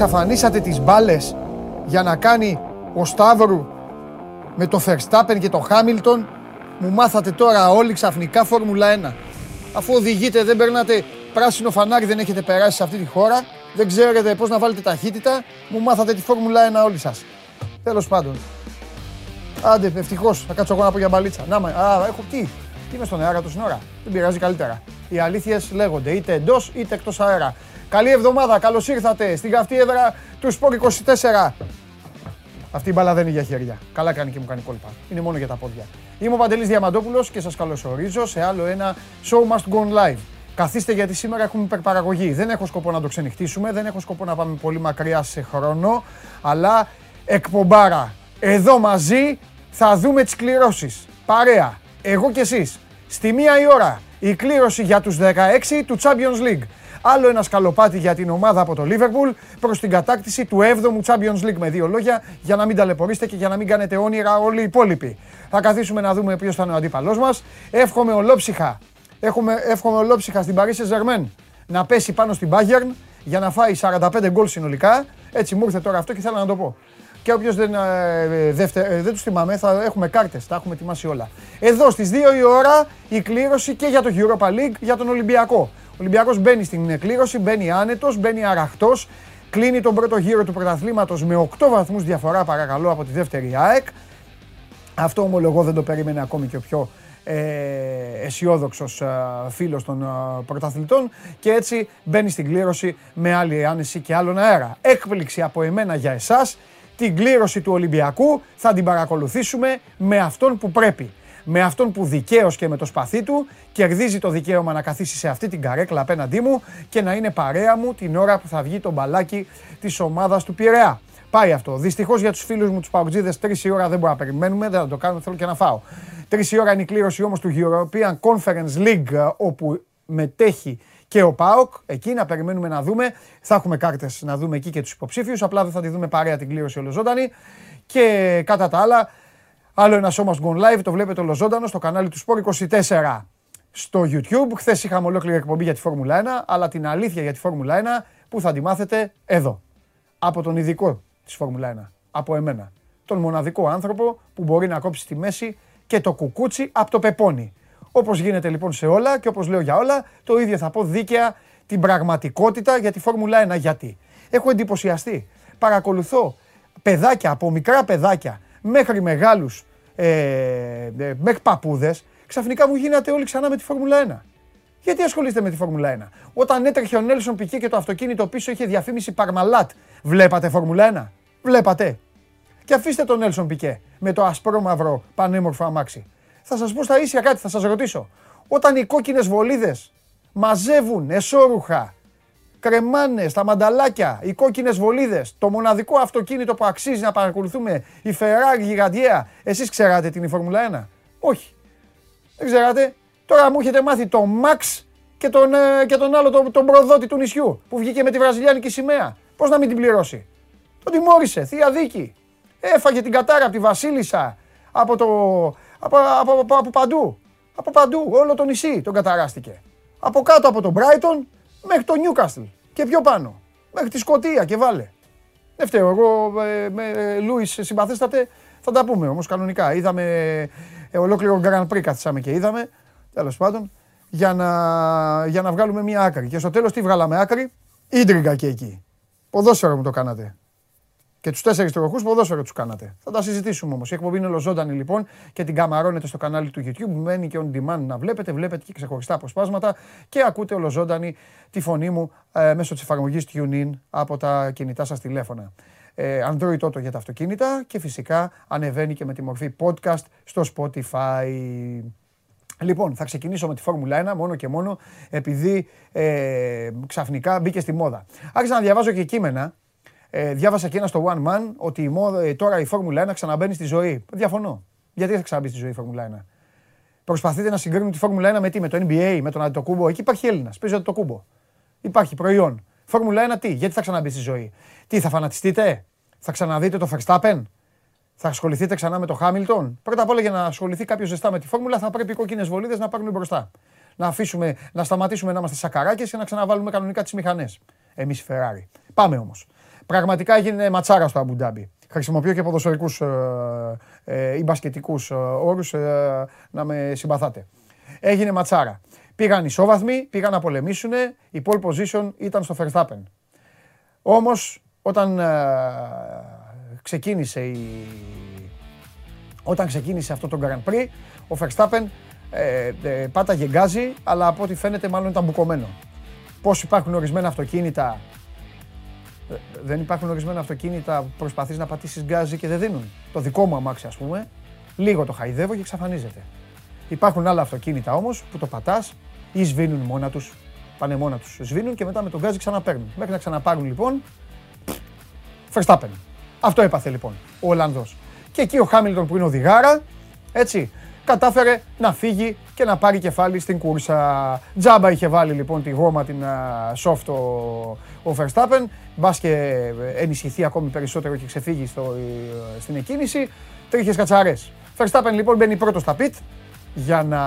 εξαφανίσατε τις μπάλες για να κάνει ο Σταύρου με το Verstappen και το Χάμιλτον. Μου μάθατε τώρα όλοι ξαφνικά Φόρμουλα 1. Αφού οδηγείτε, δεν περνάτε πράσινο φανάρι, δεν έχετε περάσει σε αυτή τη χώρα. Δεν ξέρετε πώς να βάλετε ταχύτητα. Μου μάθατε τη Φόρμουλα 1 όλοι σας. Τέλος πάντων. Άντε, ευτυχώς. Θα κάτσω εγώ να πω για μπαλίτσα. Να, μα, α, έχω τι; Τι είμαι στον αέρα του ώρα; Δεν πειράζει καλύτερα. Οι αλήθειες λέγονται είτε εντός είτε εκτός αέρα. Καλή εβδομάδα, καλώς ήρθατε στην καυτή έδρα του Σπορ 24. Αυτή η μπαλά δεν είναι για χέρια. Καλά κάνει και μου κάνει κόλπα. Είναι μόνο για τα πόδια. Είμαι ο Παντελής Διαμαντόπουλος και σας καλωσορίζω σε άλλο ένα Show Must Go Live. Καθίστε γιατί σήμερα έχουμε υπερπαραγωγή. Δεν έχω σκοπό να το ξενυχτήσουμε, δεν έχω σκοπό να πάμε πολύ μακριά σε χρόνο, αλλά εκπομπάρα. Εδώ μαζί θα δούμε τις κληρώσεις. Παρέα, εγώ και εσείς. Στη μία η ώρα η κλήρωση για τους 16 του Champions League. Άλλο ένα σκαλοπάτι για την ομάδα από το Liverpool προς την κατάκτηση του 7ου Champions League. Με δύο λόγια, για να μην ταλαιπωρήσετε και για να μην κάνετε όνειρα όλοι οι υπόλοιποι. Θα καθίσουμε να δούμε ποιος θα είναι ο αντίπαλός μας. Εύχομαι ολόψυχα, έχουμε, εύχομαι ολόψυχα στην Paris Saint-Germain να πέσει πάνω στην Bayern για να φάει 45 γκολ συνολικά. Έτσι μου ήρθε τώρα αυτό και θέλω να το πω. Και όποιος δεν, ε, δευτε, ε, δεν τους θυμάμαι, θα έχουμε κάρτες. Τα έχουμε ετοιμάσει όλα. Εδώ στις 2 η ώρα η κλήρωση και για το Europa League για τον Ολυμπιακό. Ο Ολυμπιακός μπαίνει στην κλήρωση, μπαίνει άνετος, μπαίνει αραχτός. Κλείνει τον πρώτο γύρο του πρωταθλήματος με 8 βαθμούς διαφορά, παρακαλώ, από τη δεύτερη ΑΕΚ. Αυτό ομολογώ δεν το περίμενε ακόμη και ο πιο ε, αισιόδοξος ε, φίλος των ε, πρωταθλητών και έτσι μπαίνει στην κλήρωση με άλλη άνεση και άλλον αέρα. Έκπληξη από εμένα για εσάς την κλήρωση του Ολυμπιακού θα την παρακολουθήσουμε με αυτόν που πρέπει. Με αυτόν που δικαίως και με το σπαθί του κερδίζει το δικαίωμα να καθίσει σε αυτή την καρέκλα απέναντί μου και να είναι παρέα μου την ώρα που θα βγει το μπαλάκι της ομάδας του Πειραιά. Πάει αυτό. Δυστυχώς για τους φίλους μου τους Παουτζίδες, τρεις η ώρα δεν μπορούμε να περιμένουμε, δεν θα το κάνουμε, θέλω και να φάω. Τρεις η ώρα είναι η κλήρωση όμως του European Conference League, όπου μετέχει και ο ΠΑΟΚ. Εκεί να περιμένουμε να δούμε. Θα έχουμε κάρτες να δούμε εκεί και τους υποψήφιους. Απλά δεν θα τη δούμε παρέα την κλήρωση ολοζώντανη. Και κατά τα άλλα, άλλο ένα σώμα Gone Live. Το βλέπετε ολοζώντανο στο κανάλι του Sport 24 στο YouTube. Χθες είχαμε ολόκληρη εκπομπή για τη Φόρμουλα 1, αλλά την αλήθεια για τη Φόρμουλα 1 που θα τη μάθετε εδώ. Από τον ειδικό της Φόρμουλα 1. Από εμένα. Τον μοναδικό άνθρωπο που μπορεί να κόψει τη μέση και το κουκούτσι από το πεπόνι. Όπως γίνεται λοιπόν σε όλα και όπως λέω για όλα, το ίδιο θα πω δίκαια την πραγματικότητα για τη Φόρμουλα 1. Γιατί; Έχω εντυπωσιαστεί. Παρακολουθώ παιδάκια, από μικρά παιδάκια μέχρι μεγάλους, ε, ε, μέχρι παππούδε, ξαφνικά μου γίνατε όλοι ξανά με τη Φόρμουλα 1. Γιατί ασχολείστε με τη Φόρμουλα 1. Όταν έτρεχε ο Νέλσον Πικέ και το αυτοκίνητο πίσω είχε διαφήμιση Παρμαλάτ, βλέπατε Φόρμουλα 1. Βλέπατε. Και αφήστε τον Νέλσον Πικέ με το ασπρόμαυρο πανέμορφο αμάξι θα σας πω στα ίσια κάτι, θα σας ρωτήσω. Όταν οι κόκκινες βολίδες μαζεύουν εσώρουχα, κρεμάνες στα μανταλάκια, οι κόκκινες βολίδες, το μοναδικό αυτοκίνητο που αξίζει να παρακολουθούμε, η Ferrari γιγαντιαία, εσείς ξέρατε την η Φόρμουλα 1. Όχι. Δεν ξέρατε; Τώρα μου έχετε μάθει το Max και τον, ε, και τον άλλο, τον, τον προδότη του νησιού, που βγήκε με τη βραζιλιάνικη σημαία. Πώς να μην την πληρώσει; Τον τιμώρησε, θεία δίκη. Έφαγε την κατάρα από τη Βασίλισσα, από το, από, από, από, από παντού. Από παντού. Όλο το νησί τον καταράστηκε. Από κάτω από τον Brighton μέχρι το Newcastle. Και πιο πάνω. Μέχρι τη Σκωτία και βάλε. Δεν φταίω. Εγώ ε, με ε, Λούις συμπαθέστατε. Θα τα πούμε όμως κανονικά. Είδαμε ε, ολόκληρο Grand Prix καθίσαμε και είδαμε. Τέλος πάντων. Για να, για να βγάλουμε μια άκρη. Και στο τέλος τι βγάλαμε άκρη; Ίντριγκα και εκεί. Ποδόσφαιρο μου το κάνατε. Και τους τέσσερις τροχούς ποδόσφαιρο τους κάνατε. Θα τα συζητήσουμε όμως. Η εκπομπή είναι ολοζώντανη λοιπόν και την καμαρώνετε στο κανάλι του YouTube. Μένει και on demand να βλέπετε. Βλέπετε και ξεχωριστά αποσπάσματα και ακούτε ολοζώντανη τη φωνή μου ε, μέσω της εφαρμογής TuneIn από τα κινητά σας τηλέφωνα. Ε, Android Auto για τα αυτοκίνητα και φυσικά ανεβαίνει και με τη μορφή podcast στο Spotify. Λοιπόν, θα ξεκινήσω με τη Φόρμουλα 1 μόνο και μόνο επειδή ε, ξαφνικά μπήκε στη μόδα. Άρχισα να διαβάζω και κείμενα ε, διάβασα και ένα στο One Man ότι η μόδα, ε, τώρα η Φόρμουλα 1 ξαναμπαίνει στη ζωή. Διαφωνώ. Γιατί θα ξαναμπεί στη ζωή η Φόρμουλα 1. Προσπαθείτε να συγκρίνετε τη Φόρμουλα 1 με τι, με το NBA, με τον Αντιτοκούμπο. Εκεί υπάρχει Έλληνας. Παίζει το κούμπο. Υπάρχει προϊόν. Φόρμουλα 1 τι, γιατί θα ξαναμπεί στη ζωή; Τι, θα φανατιστείτε, θα ξαναδείτε το Verstappen, θα ασχοληθείτε ξανά με το Χάμιλτον. Πρώτα απ' όλα για να ασχοληθεί κάποιος ζεστά με τη φόρμουλα θα πρέπει οι κόκκινες βολίδες να πάρουν μπροστά. Να, αφήσουμε, να σταματήσουμε να είμαστε σακαράκες και να ξαναβάλουμε κανονικά τις μηχανές. Εμείς οι Ferrari. Πάμε όμως. Πραγματικά έγινε ματσάρα στο Αμπουντάμπι. Χρησιμοποιώ και ποδοσφαιρικούς ε, ε, ή μπασκετικούς ε, όρους ε, να με συμπαθάτε. Έγινε ματσάρα. Πήγαν ισόβαθμοι, πήγαν να πολεμήσουν, η pole position ήταν στο Verstappen. Όμως όταν ε, ξεκίνησε η... Όταν ξεκίνησε αυτό το Grand Prix, ο Verstappen ε, ε, πάταγε γκάζι, αλλά από ό,τι φαίνεται μάλλον ήταν μπουκωμένο. Πώς υπάρχουν ορισμένα αυτοκίνητα, ε, δεν υπάρχουν ορισμένα αυτοκίνητα που προσπαθείς να πατήσεις γκάζι και δεν δίνουν. Το δικό μου αμάξι ας πούμε, λίγο το χαϊδεύω και εξαφανίζεται. Υπάρχουν άλλα αυτοκίνητα όμως που το πατάς ή σβήνουν μόνα τους, πάνε μόνα τους, σβήνουν και μετά με το γκάζι ξαναπαίρνουν. Μέχρι να ξαναπάρουν λοιπόν, Verstappen. Αυτό έπαθε λοιπόν ο Ολλανδός. Και εκεί ο Χάμιλτον που είναι οδηγάρα, έτσι, κατάφερε να φύγει και να πάρει κεφάλι στην κούρσα. Τζάμπα είχε βάλει λοιπόν τη γόμα την soft ο, ο Verstappen, μπας και ενισχυθεί ακόμη περισσότερο και ξεφύγει στο, ε, στην εκκίνηση. Τρίχες κατσαρές. Verstappen λοιπόν μπαίνει πρώτος στα πιτ για να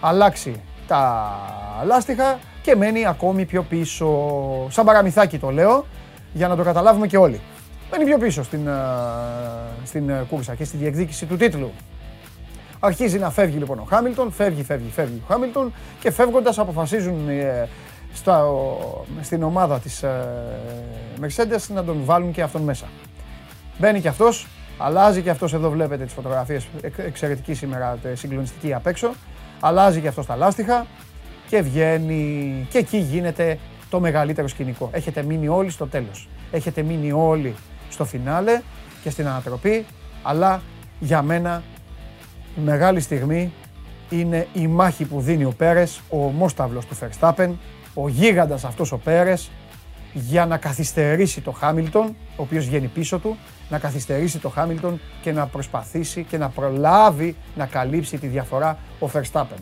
αλλάξει τα λάστιχα και μένει ακόμη πιο πίσω. Σαν παραμυθάκι το λέω, για να το καταλάβουμε και όλοι. Μένει πιο πίσω στην, στην κούρσα και στη διεκδίκηση του τίτλου. Αρχίζει να φεύγει λοιπόν ο Χάμιλτον, φεύγει, φεύγει, φεύγει ο Χάμιλτον και φεύγοντας αποφασίζουν ε, στα, στην ομάδα της ε, Mercedes να τον βάλουν και αυτόν μέσα. Μπαίνει και αυτός, αλλάζει και αυτός εδώ βλέπετε τις φωτογραφίες, εξαιρετική σήμερα, συγκλονιστική απ' έξω. Αλλάζει και αυτός τα λάστιχα και βγαίνει και εκεί γίνεται το μεγαλύτερο σκηνικό. Έχετε μείνει όλοι στο τέλος. Έχετε μείνει όλοι στο φινάλε και στην ανατροπή, αλλά για μένα η μεγάλη στιγμή είναι η μάχη που δίνει ο Πέρες, ο ομόσταυλος του Verstappen, ο γίγαντας αυτός ο Πέρες, για να καθυστερήσει το Χάμιλτον, ο οποίος βγαίνει πίσω του, να καθυστερήσει το Χάμιλτον και να προσπαθήσει και να προλάβει να καλύψει τη διαφορά ο Verstappen.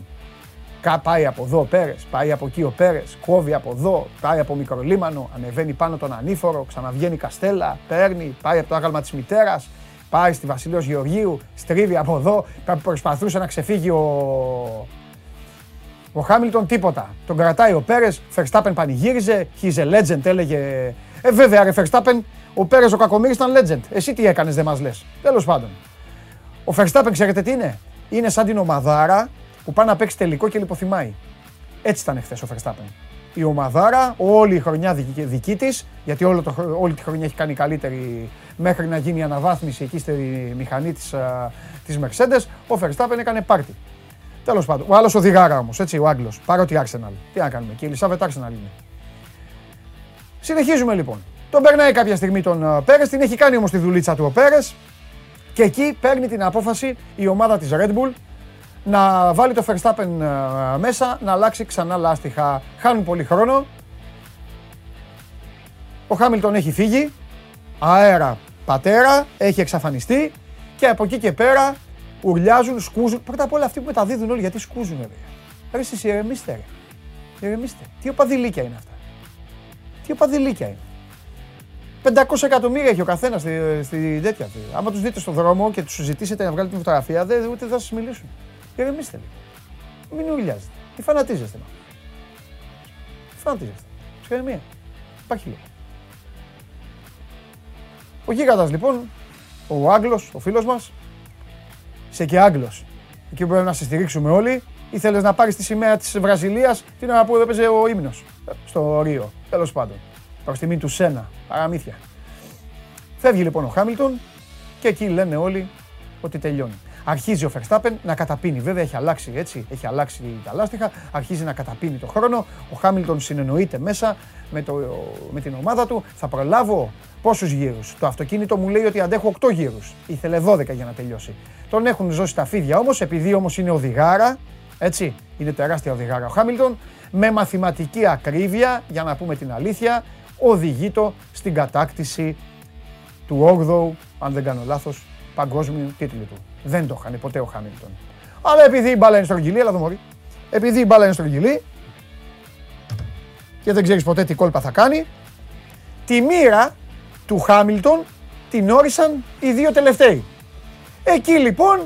Πάει από εδώ ο Πέρες, πάει από εκεί ο Πέρες, κόβει από εδώ, πάει από μικρολίμανο, ανεβαίνει πάνω τον ανήφορο, ξαναβγαίνει Καστέλα, παίρνει, πάει από το άγαλμα της μητέρας, πάει στη Βασιλείος Γεωργίου, στρίβει από εδώ, προσπαθούσε να ξεφύγει ο, ο Χάμιλτον, τίποτα. Τον κρατάει ο Πέρες, Verstappen πανηγύριζε, he's a legend έλεγε. Ε βέβαια ρε Verstappen, ο Πέρες ο Κακομύρης ήταν legend. Εσύ τι έκανες δεν μας λες. Τέλος πάντων. Ο Verstappen ξέρετε τι είναι; Είναι σαν την ομαδάρα που πάει να παίξει τελικό και λιποθυμάει. Έτσι ήταν χθες ο Verstappen. Η ομαδάρα, όλη η χρονιά δική, δική της, γιατί όλο το, όλη τη χρονιά έχει κάνει καλύτερη μέχρι να γίνει η αναβάθμιση εκεί στη μηχανή της της Mercedes, ο Verstappen έκανε πάρτι. Τέλος πάντων, ο άλλος οδηγάρα όμως, έτσι, ο Άγγλος. Παρότι Arsenal. Τι να κάνουμε, και η Ελισάβετ Arsenal είναι. Συνεχίζουμε λοιπόν. Τον περνάει κάποια στιγμή τον Πέρες, την έχει κάνει όμως τη δουλίτσα του ο Πέρες και εκεί παίρνει την απόφαση η ομάδα της Red Bull να βάλει το Verstappen ε, μέσα, να αλλάξει ξανά λάστιχα. Χάνουν πολύ χρόνο. Ο Χάμιλτον έχει φύγει. Αέρα πατέρα, έχει εξαφανιστεί. Και από εκεί και πέρα ουρλιάζουν, σκούζουν. Πρώτα απ' όλα αυτοί που μεταδίδουν όλοι γιατί σκούζουν. Ρε, ρε εσείς ηρεμήστε ρε. Ηρεμήστε. Τι οπαδηλίκια είναι αυτά. Τι οπαδηλίκια είναι. 500 εκατομμύρια έχει ο καθένας στη, στη τέτοια. Άμα τους δείτε στον δρόμο και τους συζητήσετε να βγάλετε την φωτογραφία, δεν, ούτε θα σας μιλήσουν. Ηρεμήστε λίγο. Μην ουρλιάζετε. Τι φανατίζεστε μα. Τι φανατίζεστε. Ψυχραιμία. Υπάρχει λίγο. Ο γίγαντας λοιπόν, ο Άγγλος, ο φίλος μας, είσαι και Άγγλος. Εκεί πρέπει να σε στηρίξουμε όλοι. Ήθελε να πάρεις τη σημαία της Βραζιλίας την ώρα που έπαιζε ο ύμνος στο Ρίο. Τέλος πάντων. Προς τιμή του Σένα. Παραμύθια. Φεύγει λοιπόν ο Χάμιλτον και εκεί λένε όλοι ότι τελειώνει. Αρχίζει ο Verstappen να καταπίνει. Βέβαια έχει αλλάξει έτσι, έχει αλλάξει τα λάστιχα, αρχίζει να καταπίνει το χρόνο. Ο Χάμιλτον συνεννοείται μέσα με, το, με την ομάδα του. Θα προλάβω πόσους γύρους. Το αυτοκίνητο μου λέει ότι αντέχω 8 γύρους. Ήθελε 12 για να τελειώσει. Τον έχουν ζώσει τα φίδια όμως, επειδή όμως είναι οδηγάρα, έτσι, είναι τεράστια οδηγάρα ο Χάμιλτον, με μαθηματική ακρίβεια, για να πούμε την αλήθεια, οδηγεί το στην κατάκτηση του 8ου, αν δεν κάνω λάθος, παγκόσμιου τίτλου του. Δεν το είχαν ποτέ ο Χάμιλτον. Αλλά επειδή η μπάλα είναι στρογγυλή, έλα εδώ Επειδή η μπάλα είναι στρογγυλή και δεν ξέρεις ποτέ τι κόλπα θα κάνει, τη μοίρα του Χάμιλτον την όρισαν οι δύο τελευταίοι. Εκεί λοιπόν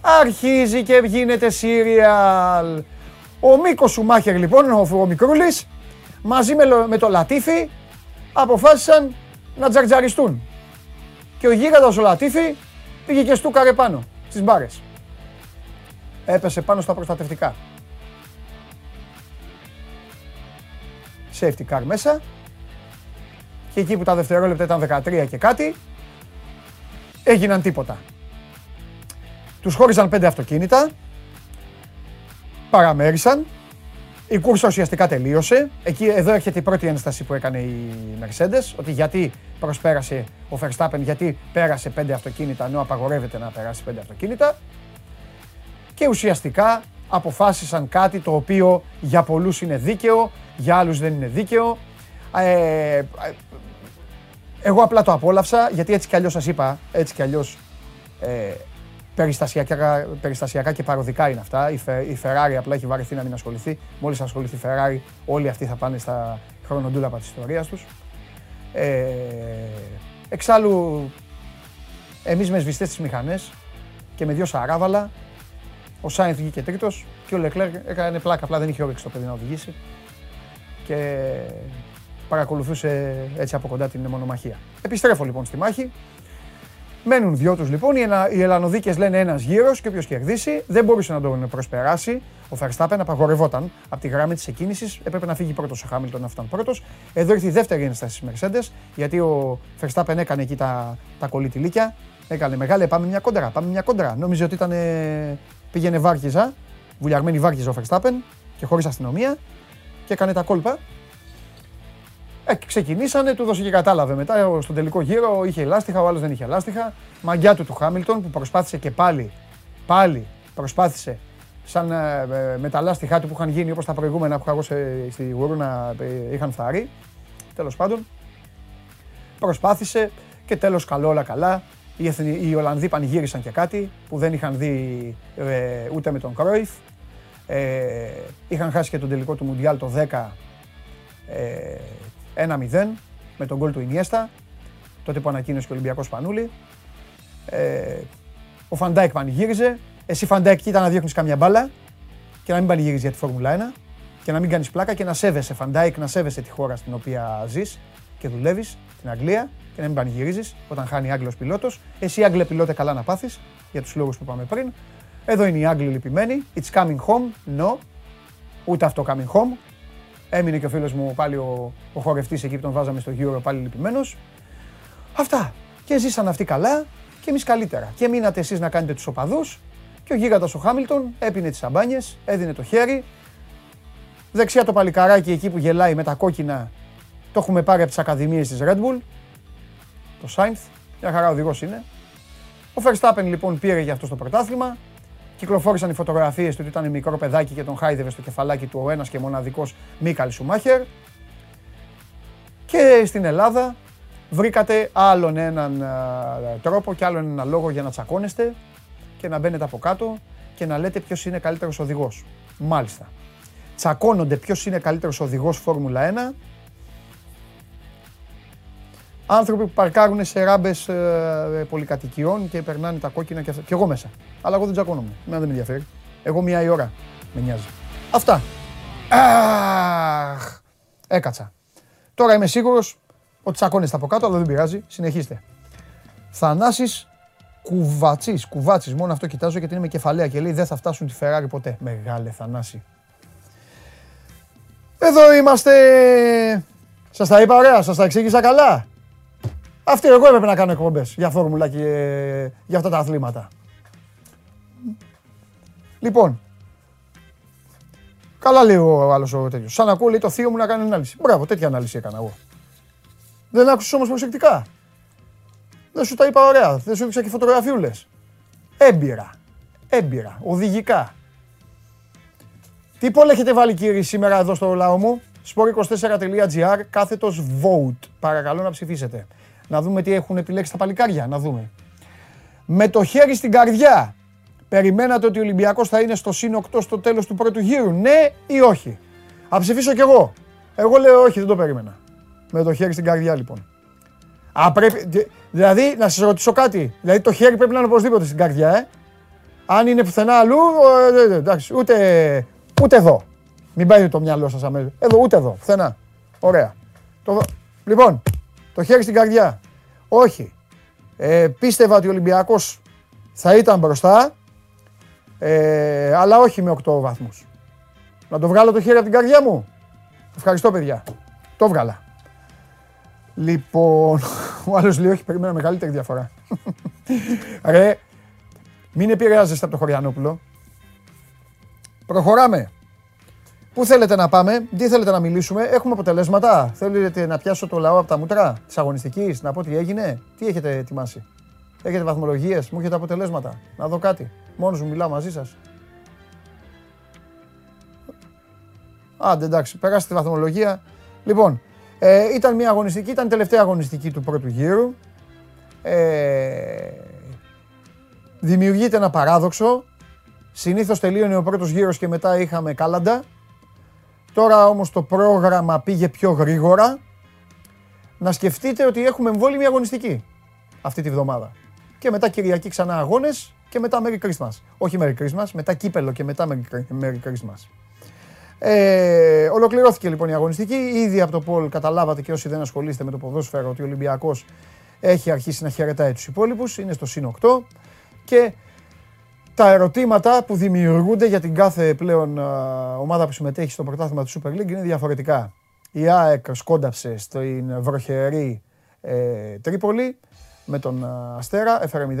αρχίζει και γίνεται σύριαλ. Ο Μίκος Σουμάχερ λοιπόν, ο, ο Μικρούλης, μαζί με, με το Λατίφι, αποφάσισαν να τζαρτζαριστούν. Και ο γίγαντας ο Λατίφη πήγε και στούκαρε πάνω στις μπάρες. Έπεσε πάνω στα προστατευτικά. Safety car μέσα. Και εκεί που τα δευτερόλεπτα ήταν 13 και κάτι, έγιναν τίποτα. Τους χώριζαν πέντε αυτοκίνητα, παραμέρισαν, η κούρσα ουσιαστικά τελείωσε. Εκεί, εδώ έρχεται η πρώτη ένσταση που έκανε η Mercedes, ότι γιατί προσπέρασε ο Verstappen, γιατί πέρασε πέντε αυτοκίνητα, ενώ απαγορεύεται να περάσει πέντε αυτοκίνητα. Και ουσιαστικά αποφάσισαν κάτι το οποίο για πολλούς είναι δίκαιο, για άλλους δεν είναι δίκαιο. Ε, εγώ απλά το απόλαυσα, γιατί έτσι κι αλλιώς σας είπα, έτσι κι αλλιώς ε, περιστασιακά, περιστασιακά και παροδικά είναι αυτά. Η, η Ferrari απλά έχει βαρεθεί να μην ασχοληθεί. Μόλις ασχοληθεί η Ferrari, όλοι αυτοί θα πάνε στα χρονοτούλαπα της ιστορίας τους. Ε, εξάλλου, εμείς με σβηστές τις μηχανές και με δύο σαράβαλα, ο Σάινθ βγήκε τρίτος και ο Λεκλέρ έκανε πλάκα, απλά δεν είχε όρεξη το παιδί να οδηγήσει και παρακολουθούσε έτσι από κοντά την μονομαχία. Επιστρέφω λοιπόν στη μάχη. Μένουν δυο τους λοιπόν. Οι Ελλανοδίκε λένε ένας γύρος και όποιος κερδίσει δεν μπορούσε να τον προσπεράσει. Ο Verstappen απαγορευόταν από τη γραμμή της εκκίνησης. Έπρεπε να φύγει πρώτος ο Χάμιλτον να φτάνει πρώτος. Εδώ ήρθε η δεύτερη ένσταση της Mercedes γιατί ο Verstappen έκανε εκεί τα, τα κολλητηλίκια. Έκανε μεγάλη, πάμε μια κόντρα, πάμε μια κόντρα. Νόμιζε ότι ήταν, πήγαινε βάρκιζα, βουλιαγμένη βάρκιζα ο Verstappen και χωρίς αστυνομία και έκανε τα κόλπα ε, ξεκινήσανε, του δώσε και κατάλαβε μετά. Στον τελικό γύρο είχε λάστιχα, ο άλλος δεν είχε λάστιχα. Μαγκιά του του Χάμιλτον που προσπάθησε και πάλι, πάλι προσπάθησε σαν ε, ε με τα λάστιχά του που είχαν γίνει όπως τα προηγούμενα που είχα εγώ στη Γουρούνα ε, είχαν φθαρεί. Τέλος πάντων, προσπάθησε και τέλος καλό όλα καλά. Οι, έθνοι, οι Ολλανδοί πανηγύρισαν και κάτι που δεν είχαν δει ε, ούτε με τον Κρόιφ. Ε, είχαν χάσει και τον τελικό του Μουντιάλ το 10 ε, 1-0 με τον γκολ του Ινιέστα, τότε που ανακοίνωσε και ο Ολυμπιακός Πανούλη. Ε, ο Φαν Ντάικ πανηγύριζε. Εσύ Φαν Ντάικ κοίτα να διώχνεις καμιά μπάλα και να μην πανηγυρίζεις για τη Φόρμουλα 1 και να μην κάνεις πλάκα και να σέβεσαι Φαν Ντάικ, να σέβεσαι τη χώρα στην οποία ζεις και δουλεύεις, την Αγγλία και να μην πανηγυρίζεις όταν χάνει Άγγλος πιλότος. Εσύ Άγγλε πιλότε καλά να πάθεις για τους λόγους που είπαμε πριν. Εδώ είναι οι Άγγλοι λυπημένοι. It's coming home. No. Ούτε αυτό coming home. Έμεινε και ο φίλος μου πάλι ο, ο χορευτής εκεί που τον βάζαμε στο γύρο πάλι λυπημένος. Αυτά. Και ζήσαν αυτοί καλά και εμείς καλύτερα. Και μείνατε εσείς να κάνετε τους οπαδούς και ο γίγαντας ο Χάμιλτον έπινε τις σαμπάνιες, έδινε το χέρι. Δεξιά το παλικαράκι εκεί που γελάει με τα κόκκινα το έχουμε πάρει από τις ακαδημίες της Red Bull. Το Σάινθ. Μια χαρά οδηγός είναι. Ο Verstappen λοιπόν πήρε για αυτό το πρωτάθλημα. Κυκλοφόρησαν οι φωτογραφίες του ότι ήταν μικρό παιδάκι και τον χάιδευε στο κεφαλάκι του ο ένας και μοναδικός Μίκαλ Σουμάχερ. Και στην Ελλάδα βρήκατε άλλον έναν τρόπο και άλλον έναν λόγο για να τσακώνεστε και να μπαίνετε από κάτω και να λέτε ποιος είναι καλύτερος οδηγός. Μάλιστα. Τσακώνονται ποιος είναι καλύτερος οδηγός Φόρμουλα 1 άνθρωποι που παρκάρουν σε ράμπες ε, πολυκατοικιών και περνάνε τα κόκκινα και αυτά. Και εγώ μέσα. Αλλά εγώ δεν τσακώνομαι. Εμένα δεν με ενδιαφέρει. Εγώ μία η ώρα με νοιάζει. Αυτά. Αχ, έκατσα. Τώρα είμαι σίγουρος ότι τσακώνεστε από κάτω, αλλά δεν πειράζει. Συνεχίστε. Θανάσης κουβατσής, κουβάτσι. Μόνο αυτό κοιτάζω γιατί είναι με κεφαλαία και λέει δεν θα φτάσουν τη Ferrari ποτέ. Μεγάλε Θανάση. Εδώ είμαστε. Σας τα είπα ωραία, σας τα εξήγησα καλά. Αυτή εγώ έπρεπε να κάνω εκπομπές για φόρμουλα και για αυτά τα αθλήματα. Λοιπόν, καλά λέει ο άλλος ο τέτοιος. Σαν ακούω λέει το θείο μου να κάνει ανάλυση. Μπράβο, τέτοια ανάλυση έκανα εγώ. Δεν άκουσες όμως προσεκτικά. Δεν σου τα είπα ωραία. Δεν σου έδειξα και φωτογραφιούλες. Έμπειρα. Έμπειρα. Οδηγικά. Τι πόλε έχετε βάλει κύριε σήμερα εδώ στο λαό μου; sport24.gr κάθετος vote. Παρακαλώ να ψηφίσετε. Να δούμε τι έχουν επιλέξει τα παλικάρια. Να δούμε. Με το χέρι στην καρδιά. Περιμένατε ότι ο Ολυμπιακός θα είναι στο συν 8 στο τέλος του πρώτου γύρου. Ναι ή όχι; Θα ψηφίσω κι εγώ. Εγώ λέω όχι, δεν το περίμενα. Με το χέρι στην καρδιά λοιπόν. Α, πρέπει, δηλαδή, να σας ρωτήσω κάτι. Δηλαδή, το χέρι πρέπει να είναι οπωσδήποτε στην καρδιά, ε. Αν είναι πουθενά αλλού, ε, ε, εντάξει, ούτε, ούτε εδώ. Μην πάει το μυαλό σας αμέσως. Εδώ, ούτε εδώ, πουθενά. Ωραία. Το, λοιπόν, Το χέρι στην καρδιά. Όχι. Ε, πίστευα ότι ο Ολυμπιακός θα ήταν μπροστά, ε, αλλά όχι με 8 βαθμούς. Να το βγάλω το χέρι από την καρδιά μου. Ευχαριστώ παιδιά. Το βγάλα. Λοιπόν, ο άλλος λέει όχι, περιμένω μεγαλύτερη διαφορά. Ρε, μην επηρεάζεστε από το Χωριανόπουλο. Προχωράμε. Πού θέλετε να πάμε, τι θέλετε να μιλήσουμε, έχουμε αποτελέσματα. Θέλετε να πιάσω το λαό από τα μούτρα της αγωνιστικής, να πω τι έγινε, τι έχετε ετοιμάσει. Έχετε βαθμολογίες, μου έχετε αποτελέσματα. Να δω κάτι. Μόνος μου μιλάω μαζί σας. Άντε εντάξει, περάστε τη βαθμολογία. Λοιπόν, ε, ήταν μια αγωνιστική, ήταν η τελευταία αγωνιστική του πρώτου γύρου. Ε, δημιουργείται ένα παράδοξο. Συνήθως τελείωνε ο πρώτος γύρος και μετά είχαμε κάλαντα. Τώρα όμως το πρόγραμμα πήγε πιο γρήγορα. Να σκεφτείτε ότι έχουμε εμβόλυμη αγωνιστική αυτή τη βδομάδα. Και μετά Κυριακή ξανά αγώνες και μετά Merry Christmas. Όχι Merry Christmas, μετά κύπελο και μετά Merry Christmas. Ε, ολοκληρώθηκε λοιπόν η αγωνιστική. Ήδη από το Πολ καταλάβατε και όσοι δεν ασχολείστε με το ποδόσφαιρο ότι ο Ολυμπιακός έχει αρχίσει να χαιρετάει τους υπόλοιπους. Είναι στο συν 8. Και τα ερωτήματα που δημιουργούνται για την κάθε πλέον ομάδα που συμμετέχει στο πρωτάθλημα του Super League είναι διαφορετικά. Η ΑΕΚ σκόνταψε στην βροχερή ε, Τρίπολη με τον Αστέρα, έφερε 0-0.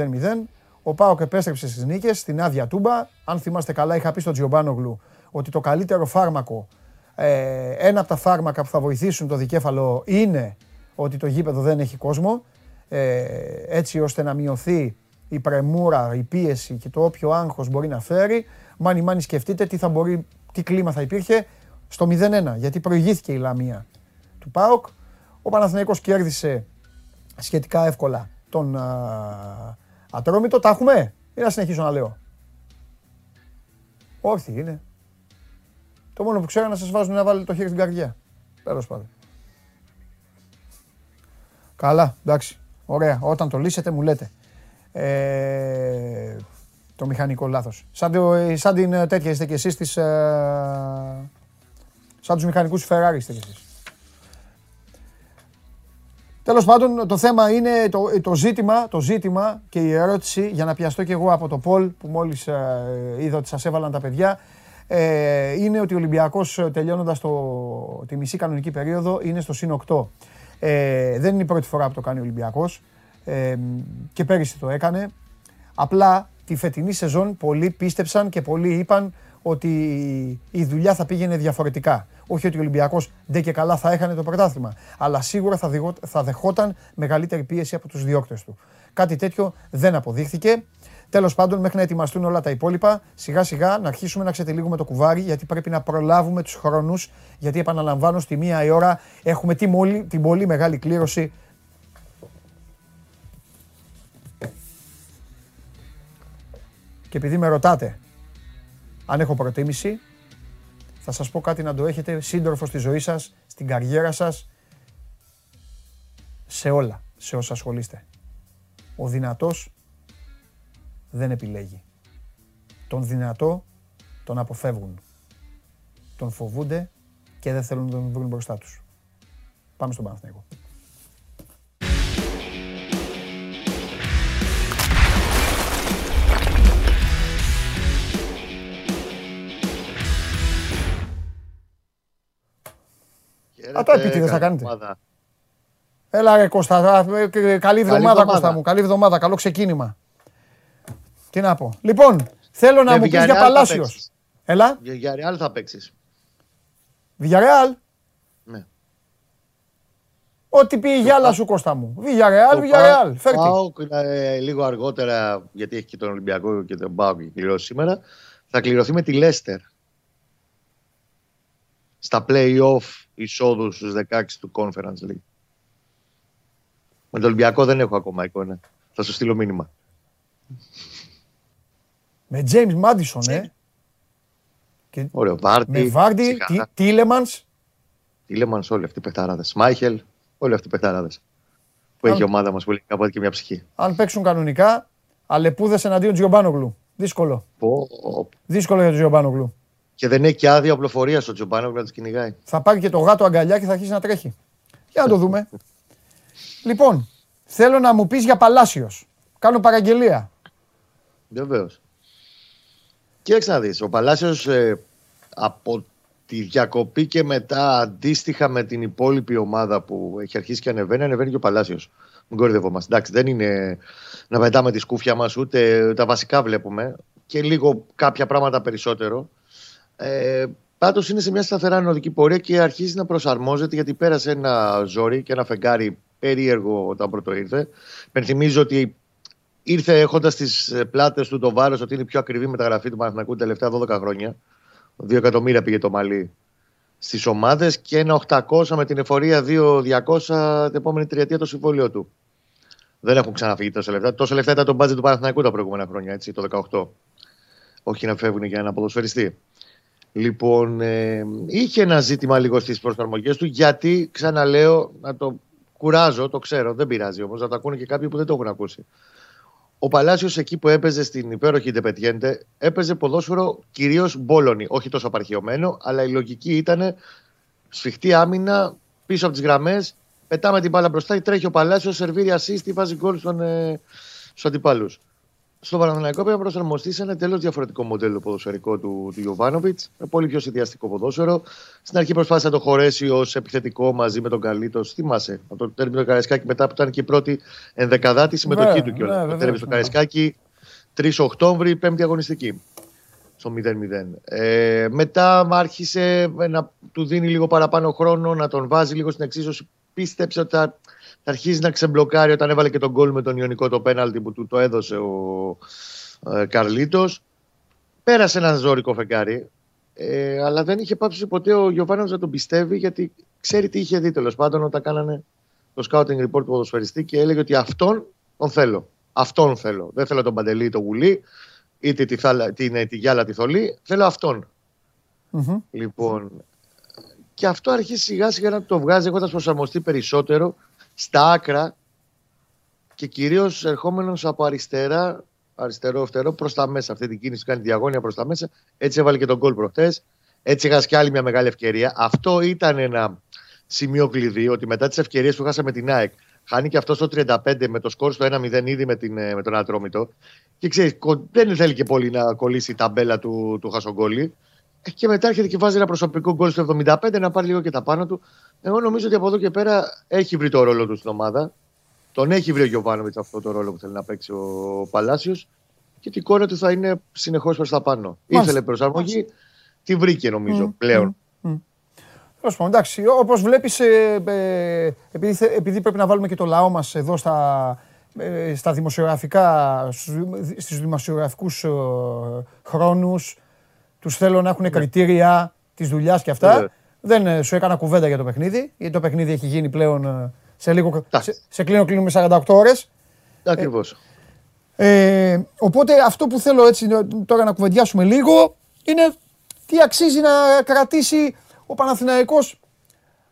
Ο Πάοκ επέστρεψε στις νίκες, στην άδεια τούμπα. Αν θυμάστε καλά, είχα πει στον Τζιομπάνογλου ότι το καλύτερο φάρμακο, ε, ένα από τα φάρμακα που θα βοηθήσουν το δικέφαλο είναι ότι το γήπεδο δεν έχει κόσμο, ε, έτσι ώστε να μειωθεί η πρεμούρα, η πίεση και το όποιο άγχος μπορεί να φέρει. Μάνι μάνι σκεφτείτε τι, θα μπορεί, τι κλίμα θα υπήρχε στο 0-1, γιατί προηγήθηκε η Λαμία του ΠΑΟΚ. Ο Παναθηναϊκός κέρδισε σχετικά εύκολα τον α, Ατρόμητο. Τα έχουμε; Ή να συνεχίσω να λέω; Όχι είναι. Το μόνο που ξέρω να σας βάζουν να βάλετε το χέρι στην καρδιά. Τέλος πάντων. Καλά, εντάξει. Ωραία. Όταν το λύσετε μου λέτε. Ε, το μηχανικό λάθος. Σαν, το, σαν την ε, τέτοια είστε και εσείς της, ε, σαν τους μηχανικούς Ferrari είστε και εσείς. Τέλος πάντων το θέμα είναι το, το, ζήτημα, το ζήτημα και η ερώτηση για να πιαστώ και εγώ από το Πολ που μόλις ε, είδα ότι σας έβαλαν τα παιδιά ε, είναι ότι ο Ολυμπιακός τελειώνοντας το, τη μισή κανονική περίοδο είναι στο συν 8. Ε, δεν είναι η πρώτη φορά που το κάνει ο Ολυμπιακός ε, και πέρυσι το έκανε. Απλά τη φετινή σεζόν πολλοί πίστεψαν και πολλοί είπαν ότι η δουλειά θα πήγαινε διαφορετικά. Όχι ότι ο Ολυμπιακός δεν και καλά θα έχανε το πρωτάθλημα, αλλά σίγουρα θα, θα δεχόταν μεγαλύτερη πίεση από τους διώκτες του. Κάτι τέτοιο δεν αποδείχθηκε. Τέλος πάντων, μέχρι να ετοιμαστούν όλα τα υπόλοιπα, σιγά σιγά να αρχίσουμε να ξετυλίγουμε το κουβάρι, γιατί πρέπει να προλάβουμε τους χρόνους. Γιατί επαναλαμβάνω, στη μία η ώρα έχουμε την πολύ, την πολύ μεγάλη κλήρωση Και επειδή με ρωτάτε αν έχω προτίμηση, θα σας πω κάτι να το έχετε σύντροφο στη ζωή σας, στην καριέρα σας, σε όλα, σε όσα ασχολείστε. Ο δυνατός δεν επιλέγει. Τον δυνατό τον αποφεύγουν. Τον φοβούνται και δεν θέλουν να τον βρουν μπροστά τους. Πάμε στον Παναθηναϊκό. Α, το επίτηδες θα κάνετε. Έλα ρε Κώστα, καλή εβδομάδα Κώστα μου, καλή εβδομάδα, καλό ξεκίνημα. Τι να πω. Λοιπόν, θέλω να μου πεις για Παλάσιος. Έλα. Για Ρεάλ θα παίξεις. Villarreal. Ναι. Ό,τι πει η γυάλα σου Κώστα μου. Villarreal, Villarreal. Φέρτε. Πάω λίγο αργότερα, γιατί έχει και τον Ολυμπιακό και τον Πάο και κληρώσει σήμερα. Θα κληρωθεί με τη Λέστερ. Στα play-off εισόδους στους 16 του Conference League. Με τον Ολυμπιακό δεν έχω ακόμα εικόνα. Θα σου στείλω μήνυμα. Με James Madison, ε. Και... Ωραίο. Βάρτι. Με Βάρτι, Τίλεμανς. Τίλεμανς, όλοι αυτοί οι παιχταράδε. Μάιχελ, όλοι αυτοί οι παιχταράδε. Που έχει η ομάδα μας που λέει κάποτε και μια ψυχή. Αν παίξουν κανονικά, αλεπούδες εναντίον Τζιομπάνογλου. Δύσκολο. Πω, Δύσκολο για τον Τζιομπάνογλου. Και δεν έχει και άδεια οπλοφορίας στο Τζομπάνο να του κυνηγάει. Θα πάρει και το γάτο αγκαλιά και θα αρχίσει να τρέχει. Για να το δούμε. Λοιπόν, θέλω να μου πεις για Παλάσιος. Κάνω παραγγελία. Βεβαίως. Κοίταξε να δεις, ο Παλάσιος ε, από τη διακοπή και μετά αντίστοιχα με την υπόλοιπη ομάδα που έχει αρχίσει και ανεβαίνει, ανεβαίνει και ο Παλάσιος. Μην κορυδευόμαστε. Εντάξει, δεν είναι να πετάμε τη σκούφια μας, ούτε τα βασικά βλέπουμε και λίγο κάποια πράγματα περισσότερο. Ε, Πάντως είναι σε μια σταθερά νοδική πορεία και αρχίζει να προσαρμόζεται γιατί πέρασε ένα ζόρι και ένα φεγγάρι περίεργο όταν πρώτο ήρθε. Πενθυμίζω ότι ήρθε έχοντας τις πλάτες του το βάρος ότι είναι η πιο ακριβή μεταγραφή του Παναθηνακού τα τελευταία 12 χρόνια. 2 εκατομμύρια πήγε το μαλλί στις ομάδες και ένα 800 με την εφορία 2.200 την επόμενη τριετία το συμβόλαιο του. Δεν έχουν ξαναφύγει τόσα λεφτά. Τόσα λεφτά ήταν το μπάτζετ του Παναθηναϊκού τα προηγούμενα χρόνια, έτσι, το 18. Όχι να φεύγουν για ένα ποδοσφαιριστή. Λοιπόν, ε, είχε ένα ζήτημα λίγο στις προσαρμογές του, γιατί ξαναλέω, να το κουράζω, το ξέρω, δεν πειράζει όμως, να το ακούνε και κάποιοι που δεν το έχουν ακούσει. Ο Παλάσιος εκεί που έπαιζε στην υπέροχη Ντεπετιέντε, έπαιζε ποδόσφαιρο κυρίως μπόλονι. Όχι τόσο απαρχαιωμένο, αλλά η λογική ήταν σφιχτή άμυνα πίσω από τις γραμμές. Πετάμε την μπάλα μπροστά, τρέχει ο Παλάσιος, σερβίρει ασίστη, βάζει γκολ στον, ε, στους αντιπάλους στο Παναθηναϊκό πρέπει να προσαρμοστεί σε ένα τελείω διαφορετικό μοντέλο ποδοσφαιρικό του, του Ιωβάνοβιτ. Με πολύ πιο συνδυαστικό ποδόσφαιρο. Στην αρχή προσπάθησε να το χωρέσει ως επιθετικό μαζί με τον Καλίτος. Θυμάσαι από το τέρμινο του Καραϊσκάκη μετά που ήταν και η πρώτη ενδεκαδάτη συμμετοχή ναι, του κιόλας. Ναι, το τέρμινο του Καραϊσκάκη 3 Οκτώβρη, πέμπτη αγωνιστική. Στο 0-0. Ε, μετά άρχισε να του δίνει λίγο παραπάνω χρόνο, να τον βάζει λίγο στην εξίσωση. Πίστεψε ότι θα θα αρχίζει να ξεμπλοκάρει όταν έβαλε και τον γκολ με τον Ιωνικό το πέναλτι που του το έδωσε ο ε, Καρλίτος. Πέρασε ένα ζώρικο φεγγάρι, ε, αλλά δεν είχε πάψει ποτέ ο Γιωβάνος να τον πιστεύει γιατί ξέρει τι είχε δει τέλος πάντων όταν κάνανε το scouting report του ποδοσφαιριστή και έλεγε ότι αυτόν τον θέλω. Αυτόν θέλω. Δεν θέλω τον Παντελή το γουλί, είτε τη, θάλα, την, τη γυάλα τη θολή. Θέλω αυτόν. Mm-hmm. Λοιπόν, και αυτό αρχίζει σιγά σιγά να το βγάζει έχοντας προσαρμοστεί περισσότερο στα άκρα και κυρίως ερχόμενος από αριστερά, αριστερό φτερό προς τα μέσα. Αυτή την κίνηση κάνει διαγώνια προς τα μέσα. Έτσι έβαλε και τον κόλ προχτές. Έτσι είχα και άλλη μια μεγάλη ευκαιρία. Αυτό ήταν ένα σημείο κλειδί ότι μετά τις ευκαιρίες που χάσαμε την ΑΕΚ, χάνει και αυτό στο 35 με το σκορ στο 1-0 ήδη με, την, με τον Ατρόμητο. Και ξέρεις, δεν θέλει και πολύ να κολλήσει η ταμπέλα του, του Χασογκόλη. Ε, και μετά έρχεται και βάζει ένα προσωπικό γκολ στο 75 να πάρει λίγο και τα πάνω του. Εγώ νομίζω ότι από εδώ και πέρα έχει βρει το ρόλο του στην ομάδα. Τον έχει βρει ο Γιωβάνοβιτς αυτό το ρόλο που θέλει να παίξει ο Παλάσιος και την εικόνα του θα είναι συνεχώς προς τα πάνω. Μάλιστα. Ήθελε προσαρμογή, τη βρήκε νομίζω mm, πλέον. Mm, mm. εντάξει, όπως βλέπεις, ε, ε, επειδή, επειδή πρέπει να βάλουμε και το λαό μας εδώ στα, ε, στα δημοσιογραφικά, στους δημοσιογραφικούς ε, χρόνους, τους θέλω να έχουν κριτήρια της δουλειάς και αυτά. Δεν ε, σου έκανα κουβέντα για το παιχνίδι, γιατί το παιχνίδι έχει γίνει πλέον ε, σε λίγο. Σε, σε κλείνω, κλείνουμε 48 ώρες. Ακριβώς. Ε, οπότε αυτό που θέλω έτσι τώρα να κουβεντιάσουμε λίγο είναι τι αξίζει να κρατήσει ο Παναθηναϊκός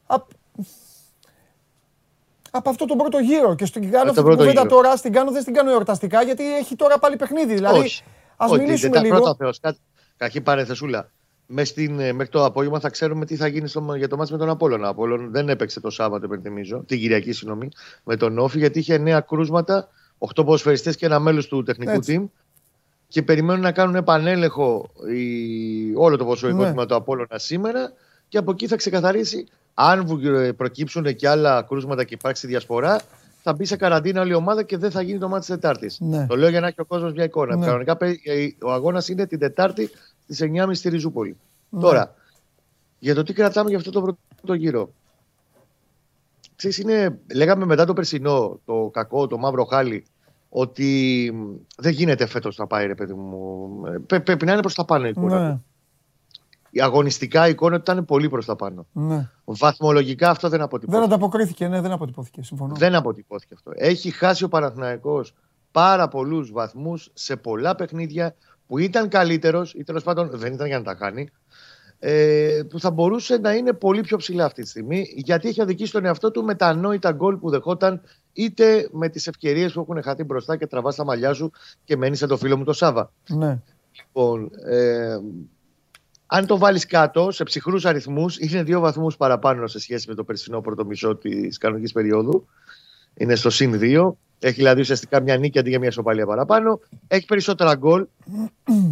από, από αυτό το πρώτο γύρο. Και στην κάνω αυτή την κουβέντα τώρα, στην κάνω, δεν στην κάνω εορταστικά, γιατί έχει τώρα πάλι παιχνίδι. Δηλαδή, Όχι. ας μιλήσουμε λίγο. Πρώτα Θεός, κάτι, κακή παρενθεσούλα στην, ε, μέχρι το απόγευμα θα ξέρουμε τι θα γίνει στο, για το μάτι με τον Απόλλωνα. Ο Απόλλων δεν έπαιξε το Σάββατο, υπενθυμίζω, την Κυριακή, συγγνώμη, με τον Όφη, γιατί είχε νέα κρούσματα, 8 ποδοσφαιριστές και ένα μέλος του τεχνικού Έτσι. team. Και περιμένουν να κάνουν επανέλεγχο η, όλο το ποδοσφαιρικό ναι. του Απόλλωνα σήμερα. Και από εκεί θα ξεκαθαρίσει αν ε, προκύψουν και άλλα κρούσματα και υπάρξει διασπορά, θα μπει σε καραντίνα όλη η ομάδα και δεν θα γίνει το μάτι της Τετάρτης. Ναι. Το λέω για να έχει ο κόσμος μια εικόνα. Ναι. Κανονικά ε, ο αγώνας είναι την Τετάρτη στι 9.30 στη Ριζούπολη. Ναι. Τώρα, για το τι κρατάμε για αυτό το πρώτο γύρο. Ξέρεις, είναι, λέγαμε μετά το περσινό, το κακό, το μαύρο χάλι, ότι δεν γίνεται φέτος να πάει, ρε παιδί μου. Πρέπει να είναι προς τα πάνω η εικόνα. Ναι. Η αγωνιστικά η εικόνα ήταν πολύ προς τα πάνω. Ναι. Βαθμολογικά αυτό δεν αποτυπώθηκε. Δεν ανταποκρίθηκε, ναι, δεν αποτυπώθηκε. Συμφωνώ. Δεν αποτυπώθηκε αυτό. Έχει χάσει ο Παναθηναϊκός πάρα πολλούς βαθμούς σε πολλά παιχνίδια που ήταν καλύτερος ή τέλος πάντων δεν ήταν για να τα κάνει, ε, που θα μπορούσε να είναι πολύ πιο ψηλά αυτή τη στιγμή, γιατί έχει αδικήσει τον εαυτό του με τα ανόητα γκολ που δεχόταν, είτε με τις ευκαιρίες που έχουν χαθεί μπροστά και τραβάς τα μαλλιά σου και μένεις σαν το φίλο μου το Σάβα. Ναι. Λοιπόν, ε, αν το βάλεις κάτω σε ψυχρούς αριθμούς, είναι δύο βαθμούς παραπάνω σε σχέση με το περσινό πρώτο μισό της κανονικής περίοδου. Είναι στο συν 2. Έχει δηλαδή ουσιαστικά μια νίκη αντί για μια σοπαλία παραπάνω. Έχει περισσότερα γκολ.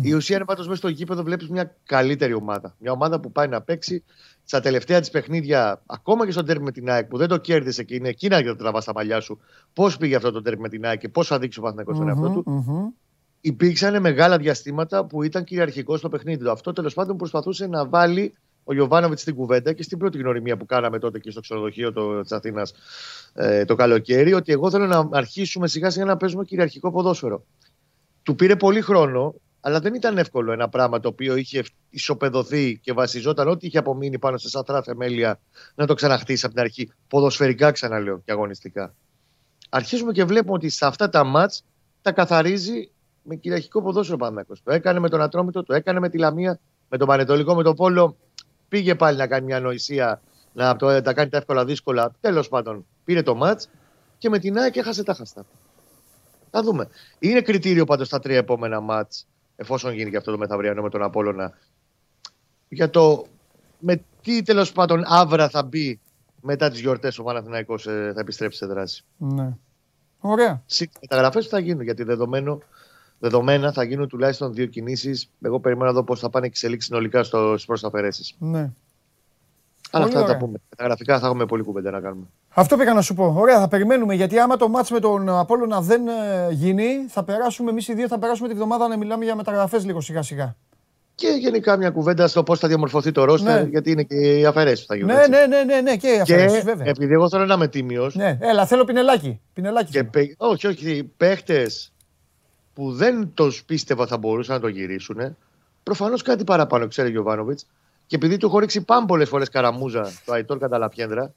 Η ουσία είναι πάντως μέσα στο γήπεδο βλέπεις μια καλύτερη ομάδα. Μια ομάδα που πάει να παίξει στα τελευταία της παιχνίδια, ακόμα και στο τέρμι με την ΑΕΚ που δεν το κέρδισε και είναι εκείνα για να τραβά στα μαλλιά σου, πώς πήγε αυτό το τέρμι με την ΑΕΚ και πώς θα δείξει ο Παθηνακό στον εαυτό του. Mm-hmm. Υπήρξαν μεγάλα διαστήματα που ήταν κυριαρχικό στο παιχνίδι του. Αυτό τέλος πάντων προσπαθούσε να βάλει ο Γιωβάνοβιτς στην κουβέντα και στην πρώτη γνωριμία που κάναμε τότε και στο ξενοδοχείο της Αθήνας ε, το καλοκαίρι, ότι εγώ θέλω να αρχίσουμε σιγά σιγά να παίζουμε κυριαρχικό ποδόσφαιρο. Του πήρε πολύ χρόνο, αλλά δεν ήταν εύκολο ένα πράγμα το οποίο είχε ισοπεδωθεί και βασιζόταν ό,τι είχε απομείνει πάνω σε σατρά θεμέλια να το ξαναχτίσει από την αρχή. Ποδοσφαιρικά ξαναλέω και αγωνιστικά. Αρχίζουμε και βλέπουμε ότι σε αυτά τα μάτς τα καθαρίζει με κυριαρχικό ποδόσφαιρο Παναγιώ. Το έκανε με τον Ατρόμητο, το έκανε με τη Λαμία, με τον Πανετολικό, με τον Πόλο. Πήγε πάλι να κάνει μια νοησία, να το, τα κάνει τα εύκολα δύσκολα. Τέλος πάντων, πήρε το μάτ και με την ΑΕΚ έχασε τα χαστά. Θα δούμε. Είναι κριτήριο πάντως τα τρία επόμενα μάτ, εφόσον γίνει και αυτό το μεθαυριανό με τον Απόλωνα, για το με τι τέλος πάντων άβρα θα μπει μετά τις γιορτές ο Παναθηναϊκός ε, θα επιστρέψει σε δράση. Ναι. Ωραία. Μεταγραφές θα γίνουν γιατί δεδομένο δεδομένα θα γίνουν τουλάχιστον δύο κινήσεις. Εγώ περιμένω να δω πώς θα πάνε οι εξελίξεις συνολικά στις προσταφαιρέσει. Ναι. Αλλά αυτά θα τα πούμε. Τα γραφικά θα έχουμε πολύ κουβέντα να κάνουμε. Αυτό πήγα να σου πω. Ωραία, θα περιμένουμε γιατί άμα το μάτς με τον Απόλλωνα δεν ε, γίνει, θα περάσουμε εμείς οι δύο, θα περάσουμε τη βδομάδα να μιλάμε για μεταγραφές λίγο σιγά σιγά. Και γενικά μια κουβέντα στο πώς θα διαμορφωθεί το ρόστερ, ναι. γιατί είναι και οι αφαιρέσεις που θα γίνουν. Ναι, ναι, ναι, ναι, ναι, και οι αφαιρέσεις. Βέβαια. Επειδή εγώ θέλω να είμαι τίμιος. Ναι, έλα, θέλω πινελάκι. πινελάκι και παι... Όχι, όχι. Παίχτες που δεν το πίστευα θα μπορούσαν να το γυρίσουν. Προφανώς κάτι παραπάνω ξέρει ο Γιωβάνοβιτς. Και επειδή του έχω ρίξει πάνω πολλές φορές καραμούζα το Αϊτόρ Καταλαπιέντρα.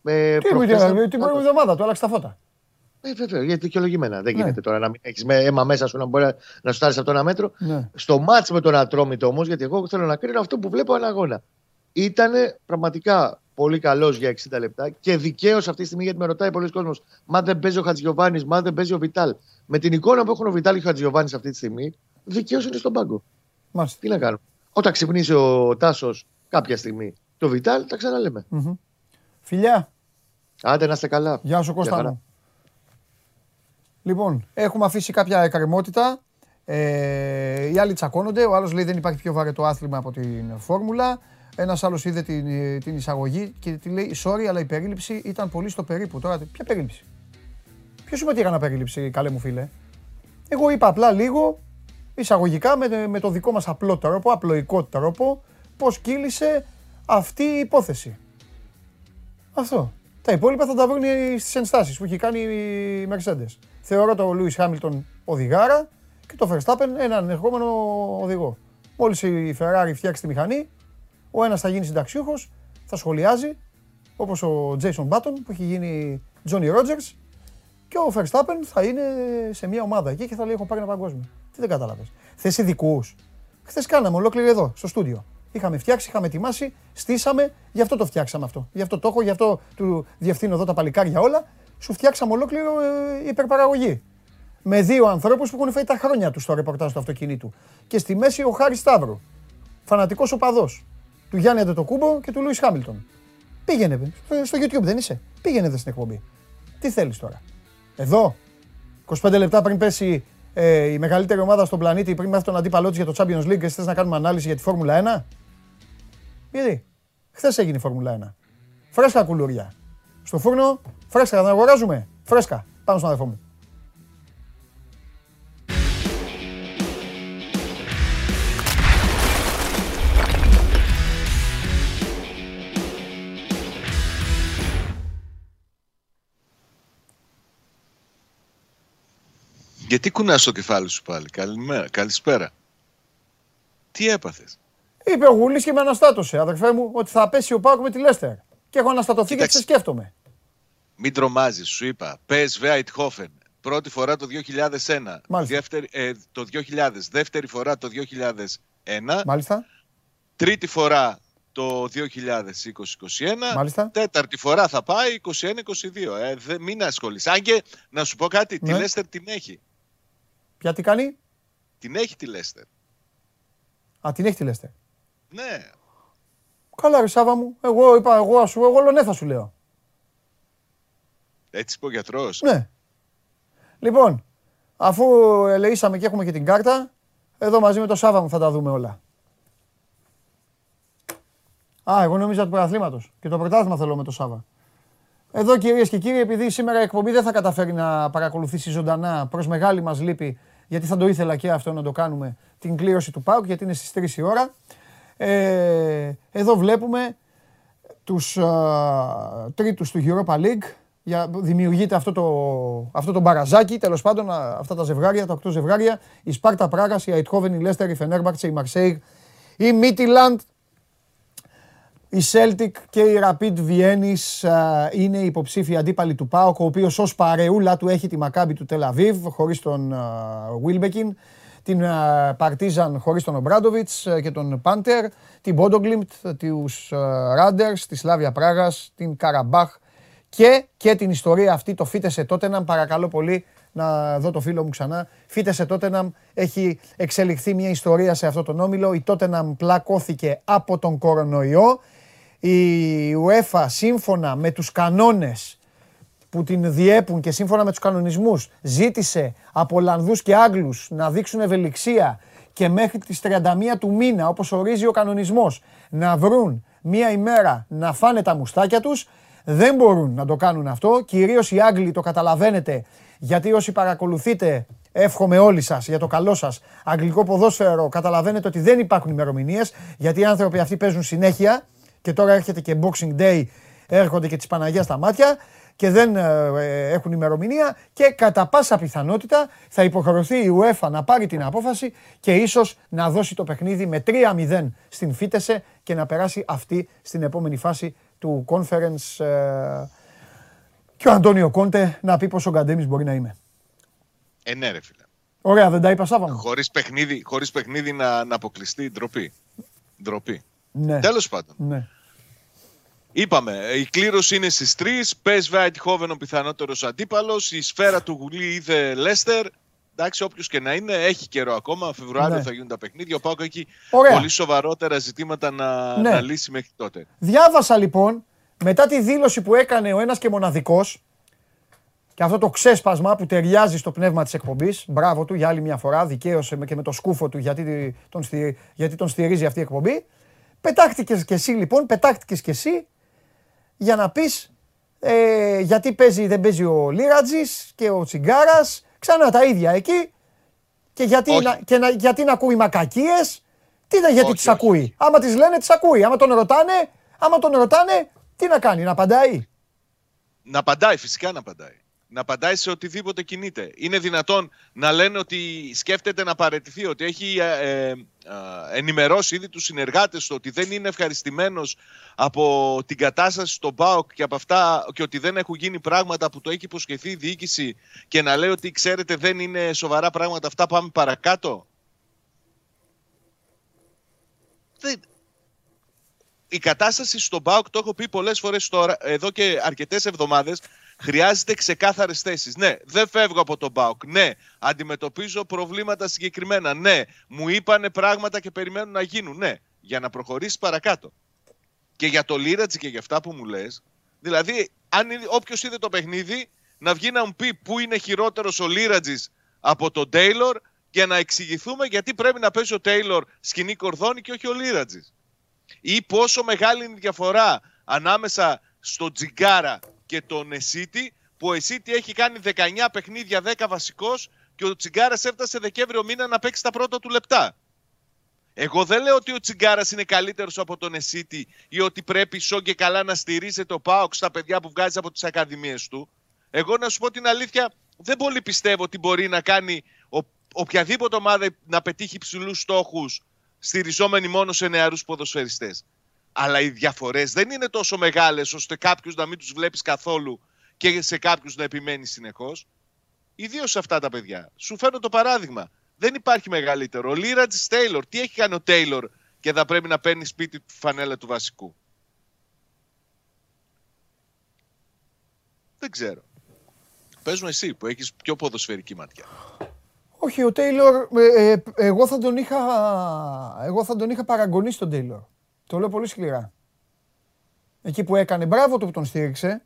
Με τι προχθές... την προηγούμενη εβδομάδα του άλλαξε τα φώτα. Ε, βέβαια, γιατί δικαιολογημένα. Δεν ναι. γίνεται τώρα να μην έχεις αίμα μέσα σου να μπορεί να σου τάρει αυτό ένα μέτρο. Ναι. Στο μάτς με τον Ατρόμητο όμως, γιατί εγώ θέλω να κρίνω αυτό που βλέπω ένα αγώνα. Ήταν πραγματικά πολύ καλός για 60 λεπτά και δικαίως αυτή τη στιγμή γιατί με ρωτάει πολλοί κόσμος. Μα δεν παίζει ο Χατζιωβάνη, μα δεν παίζει ο Βιτάλ. Με την εικόνα που έχουν ο Βιτάλ και ο Χατζιωβάνη αυτή τη στιγμή, δικαίως είναι στον πάγκο. Μάλιστα. Τι να κάνω. Όταν ξυπνήσει ο Τάσος κάποια στιγμή το Βιτάλ, τα ξαναλέμε. Mm-hmm. Φιλιά. Άντε να είστε καλά. Γεια σου Κώστα μου. Λοιπόν, έχουμε αφήσει κάποια εκκρεμότητα. Ε, οι άλλοι τσακώνονται. Ο άλλος λέει δεν υπάρχει πιο βαρετό άθλημα από την φόρμουλα. Ένας άλλος είδε την, την εισαγωγή και τη λέει: Sorry, αλλά η περίληψη ήταν πολύ στο περίπου. Τώρα, ποια περίληψη; Ποιος σου είπε ότι περίληψη, καλέ μου φίλε; Εγώ είπα απλά λίγο εισαγωγικά με, με το δικό μας απλό τρόπο, απλοϊκό τρόπο, πώς κύλησε αυτή η υπόθεση. Αυτό. Τα υπόλοιπα θα τα βρουν στις ενστάσεις που έχει κάνει η Mercedes. Θεωρώ τον Λούι Χάμιλτον οδηγάρα και το Verstappen έναν ερχόμενο οδηγό. Μόλις η Ferrari φτιάξει τη μηχανή, ο ένας θα γίνει συνταξιούχος, θα σχολιάζει, όπως ο Jason Button που έχει γίνει Johnny Rogers, και ο Verstappen θα είναι σε μια ομάδα εκεί και θα λέει: Έχω πάρει ένα παγκόσμιο. Τι δεν κατάλαβες. Θες ειδικούς. Χθες κάναμε ολόκληρη εδώ, στο στούντιο. Είχαμε φτιάξει, είχαμε ετοιμάσει, στήσαμε, γι' αυτό το φτιάξαμε αυτό. Γι' αυτό το έχω, γι' αυτό του διευθύνω εδώ τα παλικάρια όλα. Σου φτιάξαμε ολόκληρο ε, υπερπαραγωγή. Με δύο ανθρώπους που έχουν φέρει τα χρόνια τους στο ρεπορτάζ του αυτοκινήτου. Και στη μέση ο Χάρης Σταύρου. Φανατικός οπαδός του Γιάννη Αντετοκούμπο και του Λούι Χάμιλτον. Πήγαινε. Στο YouTube δεν είσαι. Πήγαινε εδώ στην εκπομπή. Τι θέλεις τώρα; Εδώ; 25 λεπτά πριν πέσει ε, η μεγαλύτερη ομάδα στον πλανήτη, πριν μάθει τον αντίπαλό της για το Champions League και θες να κάνουμε ανάλυση για τη Φόρμουλα 1. Γιατί; Χθες έγινε η Φόρμουλα 1. Φρέσκα κουλούρια. Στο φούρνο, φρέσκα θα την αγοράζουμε. Φρέσκα. Πάνω στον αδερφό μου. Γιατί κουνάς το κεφάλι σου πάλι. Καλημέρα. Καλησπέρα. Τι έπαθες; Είπε ο Γουλής και με αναστάτωσε, αδερφέ μου, ότι θα πέσει ο Πάουκ με τη Λέστερ. Και έχω αναστατωθεί και σε σκέφτομαι. Μην τρομάζεις, σου είπα. Πες Χόφεν. Πρώτη φορά το 2001. Δεύτερη, ε, το 2000. Δεύτερη φορά το 2001. Μάλιστα. Τρίτη φορά το 2020-2021. Μάλιστα. Τέταρτη φορά θα πάει 21-22. Ε, δε, μην ασχολείσαι. Αν και να σου πω κάτι, ναι. τη Λέστερ την έχει. Ποια τι κάνει; Την έχει τη Λέστερ. Α, την έχει τη Λέστερ. Ναι. Καλά ρε Σάβα μου. Εγώ είπα, εγώ, σου, εγώ λονέ θα σου λέω. Έτσι είπε ο γιατρός. Ναι. Λοιπόν, αφού ελεήσαμε και έχουμε και την κάρτα, εδώ μαζί με το Σάβα μου θα τα δούμε όλα. Α, εγώ νόμιζα του πρωταθλήματο. Και το πρωτάθλημα θέλω με το Σάβα. Εδώ κυρίες και κύριοι, επειδή σήμερα η εκπομπή δεν θα καταφέρει να παρακολουθήσει ζωντανά προς μεγάλη μας λύπη, γιατί θα το ήθελα και αυτό να το κάνουμε, την κλήρωση του ΠΑΟΚ, γιατί είναι στις 3 η ώρα. Ε, εδώ βλέπουμε τους τρίτου τρίτους του Europa League. Για, δημιουργείται αυτό το, αυτό το μπαραζάκι, τέλος πάντων αυτά τα ζευγάρια, τα οκτώ ζευγάρια. Η Σπάρτα Πράγα, η Αιτχόβεν, η Λέστερ, η Φενέρμπαρτσε, η Μαρσέιγ, η Μίτιλαντ, η Celtic και η Rapid Βιέννης είναι υποψήφοι αντίπαλοι του ΠΑΟΚ, ο οποίος ως παρεούλα του έχει τη Μακάμπι του Τελ Αβίβ, χωρίς τον Γουίλμπεκιν, την Παρτίζαν χωρίς τον Ομπράντοβιτς και τον Πάντερ, την Μπόντο Γκλιμτ, τους Ράντερς, τη Σλάβια Πράγας, την Καραμπάχ και, και την ιστορία αυτή το Βίτεσε Τότεναμ παρακαλώ πολύ να δω το φίλο μου ξανά. Βίτεσε Τότεναμ, έχει εξελιχθεί μια ιστορία σε αυτό τον όμιλο. Η Τότεναμ πλακώθηκε από τον κορονοϊό η UEFA σύμφωνα με τους κανόνες που την διέπουν και σύμφωνα με τους κανονισμούς ζήτησε από Ολλανδούς και Άγγλους να δείξουν ευελιξία και μέχρι τις 31 του μήνα όπως ορίζει ο κανονισμός να βρουν μία ημέρα να φάνε τα μουστάκια τους δεν μπορούν να το κάνουν αυτό. Κυρίως οι Άγγλοι το καταλαβαίνετε γιατί όσοι παρακολουθείτε εύχομαι όλοι σας για το καλό σας αγγλικό ποδόσφαιρο καταλαβαίνετε ότι δεν υπάρχουν ημερομηνίες, γιατί οι άνθρωποι αυτοί παίζουν συνέχεια και τώρα έρχεται και Boxing Day, έρχονται και τις Παναγία στα μάτια και δεν ε, έχουν ημερομηνία και κατά πάσα πιθανότητα θα υποχρεωθεί η UEFA να πάρει την απόφαση και ίσως να δώσει το παιχνίδι με 3-0 στην Φίτεσε και να περάσει αυτή στην επόμενη φάση του conference ε, και ο Αντώνιο Κόντε να πει πόσο γκαντέμις μπορεί να είμαι. Ε, ναι, ρε φίλε. Ωραία, δεν τα είπα Σάββα Χωρίς παιχνίδι, χωρίς παιχνίδι να, να αποκλειστεί ντροπή. ντροπή. Ναι. Τέλος πάντων. Ναι. Είπαμε, η κλήρωση είναι στις 3. Πες Χόβεν ο πιθανότερος αντίπαλος. Η σφαίρα του Γουλή είδε Λέστερ. Εντάξει, όποιος και να είναι, έχει καιρό ακόμα. Φεβρουάριο ναι. θα γίνουν τα παιχνίδια. Ο Πάκο έχει πολύ σοβαρότερα ζητήματα να, ναι. να λύσει μέχρι τότε. Διάβασα λοιπόν μετά τη δήλωση που έκανε ο ένας και μοναδικός και αυτό το ξέσπασμα που ταιριάζει στο πνεύμα της εκπομπής. Μπράβο του για άλλη μια φορά. Δικαίωσε και με το σκούφο του γιατί τον, γιατί τον στηρίζει αυτή η εκπομπή. Πετάχτηκες και εσύ λοιπόν, πετάχτηκες και εσύ για να πεις ε, γιατί παίζει, δεν παίζει ο Λίρατζης και ο Τσιγκάρας. Ξανά τα ίδια εκεί. Και γιατί, να, και να, γιατί να ακούει μακακίες. Τι είναι γιατί τις ακούει. Άμα τις λένε, τις ακούει. Άμα τον ρωτάνε, άμα τον ρωτάνε, τι να κάνει, να απαντάει. Να απαντάει, φυσικά να απαντάει να απαντάει σε οτιδήποτε κινείται. Είναι δυνατόν να λένε ότι σκέφτεται να παραιτηθεί, ότι έχει ε, ε, ενημερώσει ήδη τους συνεργάτες του ότι δεν είναι ευχαριστημένος από την κατάσταση στον ΠΑΟΚ και από αυτά και ότι δεν έχουν γίνει πράγματα που το έχει υποσχεθεί η διοίκηση και να λέει ότι ξέρετε δεν είναι σοβαρά πράγματα αυτά, πάμε παρακάτω. Η κατάσταση στον ΠΑΟΚ, το έχω πει πολλές φορές τώρα, εδώ και αρκετές εβδομάδες, Χρειάζεται ξεκάθαρες θέσεις. Ναι, δεν φεύγω από τον Μπάουκ. Ναι, αντιμετωπίζω προβλήματα συγκεκριμένα. Ναι, μου είπανε πράγματα και περιμένουν να γίνουν. Ναι, για να προχωρήσεις παρακάτω. Και για το Λίρατζι και για αυτά που μου λες, δηλαδή, αν όποιος είδε το παιχνίδι, να βγει να μου πει πού είναι χειρότερος ο Λίρατζης από τον Τέιλορ για να εξηγηθούμε γιατί πρέπει να παίζει ο Τέιλορ σκηνή κορδόνη και όχι ο Λίρατζης. Ή πόσο μεγάλη είναι η διαφορά ανάμεσα στο Τζιγκάρα και τον Εσίτη, που ο Εσίτη έχει κάνει 19 παιχνίδια, 10 βασικός και ο Τσιγκάρας έφτασε Δεκέμβριο μήνα να παίξει τα πρώτα του λεπτά. Εγώ δεν λέω ότι ο Τσιγκάρας είναι καλύτερος από τον Εσίτη ή ότι πρέπει σο και καλά να στηρίζεται ο Πάοξ στα παιδιά που βγάζει από τις ακαδημίες του. Εγώ να σου πω την αλήθεια, δεν πολύ πιστεύω ότι μπορεί να κάνει ο, οποιαδήποτε ομάδα να πετύχει ψηλού στόχους στηριζόμενοι μόνο σε νεαρούς ποδοσφαιριστές αλλά οι διαφορές δεν είναι τόσο μεγάλες ώστε κάποιους να μην τους βλέπεις καθόλου και σε κάποιους να επιμένεις συνεχώς. Ιδίως σε αυτά τα παιδιά. Σου φέρνω το παράδειγμα. Δεν υπάρχει μεγαλύτερο. Ο Λίρατζ Τέιλορ. Τι έχει κάνει ο Τέιλορ και θα πρέπει να παίρνει σπίτι του φανέλα του βασικού; Δεν ξέρω. Πες μου εσύ που έχεις πιο ποδοσφαιρική ματιά. Όχι, ο Τέιλορ, ε, ε, εγώ, θα τον είχα, εγώ θα τον είχα παραγωνίσει τον Τέιλορ. Το λέω πολύ σκληρά. Εκεί που έκανε, μπράβο του που τον στήριξε.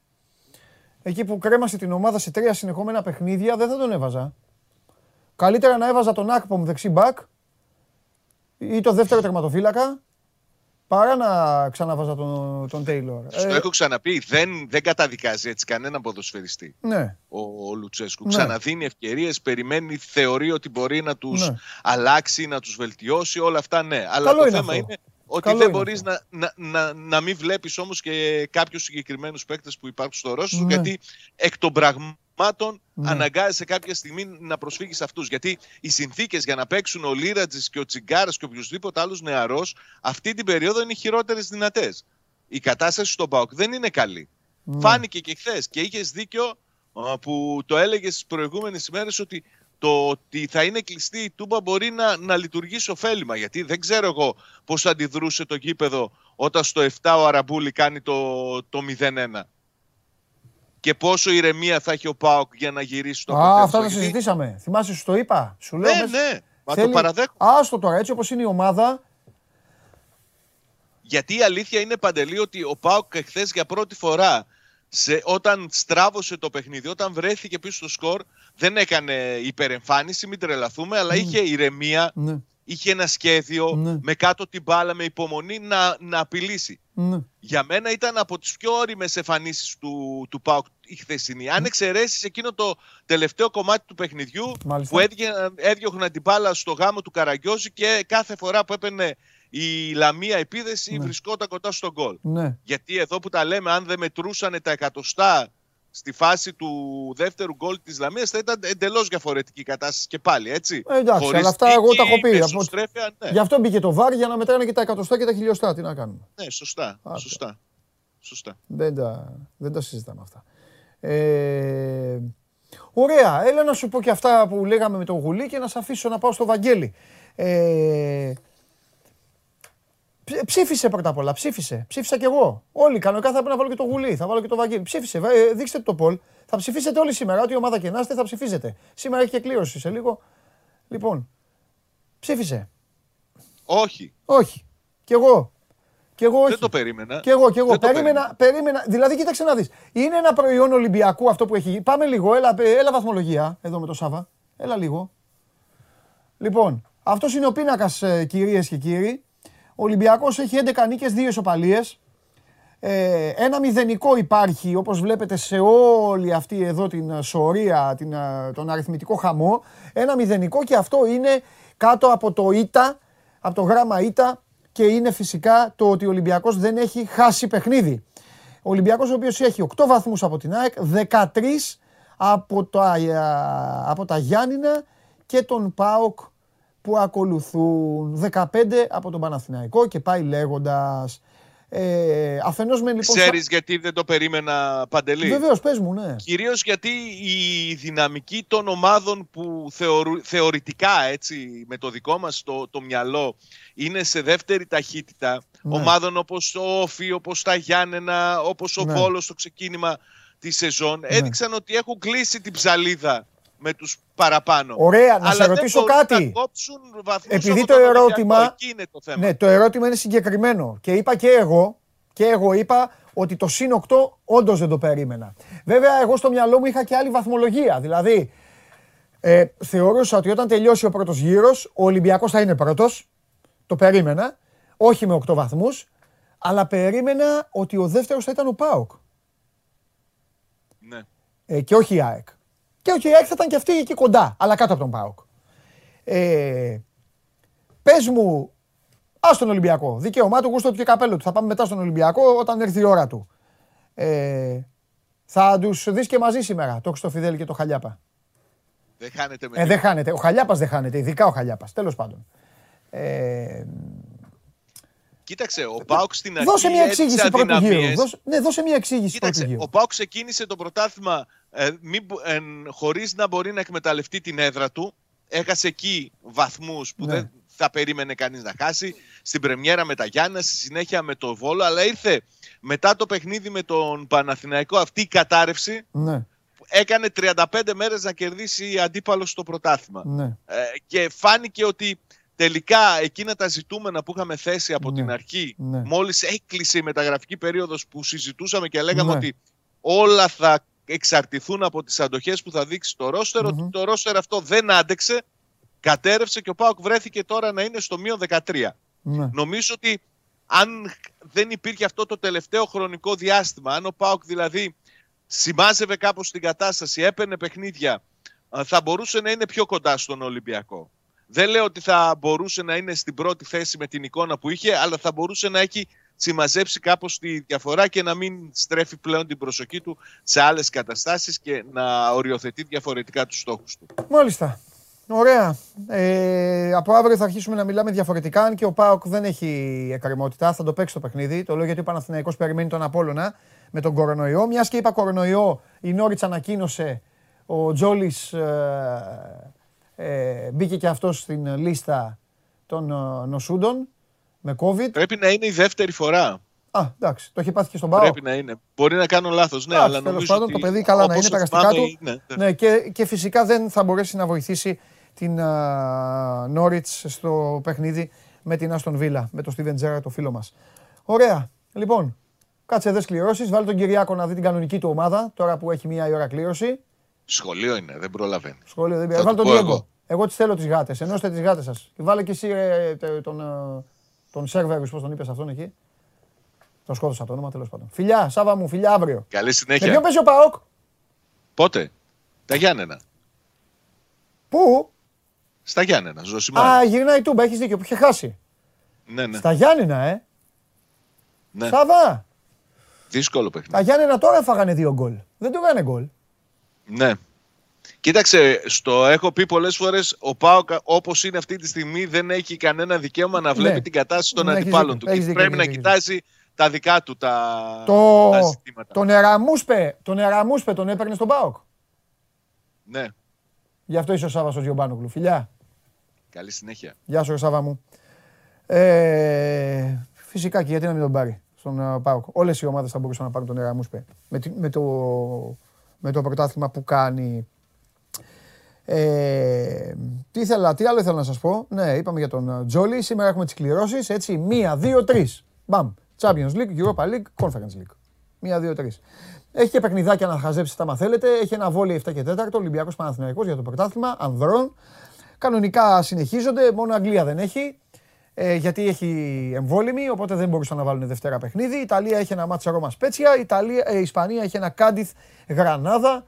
εκεί που κρέμασε την ομάδα σε τρία συνεχόμενα παιχνίδια, δεν θα τον έβαζα. Καλύτερα να έβαζα τον Άκπομ δεξί μπακ ή το δεύτερο τερματοφύλακα παρά να ξαναβάζα τον, τον Τέιλορ. Στο ε, έχω ξαναπεί, δεν, δεν καταδικάζει έτσι κανένα ποδοσφαιριστή ναι. ο, ο Λουτσέσκου. Ναι. Ξαναδίνει ευκαιρίες, περιμένει, θεωρεί ότι μπορεί να τους ναι. αλλάξει, να τους βελτιώσει. Όλα αυτά ναι. Αλλά Καλό το είναι θέμα αυτό. είναι ότι Καλό δεν είναι μπορείς αυτό. να, να, να, να μην βλέπεις όμως και κάποιους συγκεκριμένους παίκτες που υπάρχουν στο ρόλο σου, Ναι. γιατί εκ των πραγμάτων Ναι. αναγκάζεσαι κάποια στιγμή να προσφύγεις σε αυτούς. Γιατί οι συνθήκες για να παίξουν ο Λίρατζης και ο Τσιγκάρας και οποιοδήποτε άλλος νεαρός αυτή την περίοδο είναι οι χειρότερες δυνατές. Η κατάσταση στον Πάοκ δεν είναι καλή. Ναι. Φάνηκε και χθες και είχες δίκιο α, που το έλεγες στις προηγούμενες ημέρες ότι το ότι θα είναι κλειστή η τούμπα μπορεί να, να λειτουργήσει ωφέλιμα. Γιατί δεν ξέρω εγώ πώς αντιδρούσε το γήπεδο όταν στο 7 ο Αραμπούλη κάνει το, το 0-1. Και πόσο ηρεμία θα έχει ο Πάοκ για να γυρίσει το Α, αποτέλεσμα. αυτά τα Γιατί- συζητήσαμε. Θυμάσαι, σου το είπα. Σου λέω. Ναι, μες- ναι. Μα θέλει- το παραδέχομαι. Άστο τώρα, έτσι όπως είναι η ομάδα. Γιατί η αλήθεια είναι παντελή ότι ο Πάοκ εχθές για πρώτη φορά σε, όταν στράβωσε το παιχνίδι, όταν βρέθηκε πίσω στο σκορ, δεν έκανε υπερεμφάνιση, μην τρελαθούμε, αλλά είχε ηρεμία, Ναι, είχε ένα σχέδιο Ναι. με κάτω την μπάλα, με υπομονή να, να απειλήσει. ναι. Για μένα ήταν από τις πιο όριμες εμφανίσεις του, του ΠΑΟΚ η χθεσινή. Αν εξαιρέσεις εκείνο το τελευταίο κομμάτι του παιχνιδιού Μάλιστα. που έδιωχναν, έδιωχναν την μπάλα στο γάμο του Καραγκιόζη και κάθε φορά που έπαιρνε η Λαμία επίδεση Ναι. βρισκόταν κοντά στον γκολ. ναι. Γιατί εδώ που τα λέμε, αν δεν μετρούσαν τα εκατοστά στη φάση του δεύτερου γκολ της Λαμίας θα ήταν εντελώς διαφορετική η κατάσταση και πάλι, έτσι. Ε, εντάξει, Χωρίς αλλά αυτά εγώ τα έχω πει. νίκη, Από- μεσοστρέφεια, ναι. Γι' αυτό μπήκε το βάρ για να μετράνε και τα εκατοστά και τα χιλιοστά. Τι να κάνουμε. ναι, σωστά, Άρα. σωστά. Σωστά. Δεν τα, δεν τα συζητάμε αυτά. Ε, ωραία. Έλα να σου πω και αυτά που λέγαμε με τον Γουλή και να σε αφήσω να πάω στο Βαγγέλη. Ε, ψ- ψήφισε πρώτα απ' όλα. Ψήφισε. Ψήφισα κι εγώ. Όλοι κανονικά θα πρέπει να βάλω και το Γουλή. Θα βάλω και το Βαγγέλη. Ψήφισε. Ε, δείξτε το Πολ. Θα ψηφίσετε όλοι σήμερα. Ό,τι ομάδα και να είστε θα ψηφίζετε. Σήμερα έχει και κλήρωση σε λίγο. Λοιπόν, ψήφισε. Όχι, Όχι. Κι εγώ. Κι εγώ όχι. δεν το περίμενα. Κι εγώ, κι εγώ. Δεν το Περίμενα, περίμενα. Δηλαδή, κοίταξε να δεις. Είναι ένα προϊόν Ολυμπιακού αυτό που έχει. Πάμε λίγο. Έλα, ε, έλα βαθμολογία εδώ με το Σάβα. Έλα λίγο. Λοιπόν, αυτός είναι ο πίνακας, κυρίες και κύριοι. Ο Ολυμπιακός έχει 11 νίκες, 2 ισοπαλίες. Ε, ένα μηδενικό υπάρχει, όπως βλέπετε σε όλη αυτή εδώ την ε, σωρία, την, ε, τον αριθμητικό χαμό. Ένα μηδενικό και αυτό είναι κάτω από το ΙΤΑ, από το γράμμα ΙΤΑ και είναι φυσικά το ότι ο Ολυμπιακός δεν έχει χάσει παιχνίδι. Ο Ολυμπιακός ο οποίος έχει 8 βαθμούς από την ΑΕΚ, 13 από τα, ε, από τα Γιάννηνα και τον ΠΑΟΚ που ακολουθούν 15 από τον Παναθηναϊκό και πάει λέγοντας. Ε, αφενός με λοιπόν... Ξέρεις γιατί δεν το περίμενα Παντελή; Βεβαίως, πες μου, ναι. Κυρίως γιατί η δυναμική των ομάδων που θεωρου- θεωρητικά έτσι με το δικό μας το, το μυαλό είναι σε δεύτερη ταχύτητα Ναι. ομάδων όπως το Όφι, όπως τα Γιάννενα, όπως ο Ναι. Βόλος στο ξεκίνημα της σεζόν έδειξαν ότι έχουν κλείσει την ψαλίδα με τους παραπάνω. Ωραία, να Αλλά σε δεν ρωτήσω μπορούν κάτι. Να κόψουν βαθμούς Επειδή από το τον Ολυμπιακό. ερώτημα- Εκεί είναι το θέμα. Ναι, το ερώτημα είναι συγκεκριμένο. Και είπα και εγώ, και εγώ είπα ότι το συν 8 όντως δεν το περίμενα. Βέβαια, εγώ στο μυαλό μου είχα και άλλη βαθμολογία. Δηλαδή, ε, θεωρούσα ότι όταν τελειώσει ο πρώτος γύρος, ο Ολυμπιακός θα είναι πρώτος. Το περίμενα. Όχι με 8 βαθμούς. Αλλά περίμενα ότι ο δεύτερος θα ήταν ο Πάοκ. Ναι. Ε, και όχι η ΑΕΚ. Και όχι η ΑΕΚ θα ήταν και αυτή εκεί κοντά, αλλά κάτω από τον ΠΑΟΚ. Ε, πες μου, ας τον Ολυμπιακό. Δικαίωμά του, γούστο του και καπέλο του. Θα πάμε μετά στον Ολυμπιακό όταν έρθει η ώρα του. Ε, θα τους δεις και μαζί σήμερα, το Χρυστοφιδέλη και το Χαλιάπα. Δεν χάνεται με Ε, δεν χάνεται. Ο Χαλιάπας δεν χάνεται, ειδικά ο Χαλιάπας. Τέλος πάντων. Ε, Κοίταξε, ο Πάουκ στην αρχή δώσε μια εξήγηση έδειξε πρώτου γύρου. αδυναμίες. Δώσε, ναι, δώσε μια εξήγηση πρώτου Κοίταξε, γύρου. ο Πάουκ ξεκίνησε το πρωτάθλημα ε, μη μπο- εν- χωρίς να μπορεί να εκμεταλλευτεί την έδρα του. Έχασε εκεί βαθμούς που Ναι. δεν θα περίμενε κανείς να χάσει. Στην πρεμιέρα με τα Γιάννα, στη συνέχεια με το Βόλο. Αλλά ήρθε μετά το παιχνίδι με τον Παναθηναϊκό αυτή η κατάρρευση Ναι, που έκανε 35 μέρες να κερδίσει αντίπαλος στο πρωτάθλημα. ναι. Ε, και φάνηκε ότι τελικά εκείνα τα ζητούμενα που είχαμε θέσει από Ναι, την αρχή, ναι. μόλις έκλεισε η μεταγραφική περίοδος που συζητούσαμε και λέγαμε Ναι. ότι όλα θα εξαρτηθούν από τις αντοχές που θα δείξει το ρόστερ, ότι το ρόστερ αυτό δεν άντεξε, κατέρευσε και ο Πάοκ βρέθηκε τώρα να είναι στο μείον 13. Ναι. Νομίζω ότι αν δεν υπήρχε αυτό το τελευταίο χρονικό διάστημα, αν ο Πάοκ δηλαδή σημάζευε κάπως την κατάσταση, έπαιρνε παιχνίδια, θα μπορούσε να είναι πιο κοντά στον Ολυμπιακό. Δεν λέω ότι θα μπορούσε να είναι στην πρώτη θέση με την εικόνα που είχε, αλλά θα μπορούσε να έχει συμμαζέψει κάπως τη διαφορά και να μην στρέφει πλέον την προσοχή του σε άλλες καταστάσεις και να οριοθετεί διαφορετικά τους στόχους του. Μάλιστα. Ωραία. Ε, από αύριο θα αρχίσουμε να μιλάμε διαφορετικά. Αν και ο Πάοκ δεν έχει εκκρεμότητα, θα το παίξει το παιχνίδι. Το λέω γιατί ο Παναθηναϊκός περιμένει τον Απόλλωνα με τον κορονοϊό. Μιας και είπα κορονοϊό, η Νόριτς ανακοίνωσε ο Τζόλης ε, ε, μπήκε και αυτός στην λίστα των ε, νοσούντων με COVID. Πρέπει να είναι η δεύτερη φορά. Α, εντάξει, το έχει πάθει και στον Πάο. Πρέπει να είναι. Μπορεί να κάνω λάθος, ναι, αλλά νομίζω πάντων, ότι το παιδί καλά να είναι, τα γαστικά του. Ναι, ναι, και, και φυσικά δεν θα μπορέσει να βοηθήσει την Νόριτς στο παιχνίδι με την Άστον Βίλα, με τον Στίβεν Τζέρα, το φίλο μας. Ωραία. Λοιπόν, κάτσε εδώ κληρώσεις. Βάλει τον Κυριάκο να δει την κανονική του ομάδα, τώρα που έχει μία ώρα κλήρωση. Σχολείο είναι, δεν προλαβαίνει. Σχολείο δεν πειράζει. Βάλει τον Διέγκο. Εγώ, εγώ τις θέλω τις γάτες. Ενώστε τις γάτες σας. Βάλε και εσύ ε, τον, ε, τον Σέρβερ, πώς τον είπες αυτόν εκεί. Τον σκότωσα το όνομα τέλος πάντων. Φιλιά, Σάβα μου, φιλιά αύριο. Καλή συνέχεια. Με ποιον παίζει ο Πάοκ. Πότε; Τα Γιάννενα. Πού; Στα Γιάννενα, ζωσιμά. Α, γυρνάει η Τούμπα, έχεις δίκιο που είχε χάσει. Ναι, ναι. Στα Γιάννενα, ε. ναι. Σάβα. Δύσκολο παιχνίδι. Τα Γιάννενα τώρα φάγανε δύο γκολ. Δεν το έκανε γκολ. Ναι. Κοίταξε, στο έχω πει πολλές φορές, ο Πάοκ όπως είναι αυτή τη στιγμή δεν έχει κανένα δικαίωμα να βλέπει Ναι. την κατάσταση των Ναι, αντιπάλων έχεις του. δίκιο, Και έχεις πρέπει δίκιο, να έχεις κοιτάζει τα δικά του τα, Το, τα ζητήματα. τον Εραμούσπε, τον Εραμούσπε τον έπαιρνε στον Πάοκ. Ναι. Γι' αυτό είσαι ο Σάβα ο Τζιομπάνογλου. Φιλιά. Καλή συνέχεια. Γεια σου, ρε Σάβα μου. Ε, φυσικά και γιατί να μην τον πάρει στον uh, ΠΑΟΚ. Όλες οι ομάδες θα μπορούσαν να πάρουν τον Εραμούσπε με, τη- με, το, με το πρωτάθλημα που κάνει. Ε, τι, ήθελα, τι άλλο ήθελα να σας πω; Ναι, είπαμε για τον uh, Τζόλι. Σήμερα έχουμε τις κληρώσεις. Έτσι, μία, δύο, τρεις. Μπαμ. Champions League, Europa League, Conference League. Μία, δύο, τρεις. Έχει και παιχνιδάκια να χαζέψετε άμα θέλετε. Έχει ένα βόλιο 7 και 4, Ολυμπιακός Παναθηναϊκός για το πρωτάθλημα, ανδρών. Κανονικά συνεχίζονται, μόνο Αγγλία δεν έχει. Ε, γιατί έχει εμβόλυμη, οπότε δεν μπορούσαν να βάλουν Δευτέρα παιχνίδι. Η Ιταλία έχει ένα μάτσα Ρώμα Σπέτσια. Η, Ιταλία, ε, η Ισπανία έχει ένα Κάντιθ Γρανάδα.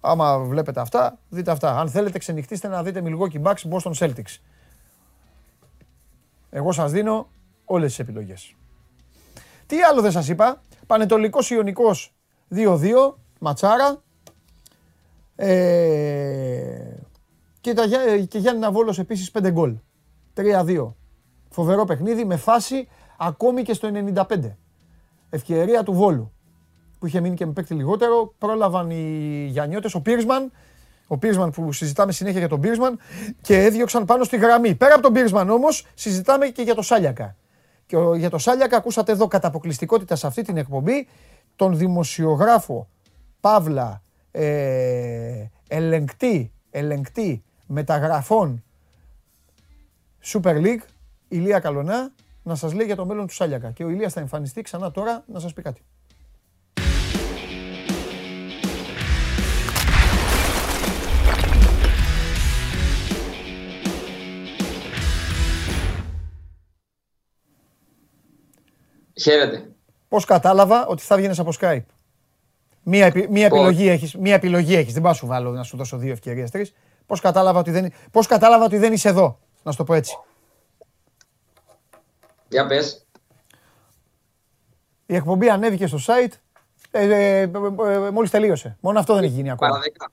Άμα βλέπετε αυτά, δείτε αυτά. Αν θέλετε, ξενυχτήστε να δείτε Milwaukee Bucks Boston Celtics. Εγώ σας δίνω όλες τις επιλογές. Τι άλλο δεν σας είπα; Πανετολικός Ιωνικός 2-2, ματσάρα. Ε, και, τα, Γιά- και Γιάννη Βόλος επίσης 5 γκολ. 3-2. Φοβερό παιχνίδι με φάση ακόμη και στο 95. Ευκαιρία του Βόλου που είχε μείνει και με παίκτη λιγότερο. Πρόλαβαν οι Γιαννιώτες, ο Πίρσμαν, ο Πίρσμαν που συζητάμε συνέχεια για τον Πίρσμαν και έδιωξαν πάνω στη γραμμή. Πέρα από τον Πίρσμαν όμως συζητάμε και για το Σάλιακα. Και ο- για το Σάλιακα ακούσατε εδώ κατά αποκλειστικότητα σε αυτή την εκπομπή τον δημοσιογράφο Παύλα ε, ελεγκτή, ελεγκτή μεταγραφών Super League, Ηλία Καλονά, να σας λέει για το μέλλον του Σάλιακα. Και ο Ηλίας θα εμφανιστεί ξανά τώρα να σας πει κάτι. Χαίρετε. Πώς κατάλαβα ότι θα βγαίνεις από Skype; Μία, επι- μία, Πώς; επιλογή έχεις, μία επιλογή έχεις, δεν πάω να σου βάλω να σου δώσω δύο ευκαιρίες, τρεις. Πώς κατάλαβα ότι δεν, πώς κατάλαβα ότι δεν είσαι εδώ, να σου το πω έτσι. Για πες. Η εκπομπή ανέβηκε στο site, ε, ε, ε, ε, μόλις τελείωσε. Μόνο αυτό δεν έχει γίνει ακόμα. Παραδέκα.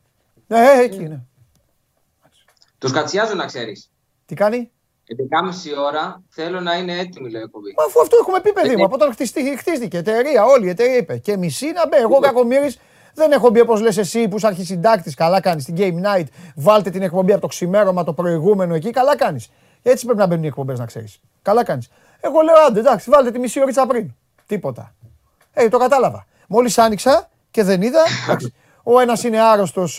Ε, ε, εκεί είναι. Τους κατσιάζω να ξέρεις. Τι κάνει; 11.30 ώρα θέλω να είναι έτοιμη λέει η εκπομπή. Μα αφού αυτό έχουμε πει, παιδί μου, από όταν χτιστεί- χτίστηκε η εταιρεία, όλη η εταιρεία είπε. Και μισή να μπει. Εγώ κακομοίρης δεν έχω μπει όπως λες εσύ που είσαι αρχισυντάκτης. Καλά κάνεις την Game Night. Βάλτε την εκπομπή από το ξημέρωμα το προηγούμενο εκεί. Καλά κάνεις. Έτσι πρέπει να μπαίνουν οι εκπομπές, να ξέρεις. Καλά κάνεις. Εγώ λέω άντε, εντάξει, βάλτε τη μισή ώρα πριν. Τίποτα. Ε, το κατάλαβα. Μόλις άνοιξα και δεν είδα. εντάξει, ο ένας είναι άρρωστος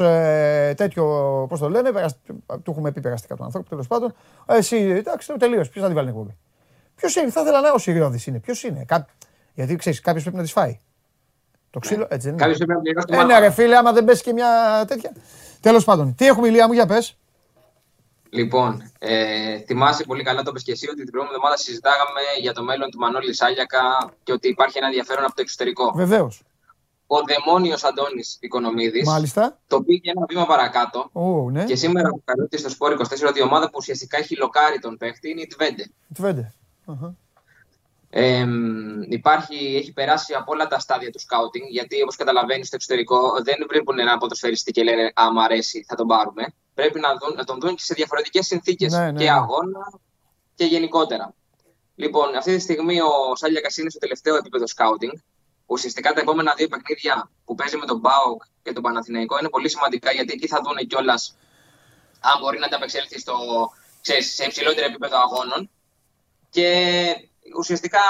τέτοιο, πώς το λένε, περασ- του έχουμε πει περαστικά του ανθρώπου τέλος πάντων. Εσύ, εντάξει, τελείω. Ποιος θα την βάλει την εκπομπή; Ποιος είναι, θα ήθελα να ο Σιριώδης είναι. Ποιος είναι; Κά... Γιατί ξέρεις, κάποιος πρέπει να τη φάει. Το ξύλο, έτσι δεν είναι. Κάποιος πρέπει να πληρώσει. Ε, ναι, ρε φίλε, άμα δεν πέσει και μια τέτοια. Τέλος πάντων, τι έχουμε ηλία μου για πες. Λοιπόν, ε, θυμάσαι πολύ καλά το πες και εσύ ότι την προηγούμενη εβδομάδα συζητάγαμε για το μέλλον του Μανώλη Σάλιακα και ότι υπάρχει ένα ενδιαφέρον από το εξωτερικό. Βεβαίως. Ο δαιμόνιος Αντώνης Οικονομίδης Μάλιστα. το πήγε ένα βήμα παρακάτω Ω, ναι. και σήμερα αποκαλύπτει στο Σπόρ 24 ότι η ομάδα που ουσιαστικά έχει λοκάρει τον παίχτη είναι η Τβέντε. Τβέντε. Αχα. Ε, υπάρχει, έχει περάσει από όλα τα στάδια του σκάουτινγκ, γιατί όπως καταλαβαίνεις στο εξωτερικό δεν βλέπουν ένα ποδοσφαιριστή και λένε Άμα αρέσει, θα τον πάρουμε. Πρέπει να, δουν, να τον δουν και σε διαφορετικές συνθήκες Ναι, ναι, και ναι. αγώνα και γενικότερα. Λοιπόν, αυτή τη στιγμή ο Σάλιακα είναι στο τελευταίο επίπεδο σκάουτινγκ. Ουσιαστικά τα επόμενα δύο παιχνίδια που παίζει με τον Μπάουκ και τον Παναθηναϊκό είναι πολύ σημαντικά γιατί εκεί θα δουν κιόλας αν μπορεί να ανταπεξέλθει στο, ξέρεις, σε υψηλότερο επίπεδο αγώνων. Και ουσιαστικά,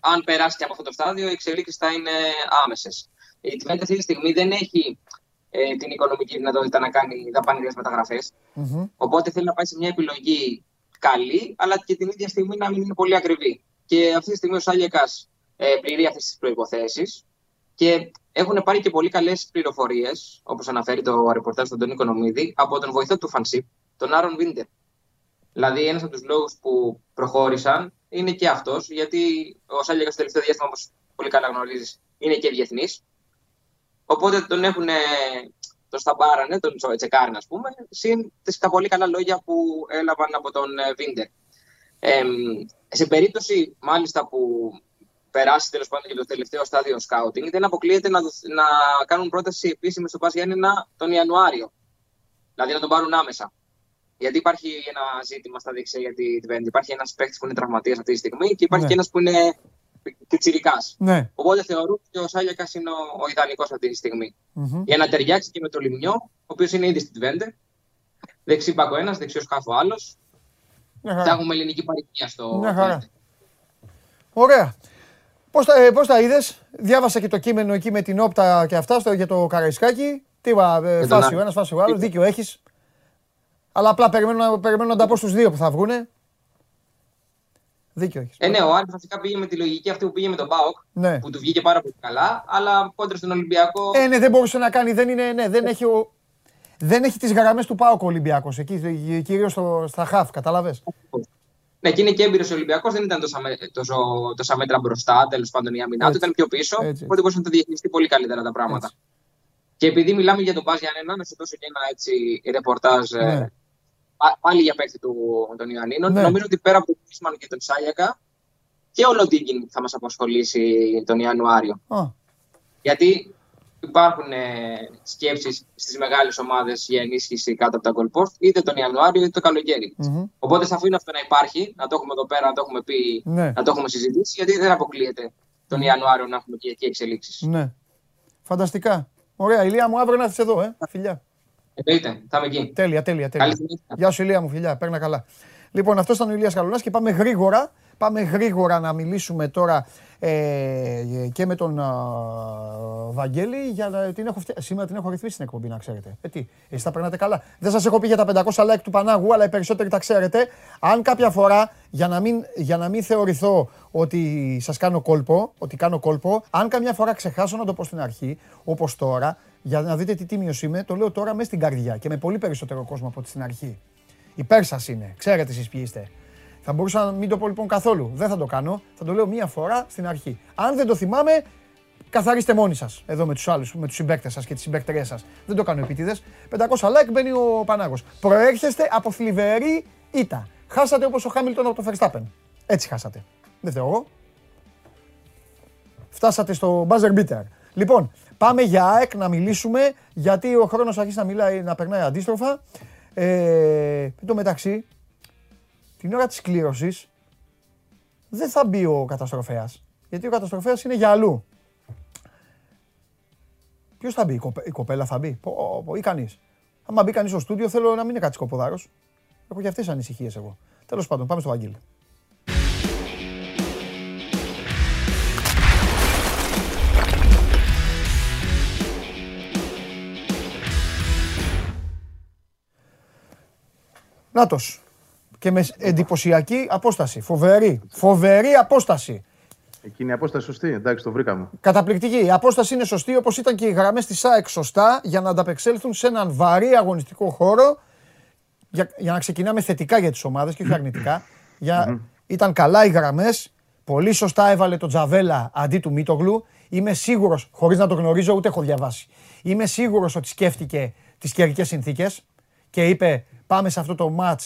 αν περάσει και από αυτό το στάδιο, οι εξελίξεις θα είναι άμεσες. Η Τβέντε αυτή τη στιγμή δεν έχει ε, την οικονομική δυνατότητα να κάνει δαπανηρές μεταγραφές. Μμμ. Οπότε θέλει να πάει σε μια επιλογή καλή, αλλά και την ίδια στιγμή να μην είναι πολύ ακριβή. Και αυτή τη στιγμή ο Σάλιακα ε, πληρεί αυτές τις προποθέσει. Και έχουν πάρει και πολύ καλές πληροφορίες, όπως αναφέρει το ρεπορτάζ του Αντώνη Οικονομίδη, από τον βοηθό του Φανσίπ, τον Άρον Βίντερ. Δηλαδή, ένας από τους λόγους που προχώρησαν είναι και αυτός, γιατί ο Σάλιακα στο τελευταίο διάστημα, όπως πολύ καλά γνωρίζεις, είναι και διεθνής. Οπότε τον έχουν, τον σταμπάρανε, τον τσεκάρουν, ας πούμε, συν τις- τα πολύ καλά λόγια που έλαβαν από τον ε, Βίντερ. Ε, σε περίπτωση, μάλιστα, που περάσει τέλος πάντων και το τελευταίο στάδιο σκάουτινγκ, δεν αποκλείεται να, δοθ- να κάνουν πρόταση επίσημη στο Πας Γιάννενα τον Ιανουάριο. Δηλαδή να τον πάρουν άμεσα. Γιατί υπάρχει ένα ζήτημα στα δεξιά για τη Τβέντη. Υπάρχει ένας παίκτης που είναι τραυματίας αυτή τη στιγμή και υπάρχει Ναι. και ένας που είναι πιτσιρικά. Ναι. Οπότε θεωρούν ότι ο Σάλιακα είναι ο, ο ιδανικός αυτή τη στιγμή. Μμμ. Για να ταιριάξει και με το Λιμιό, ο οποίος είναι ήδη στην Τβέντε. Δεξί πάκο ένας, δεξιός χάφο άλλος. Μια Θα χαρά. έχουμε ελληνική παροικία στο. Μια χαρά. Twente. Ωραία. Πώς τα, ε, πώς τα είδες, διάβασα και το κείμενο εκεί με την όπτα και αυτά στο, για το Καραϊσκάκι. Τι είπα, ε, τον φάση Άρη. ο ένας, φάση ο άλλος, δίκιο έχεις. Αλλά απλά περιμένω, να- περιμένω να τα πω στους δύο που θα βγουνε. Δίκιο έχεις. Ε, ναι, ο Άρης βασικά πήγε με τη λογική αυτή που πήγε με τον Μπάοκ, Ναι. που του βγήκε πάρα πολύ καλά, αλλά κόντρα στον Ολυμπιακό. Ε, ναι, δεν μπορούσε να κάνει, δεν είναι, ναι, δεν έχει, ο, δεν έχει τις γραμμές του ΠΑΟΚ ο Ολυμπιακός, εκεί κυρίως στο, στα χαφ, καταλαβες; Ναι, και είναι και έμπειρος ο Ολυμπιακός, δεν ήταν τόσα, με- τόσο, τόσα μέτρα μπροστά, τέλος πάντων η άμυνά του, Έτσι. ήταν πιο πίσω. Έτσι. Οπότε μπορούσε να το διαχειριστεί πολύ καλύτερα τα πράγματα. Έτσι. Και επειδή μιλάμε για τον Πάζ Γιάννενα, να σου δώσω και ένα έτσι ρεπορτάζ ε, Ναι. Πά- πάλι για παίκτη του, των Ιωαννίνων. Ναι. Νομίζω ότι πέρα από τον Κρίσμαν και τον Σάλιακα και ο Λοντίγκιν θα μας απασχολήσει τον Ιανουάριο. Α, Γιατί υπάρχουν ε, σκέψεις στις μεγάλες ομάδες για ενίσχυση κάτω από τα goal post, είτε τον Ιανουάριο είτε το καλοκαίρι. μμμ. Οπότε θα αφήνω αυτό να υπάρχει, να το έχουμε εδώ πέρα, να το έχουμε πει, Ναι. να το έχουμε συζητήσει, γιατί δεν αποκλείεται τον Ιανουάριο να έχουμε και εκεί εξελίξεις. Ναι. Φανταστικά. Ωραία, Ηλία μου, αύριο να έρθεις εδώ, ε. Φιλιά. Εννοείται, θα είμαι εκεί. Τέλεια, τέλεια, Καλή τέλεια. συνέχεια. Γεια σου Ηλία μου, φιλιά, παίρνα καλά. Λοιπόν, αυτός ήταν ο Ηλίας Καλονάς και πάμε γρήγορα, πάμε γρήγορα να μιλήσουμε τώρα ε, και με τον α, Βαγγέλη για να την έχω φτια... σήμερα την έχω ρυθμίσει την εκπομπή να ξέρετε. Ε, τι, εσείς τα περνάτε καλά. Δεν σας έχω πει για τα 500 like του Πανάγου, αλλά οι περισσότεροι τα ξέρετε. Αν κάποια φορά, για να μην, για να μην θεωρηθώ ότι σας κάνω κόλπο, ότι κάνω κόλπο, αν καμιά φορά ξεχάσω να το πω στην αρχή, όπως τώρα, για να δείτε τι τίμιος είμαι, το λέω τώρα μέσα στην καρδιά και με πολύ περισσότερο κόσμο από ό,τι στην αρχή. Υπέρ σας είναι. Ξέρετε εσείς ποιοι είστε. Θα μπορούσα να μην το πω λοιπόν καθόλου. Δεν θα το κάνω. Θα το λέω μία φορά στην αρχή. Αν δεν το θυμάμαι, καθαρίστε μόνοι σας. Εδώ με τους άλλους, με τους συμπαίκτες σας και τις συμπαίκτριές σας. Δεν το κάνω επίτηδες. 500 like μπαίνει ο Πανάγος. Προέρχεστε από θλιβερή ήττα. Χάσατε όπως ο Χάμιλτον από το Verstappen. Έτσι χάσατε. Δεν φταίω εγώ. Φτάσατε στο buzzer beater. Λοιπόν, πάμε για ΑΕΚ να μιλήσουμε, γιατί ο χρόνος αρχίζει να, μιλάει, να περνάει αντίστροφα. Ε, εν τω μεταξύ, την ώρα της κλήρωσης δεν θα μπει ο καταστροφέας. Γιατί ο καταστροφέας είναι για αλλού. Ποιος θα μπει, η, κοπε- η κοπέλα θα μπει, πω, πω, ή κανείς. Άμα μπει κανείς στο στούντιο θέλω να μην είναι κάτι σκοποδάρος. Έχω και αυτές τις ανησυχίες εγώ. Τέλος πάντων, πάμε στο Βαγγέλη. Νάτος. Και με εντυπωσιακή απόσταση. Φοβερή. Φοβερή απόσταση. Εκείνη η απόσταση σωστή. Εντάξει, το βρήκαμε. Καταπληκτική. Η απόσταση είναι σωστή όπως ήταν και οι γραμμές της ΑΕΚ σωστά για να ανταπεξέλθουν σε έναν βαρύ αγωνιστικό χώρο. Για, για να ξεκινάμε θετικά για τις ομάδες και όχι αρνητικά. για, ήταν καλά οι γραμμές. Πολύ σωστά έβαλε τον Τζαβέλα αντί του Μίτογλου. Είμαι σίγουρος, χωρίς να το γνωρίζω ούτε έχω διαβάσει, είμαι σίγουρος ότι σκέφτηκε τις καιρικές συνθήκες και είπε πάμε σε αυτό το ματ.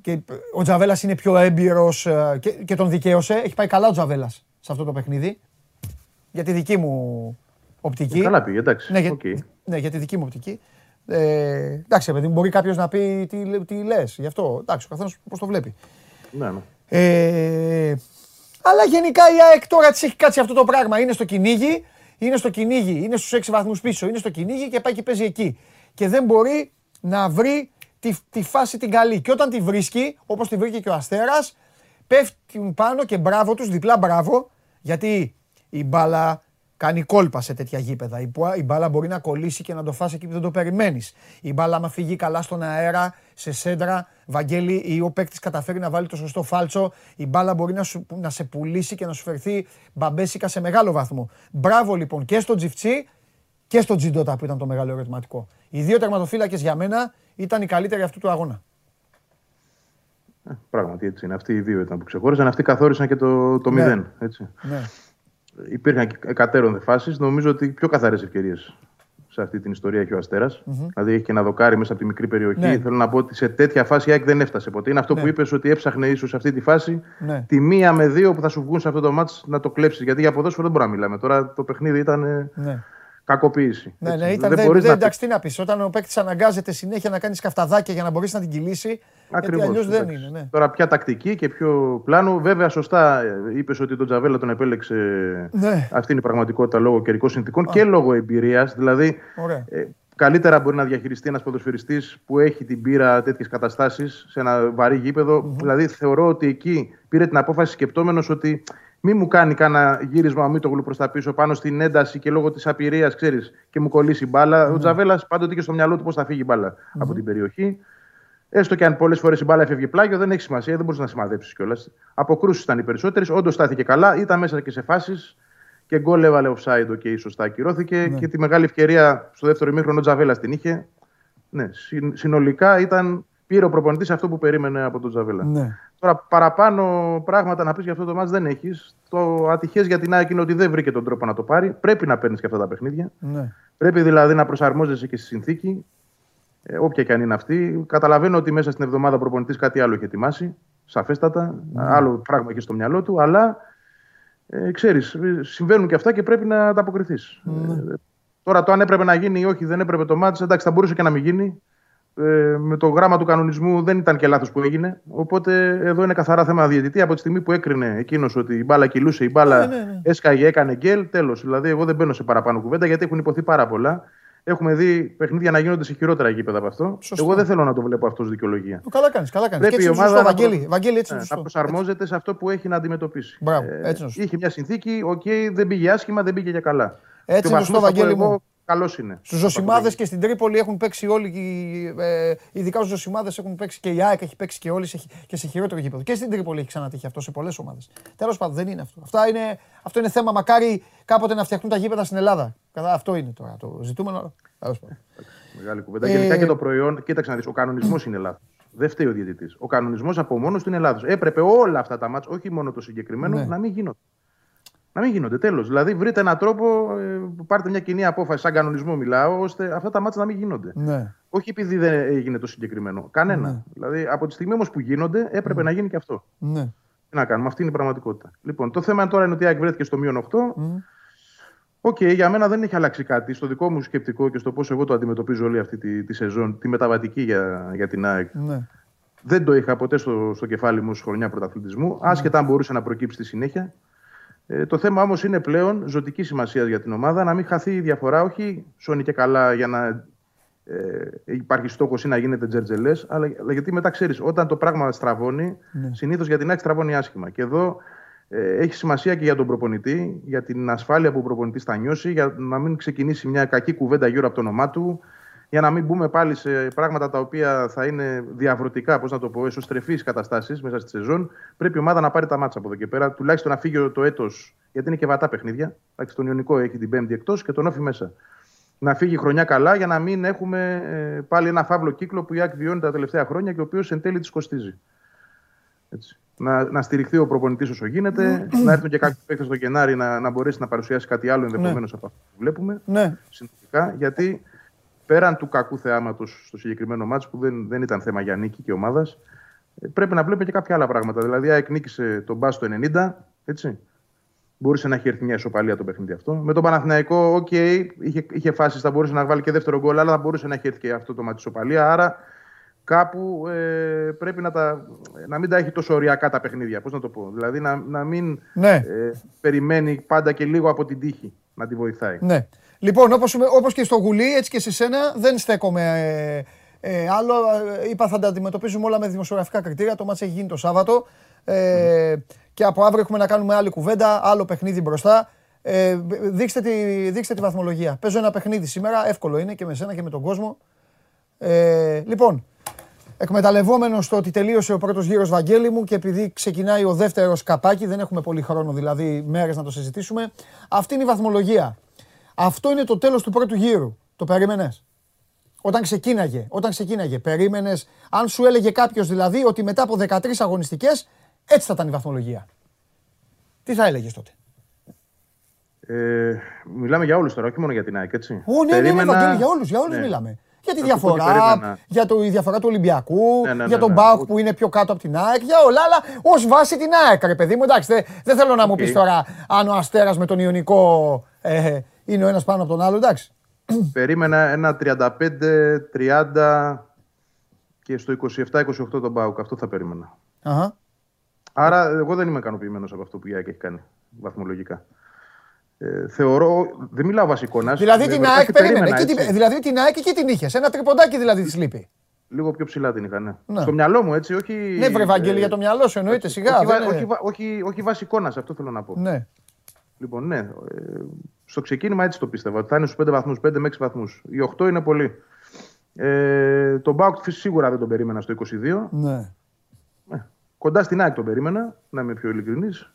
Και ο Τζαβέλας είναι πιο έμπειρος και, και τον δικαίωσε. Έχει πάει καλά ο Τζαβέλας σε αυτό το παιχνίδι. Για τη δική μου οπτική. Ε, καλά πήγε, εντάξει. Ναι, για, Οκ. ναι, για τη δική μου οπτική. Ε, εντάξει, παιδί, μου, μπορεί κάποιος να πει τι, τι λες γι' αυτό. Εντάξει, ο καθένας πώς το βλέπει. Ναι, ναι. Ε, αλλά γενικά η ΑΕΚ τώρα της έχει κάτσει αυτό το πράγμα. Είναι στο κυνήγι, είναι στο κυνήγι, είναι στους 6 βαθμούς πίσω, είναι στο κυνήγι και πάει και παίζει εκεί. Και δεν μπορεί να βρει τη, τη φάση την καλή. Και όταν τη βρίσκει, όπως τη βρήκε και ο Αστέρας, πέφτουν πάνω και μπράβο τους, διπλά μπράβο, γιατί η μπάλα κάνει κόλπα σε τέτοια γήπεδα. Η, πουα- η μπάλα μπορεί να κολλήσει και να το φάσει εκεί που δεν το περιμένεις. Η μπάλα, άμα φύγει καλά στον αέρα, σε σέντρα, Βαγγέλη, ή ο παίκτης καταφέρει να βάλει το σωστό φάλτσο, η μπάλα μπορεί να, σου, να σε πουλήσει και να σου φερθεί μπαμπέσικα σε μεγάλο βαθμό. Μπράβο λοιπόν και στον Τζιφτσί και στον Τζιντότα που ήταν το μεγάλο ερωτηματικό. Οι δύο τερματοφύλακες για μένα ήταν οι καλύτεροι αυτού του αγώνα. Ε, Πράγματι έτσι είναι. Αυτοί οι δύο ήταν που ξεχώρισαν. Αυτοί καθόρισαν και το, το Ναι. μηδέν. Έτσι. Ναι. Υπήρχαν και εκατέρωθεν φάσεις. Νομίζω ότι πιο καθαρές ευκαιρίες σε αυτή την ιστορία έχει ο αστερα Δηλαδή έχει και ένα δοκάρι μέσα από τη μικρή περιοχή. Ναι. Θέλω να πω ότι σε τέτοια φάση η ΑΕΚ δεν έφτασε ποτέ. Είναι αυτό Ναι. που είπες ότι έψαχνε ίσως σε αυτή τη φάση Ναι. τη μία με δύο που θα σου βγουν σε αυτό το μάτς να το κλέψεις. Γιατί για ποδόσφαιρο δεν μπορούμε να μιλάμε. Τώρα το παιχνίδι ήταν ε, Ναι. Κακοποίηση. Ναι, Έτσι. ναι, ήταν, δεν δεν, μπορείς δεν, να εντάξει, τι να πεις. Όταν ο παίκτης αναγκάζεται συνέχεια να κάνεις καυταδάκια για να μπορέσει να την κυλήσει. Γιατί Ακριβώς, αλλιώς δεν εντάξει. είναι. Ναι. Τώρα ποια τακτική και ποιο πλάνο. Βέβαια, σωστά είπες ότι τον Τζαβέλα τον επέλεξε. Ναι. Αυτή είναι η πραγματικότητα λόγω καιρικών συνθήκων και λόγω εμπειρίας. Δηλαδή, Ωραία. ε, καλύτερα μπορεί να διαχειριστεί ένας ποδοσφαιριστής που έχει την πείρα τέτοιες καταστάσεις σε ένα βαρύ γήπεδο. Δηλαδή, θεωρώ ότι εκεί πήρε την απόφαση σκεπτόμενος ότι μη μου κάνει κανένα γύρισμα μη το γλου προς τα πίσω πάνω στην ένταση και λόγω της απειρίας, ξέρεις, και μου κολλήσει η μπάλα. Ο Τζαβέλας πάντοτε είχε στο μυαλό του πώς θα φύγει η μπάλα από την περιοχή. Έστω και αν πολλές φορές η μπάλα έφευγε πλάγιο, δεν έχει σημασία, δεν μπορείς να σημαδέψεις κιόλας. Αποκρούσεις ήταν οι περισσότερες. Όντως στάθηκε καλά, ήταν μέσα και σε φάσεις και γκολ έβαλε offside και σωστά ακυρώθηκε. Και τη μεγάλη ευκαιρία στο δεύτερο ημίχρονο ο Τζαβέλας την είχε. Ναι, συν- συνολικά ήταν, πήρε ο προπονητής αυτό που περίμενε από τον Τζαβέλα. Ναι. Τώρα παραπάνω πράγματα να πεις για αυτό το μάτς δεν έχεις. Το ατυχές για την ΑΕΚ είναι ότι δεν βρήκε τον τρόπο να το πάρει. Πρέπει να παίρνεις και αυτά τα παιχνίδια. Ναι. Πρέπει δηλαδή να προσαρμόζεσαι και στη συνθήκη, ε, όποια και αν είναι αυτή. Καταλαβαίνω ότι μέσα στην εβδομάδα ο προπονητής κάτι άλλο έχει ετοιμάσει. Σαφέστατα. Άλλο πράγμα έχει στο μυαλό του. Αλλά ε, ξέρεις, ε, συμβαίνουν και αυτά και πρέπει να ανταποκριθεί. Ε, τώρα το αν έπρεπε να γίνει ή όχι, δεν έπρεπε το μάτς, εντάξει, θα μπορούσε και να μην γίνει. Ε, με το γράμμα του κανονισμού δεν ήταν και λάθος που έγινε. Οπότε εδώ είναι καθαρά θέμα διαιτητή. Από τη στιγμή που έκρινε εκείνος ότι η μπάλα κυλούσε, η μπάλα Ναι, ναι, ναι. έσκαγε, έκανε γκέλ, τέλος. Δηλαδή, εγώ δεν μπαίνω σε παραπάνω κουβέντα γιατί έχουν υποθεί πάρα πολλά. Έχουμε δει παιχνίδια να γίνονται σε χειρότερα γήπεδα από αυτό. Σωστό. Εγώ δεν θέλω να το βλέπω αυτό ως δικαιολογία. Το καλά κάνεις. Καλά κάνεις. Και Πρέπει έτσι η είναι σωστό, ομάδα να, Βαγγέλη. προ- Βαγγέλη, έτσι ε, είναι να σωστό. προσαρμόζεται σε αυτό που έχει να αντιμετωπίσει. Ε, Μπράβο, έτσι είναι σωστό. είχε μια συνθήκη, οκ, δεν πήγε άσχημα, δεν πήγε για καλά. Έτσι Και ο είναι βαθμός σωστό, θα πω Βαγγέλη εγώ, μου. Καλός είναι. Στους Ζωσιμάδες και στην Τρίπολη έχουν παίξει όλοι. οι- Ε, ειδικά στους Ζωσιμάδες έχουν παίξει και η ΑΕΚ έχει παίξει και όλοι σε, χει- και σε χειρότερο γήπεδο. Και στην Τρίπολη έχει ξανατύχει αυτό σε πολλές ομάδες. Τέλος πάντων, δεν είναι αυτό. Αυτά είναι, αυτό είναι θέμα. Μακάρι κάποτε να φτιαχτούν τα γήπεδα στην Ελλάδα. Κατά αυτό είναι τώρα το ζητούμενο. Τέλος πάντων. Μεγάλη κουβέντα. Ε, Γενικά και το προϊόν, κοίταξε να δεις, ο κανονισμός είναι λάθο. Δεν φταίει ο διαιτητής. Ο κανονισμός από μόνος του είναι λάθο. Έπρεπε όλα αυτά τα μάτια, όχι μόνο το συγκεκριμένο, Ναι. να μην γίνονται. Να μην γίνονται. Τέλος. Δηλαδή, βρείτε έναν τρόπο, ε, πάρτε μια κοινή απόφαση, σαν κανονισμό μιλάω, ώστε αυτά τα μάτια να μην γίνονται. Ναι. Όχι επειδή δεν έγινε το συγκεκριμένο. Κανένα. Δηλαδή, από τη στιγμή όμως που γίνονται, έπρεπε να γίνει και αυτό. Ναι. Τι να κάνουμε, αυτή είναι η πραγματικότητα. Λοιπόν, το θέμα τώρα είναι ότι η ΑΕΚ βρέθηκε στο μείον 8. Οκ, για μένα δεν έχει αλλάξει κάτι. Στο δικό μου σκεπτικό και στο πώς εγώ το αντιμετωπίζω όλη αυτή τη, τη σεζόν, τη μεταβατική για, για την ΑΕΚ. Ναι. Δεν το είχα ποτέ στο, στο κεφάλι μου ως χρονιά πρωταθλητισμού, άσχετα αν μπορούσε να προκύψει στη συνέχεια. Ε, το θέμα όμως είναι πλέον ζωτική σημασία για την ομάδα να μην χαθεί η διαφορά, όχι σώνει και καλά για να ε, υπάρχει στόχος ή να γίνεται τζερτζελές, αλλά, αλλά γιατί μετά ξέρεις, όταν το πράγμα στραβώνει, Ναι. συνήθως για την ΑΕΚ στραβώνει άσχημα. Και εδώ ε, έχει σημασία και για τον προπονητή, για την ασφάλεια που ο προπονητής θα νιώσει, για να μην ξεκινήσει μια κακή κουβέντα γύρω από το όνομά του, για να μην μπούμε πάλι σε πράγματα τα οποία θα είναι διαφορετικά, πώς να το πω, εσωστρεφείς καταστάσεις μέσα στη σεζόν, πρέπει η ομάδα να πάρει τα μάτσα από εδώ και πέρα. Τουλάχιστον να φύγει το έτος, γιατί είναι και βατά παιχνίδια. Εντάξει, τον Ιωνικό έχει την Πέμπτη εκτός και τον Όφη μέσα. Να φύγει χρονιά καλά για να μην έχουμε ε, πάλι ένα φαύλο κύκλο που η Άκη βιώνει τα τελευταία χρόνια και ο οποίος εν τέλει της κοστίζει. Έτσι. Να, να στηριχθεί ο προπονητής όσο γίνεται, να έρθουν και κάποιοι παίκτες στο Γενάρη να, να μπορέσει να παρουσιάσει κάτι άλλο ενδεχομένως ναι. από αυτό που βλέπουμε. Ναι. Συνολικά, γιατί πέραν του κακού θεάματος στο συγκεκριμένο ματς που δεν, δεν ήταν θέμα για νίκη και ομάδας, ε, πρέπει να βλέπουμε και κάποια άλλα πράγματα. Δηλαδή, ΑΕΚ νίκησε τον Μπάς στο 90, έτσι. Μπορούσε να έχει έρθει μια ισοπαλία το παιχνίδι αυτό. Με τον Παναθηναϊκό, OK, okay, είχε, είχε φάσεις, θα μπορούσε να βάλει και δεύτερο γκολ, αλλά θα μπορούσε να έχει έρθει και αυτό το ματς ισοπαλία. Άρα κάπου ε, πρέπει να, τα, να μην τα έχει τόσο ωριακά τα παιχνίδια. Πώς να το πω; Δηλαδή να, να μην ναι. ε, περιμένει πάντα και λίγο από την τύχη να τη βοηθάει. Ναι. Λοιπόν, όπως, όπως και στο γουλί, έτσι και σε σένα, δεν στέκομαι ε, ε, άλλο. Ε, είπα θα τα αντιμετωπίζουμε όλα με δημοσιογραφικά κριτήρια. Το μάτς έχει γίνει το Σάββατο. Ε, Και από αύριο έχουμε να κάνουμε άλλη κουβέντα, άλλο παιχνίδι μπροστά. Ε, δείξτε, τη, δείξτε τη βαθμολογία. Παίζω ένα παιχνίδι σήμερα, εύκολο είναι και με σένα και με τον κόσμο. Ε, λοιπόν, εκμεταλλευόμενο το ότι τελείωσε ο πρώτος γύρος Βαγγέλη μου και επειδή ξεκινάει ο δεύτερος καπάκι, δεν έχουμε πολύ χρόνο δηλαδή μέρες να το συζητήσουμε. Αυτή είναι η βαθμολογία. Αυτό είναι το τέλος του πρώτου γύρου. Το περίμενες; Όταν ξεκίναγε, όταν ξεκίναγε, περίμενες, αν σου έλεγε κάποιος δηλαδή ότι μετά από 13 αγωνιστικές έτσι θα ήταν η βαθμολογία. Τι θα έλεγες τότε; Ε, μιλάμε για όλους τώρα, όχι μόνο για την ΑΕΚ, έτσι. Ω, ναι, ναι, ναι, για όλους, για όλους ναι. μιλάμε. Για τη διαφορά, για το, η διαφορά του Ολυμπιακού, ναι, ναι, για τον Μπάουκ που είναι πιο κάτω από την ΑΕΚ, για όλα, αλλά ως βάση την ΑΕΚ, ρε παιδί μου. Εντάξει, δεν, θέλω να μου πεις τώρα αν ο Αστέρας με τον Ιωνικό ε, είναι ο ένας πάνω από τον άλλο, εντάξει. Περίμενα ένα 35-30 και στο 27-28 τον Μπάουκ. Αυτό θα περίμενα. Αχα. Άρα, εγώ δεν είμαι ικανοποιημένος από αυτό που η ΑΕΚ έχει κάνει βαθμολογικά. Ε, θεωρώ. Δεν μιλάω βασικό να Δηλαδή την ΑΕΚ περίμενε. δηλαδή την ΑΕΚ εκεί την είχες. Ένα τριποντάκι δηλαδή της λείπει. Λίγο πιο ψηλά την είχα, ναι. ναι. Στο μυαλό μου, έτσι, όχι. Ναι, βρε Βαγγέλη, ε, για το μυαλό σου εννοείται σιγά. Όχι, δεν όχι, όχι, όχι βασικό να αυτό θέλω να πω. Ναι. Λοιπόν, ναι. Ε, στο ξεκίνημα έτσι το πίστευα. Ότι θα είναι στους 5 βαθμούς, 5 με 6 βαθμούς. Οι 8 είναι πολύ. Ε, τον Μπάουκ σίγουρα δεν τον περίμενα στο 22. Ναι. Ε, κοντά στην ΑΕΚ τον περίμενα, να είμαι πιο ειλικρινής.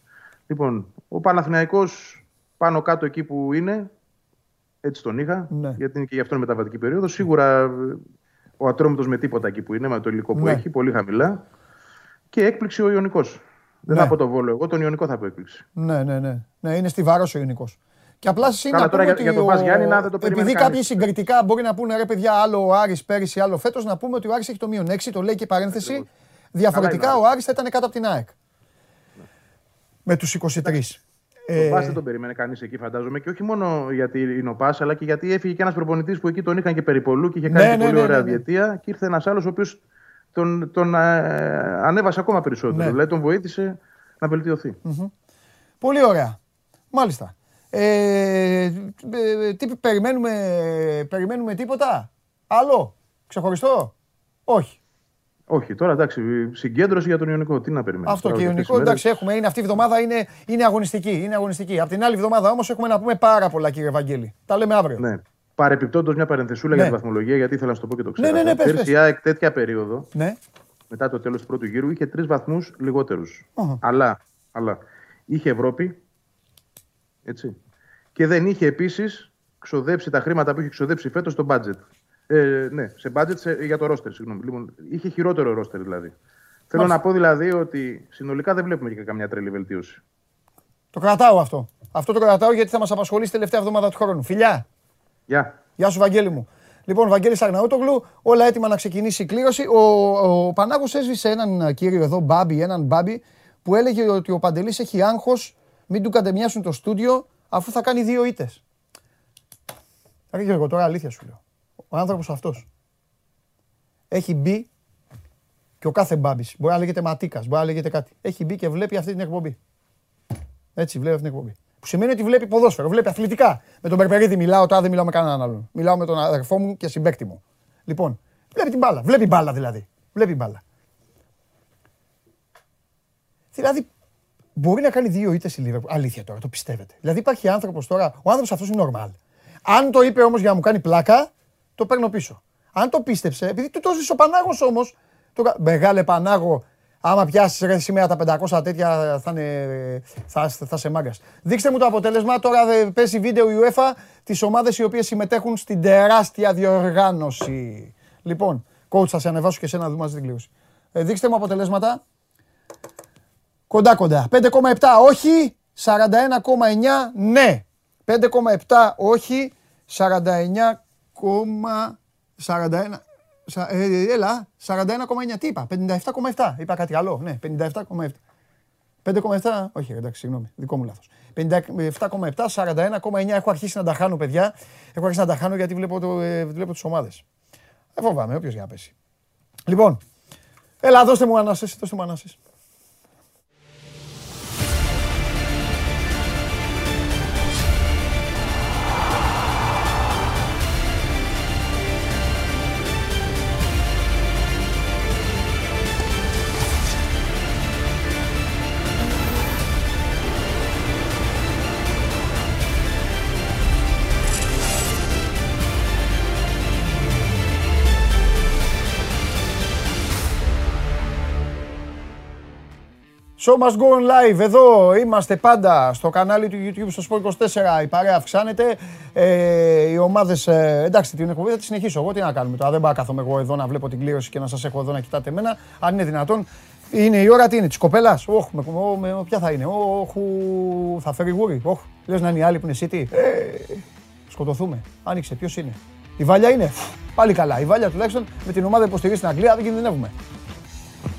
Λοιπόν, ο Παναθηναϊκός πάνω κάτω εκεί που είναι, έτσι τον είχα, ναι. γιατί είναι και γι' αυτό μεταβατική περίοδος. Σίγουρα ο Ατρόμητος με τίποτα εκεί που είναι, με το υλικό που ναι. έχει, πολύ χαμηλά. Και έκπληξη ο Ιωνικός. Δεν ναι. θα πω το βόλο εγώ, τον Ιωνικό θα πω έκπληξη. Ναι, ναι, ναι. ναι είναι στη βάρος ο Ιωνικός. Και απλά είναι να για, για τον Γιάννη, να δεν το Επειδή κάποιοι συγκριτικά μπορεί να πούνε ρε παιδιά, άλλο ο Άρης πέρυσι, άλλο φέτος, να πούμε ότι ο Άρης έχει το μείον 6, το λέει και παρένθεση. Διαφορετικά ο Άρης θα ήταν κάτω από την ΑΕΚ. Ναι. Με τους 23. Ε... Τον δεν τον περίμενε κανείς εκεί, φαντάζομαι. Και όχι μόνο γιατί είναι ο Πας, αλλά και γιατί έφυγε και ένας προπονητής που εκεί τον είχαν και περιπολού και είχε κάνει ναι, ναι, πολύ ναι, ωραία ναι, ναι. διετία. Και ήρθε ένας άλλος ο οποίος τον, τον ε, ανέβασε ακόμα περισσότερο. Ναι. Δηλαδή τον βοήθησε να βελτιωθεί. Mm-hmm. Πολύ ωραία. Μάλιστα. Ε, ε, τι, περιμένουμε, περιμένουμε τίποτα; Άλλο; Ξεχωριστό; Όχι. Όχι, τώρα εντάξει, συγκέντρωση για τον Ιωνικό. Τι να περιμένουμε. Αυτό και Ιωνικό, εντάξει, έχουμε. Είναι, αυτή η εβδομάδα είναι, είναι αγωνιστική. Είναι αγωνιστική. Από την άλλη εβδομάδα όμως έχουμε να πούμε πάρα πολλά, κύριε Βαγγέλη. Τα λέμε αύριο. Ναι. Παρεπιπτόντως, μια παρενθεσούλα ναι. για τη βαθμολογία, γιατί ήθελα να σου το πω και το ξέρω. Ναι, ναι, ναι, πες, Πέρσι η ΑΕΚ τέτοια περίοδο, ναι. μετά το τέλος του πρώτου γύρου, είχε τρεις βαθμούς λιγότερους. Uh-huh. Αλλά, αλλά είχε Ευρώπη. Έτσι. Και δεν είχε επίσης ξοδέψει τα χρήματα που είχε ξοδέψει φέτος στο budget. Ε, ναι, σε budget για το ρόστερ, συγγνώμη. Λοιπόν, είχε χειρότερο ρόστερ δηλαδή. Θέλω να πω δηλαδή ότι συνολικά δεν βλέπουμε και καμιά τρελή βελτίωση. Το κρατάω αυτό. Αυτό το κρατάω γιατί θα μας απασχολήσει τελευταία εβδομάδα του χρόνου. Φιλιά! Γεια. Γεια σου, Βαγγέλη μου. Λοιπόν, Βαγγέλης Αγναούτογλου, όλα έτοιμα να ξεκινήσει η κλήρωση. Ο, ο Πανάγος έσβησε έναν κύριο εδώ, Μπάμπι, έναν Μπάμπι, που έλεγε ότι ο Παντελής έχει άγχος, μην του κατεμιάσουν το στούντιο, αφού θα κάνει δύο ήττες. Ρε Γιώργο, τώρα αλήθεια σου λέω ο άνθρωπος αυτός έχει μπει και ο κάθε μπάμπης, μπορεί να λέγεται Ματίκας, μπορεί να λέγεται κάτι. Έχει μπει και βλέπει αυτή την εκπομπή. Έτσι, βλέπει αυτή την εκπομπή. Που σημαίνει ότι βλέπει ποδόσφαιρο, βλέπει αθλητικά. Με τον Περπερίδη μιλάω, τώρα δεν μιλάω με κανέναν άλλον. Μιλάω με τον αδερφό μου και συμπέκτη μου. Λοιπόν, βλέπει την μπάλα. Βλέπει μπάλα δηλαδή. Βλέπει μπάλα. Δηλαδή, μπορεί να κάνει δύο ήττες η Λίβερπουλ. Αλήθεια τώρα, το πιστεύετε. Δηλαδή, υπάρχει άνθρωπος τώρα, ο άνθρωπος αυτός είναι normal. Αν το είπε όμως για να μου κάνει πλάκα, το παίρνω πίσω. Αν το πίστεψε, επειδή του το ζήσει ο Πανάγος όμως. Μεγάλε Πανάγο, άμα πιάσεις ρε σήμερα τα 500 τέτοια θα, είναι, θα, θα σε μάγκας. Δείξτε μου το αποτέλεσμα. Τώρα δε- παίζει βίντεο η UEFA τις ομάδες οι οποίες συμμετέχουν στην τεράστια διοργάνωση. Λοιπόν, coach, θα σε ανεβάσω και εσένα να δούμε μαζί την κλήρωση. Ε, δείξτε μου αποτελέσματα. Κοντά κοντά. 5,7 όχι, 41,9 ναι. 5,7 όχι, 49,41. Σα- ε, έλα, 41,9. Τι είπα, 57,7. Είπα κάτι άλλο. Ναι, 57,7. 5,7. Όχι, εντάξει, συγγνώμη. Δικό μου λάθος. 57,7, 41,9. Έχω αρχίσει να τα χάνω, παιδιά. Έχω αρχίσει να τα χάνω γιατί βλέπω, το, ε, βλέπω τις ομάδες. Δεν φοβάμαι, όποιος για να πέσει. Λοιπόν, έλα, δώστε μου ανάσες, δώστε μου ανάσες. Show must go on live. Εδώ είμαστε πάντα στο κανάλι του YouTube στο Sport 24. Η παρέα αυξάνεται. Ε, οι ομάδες. Ε, εντάξει, την εκπομπή θα τη συνεχίσω. Εγώ τι να κάνουμε τώρα. Δεν πάω να κάθομαι εγώ εδώ να βλέπω την κλήρωση και να σας έχω εδώ να κοιτάτε εμένα. Αν είναι δυνατόν. Είναι η ώρα τι είναι, της κοπέλας. Όχι, με, με, με, ποια θα είναι. Όχου, θα φέρει γούρι. Όχι, λες να είναι η άλλη που είναι City. Ε, σκοτωθούμε. Άνοιξε, ποιος είναι. Η Βάλια είναι. Φου, Πάλι καλά. Η Βάλια τουλάχιστον με την ομάδα που υποστηρίζει στην Αγγλία δεν κινδυνεύουμε.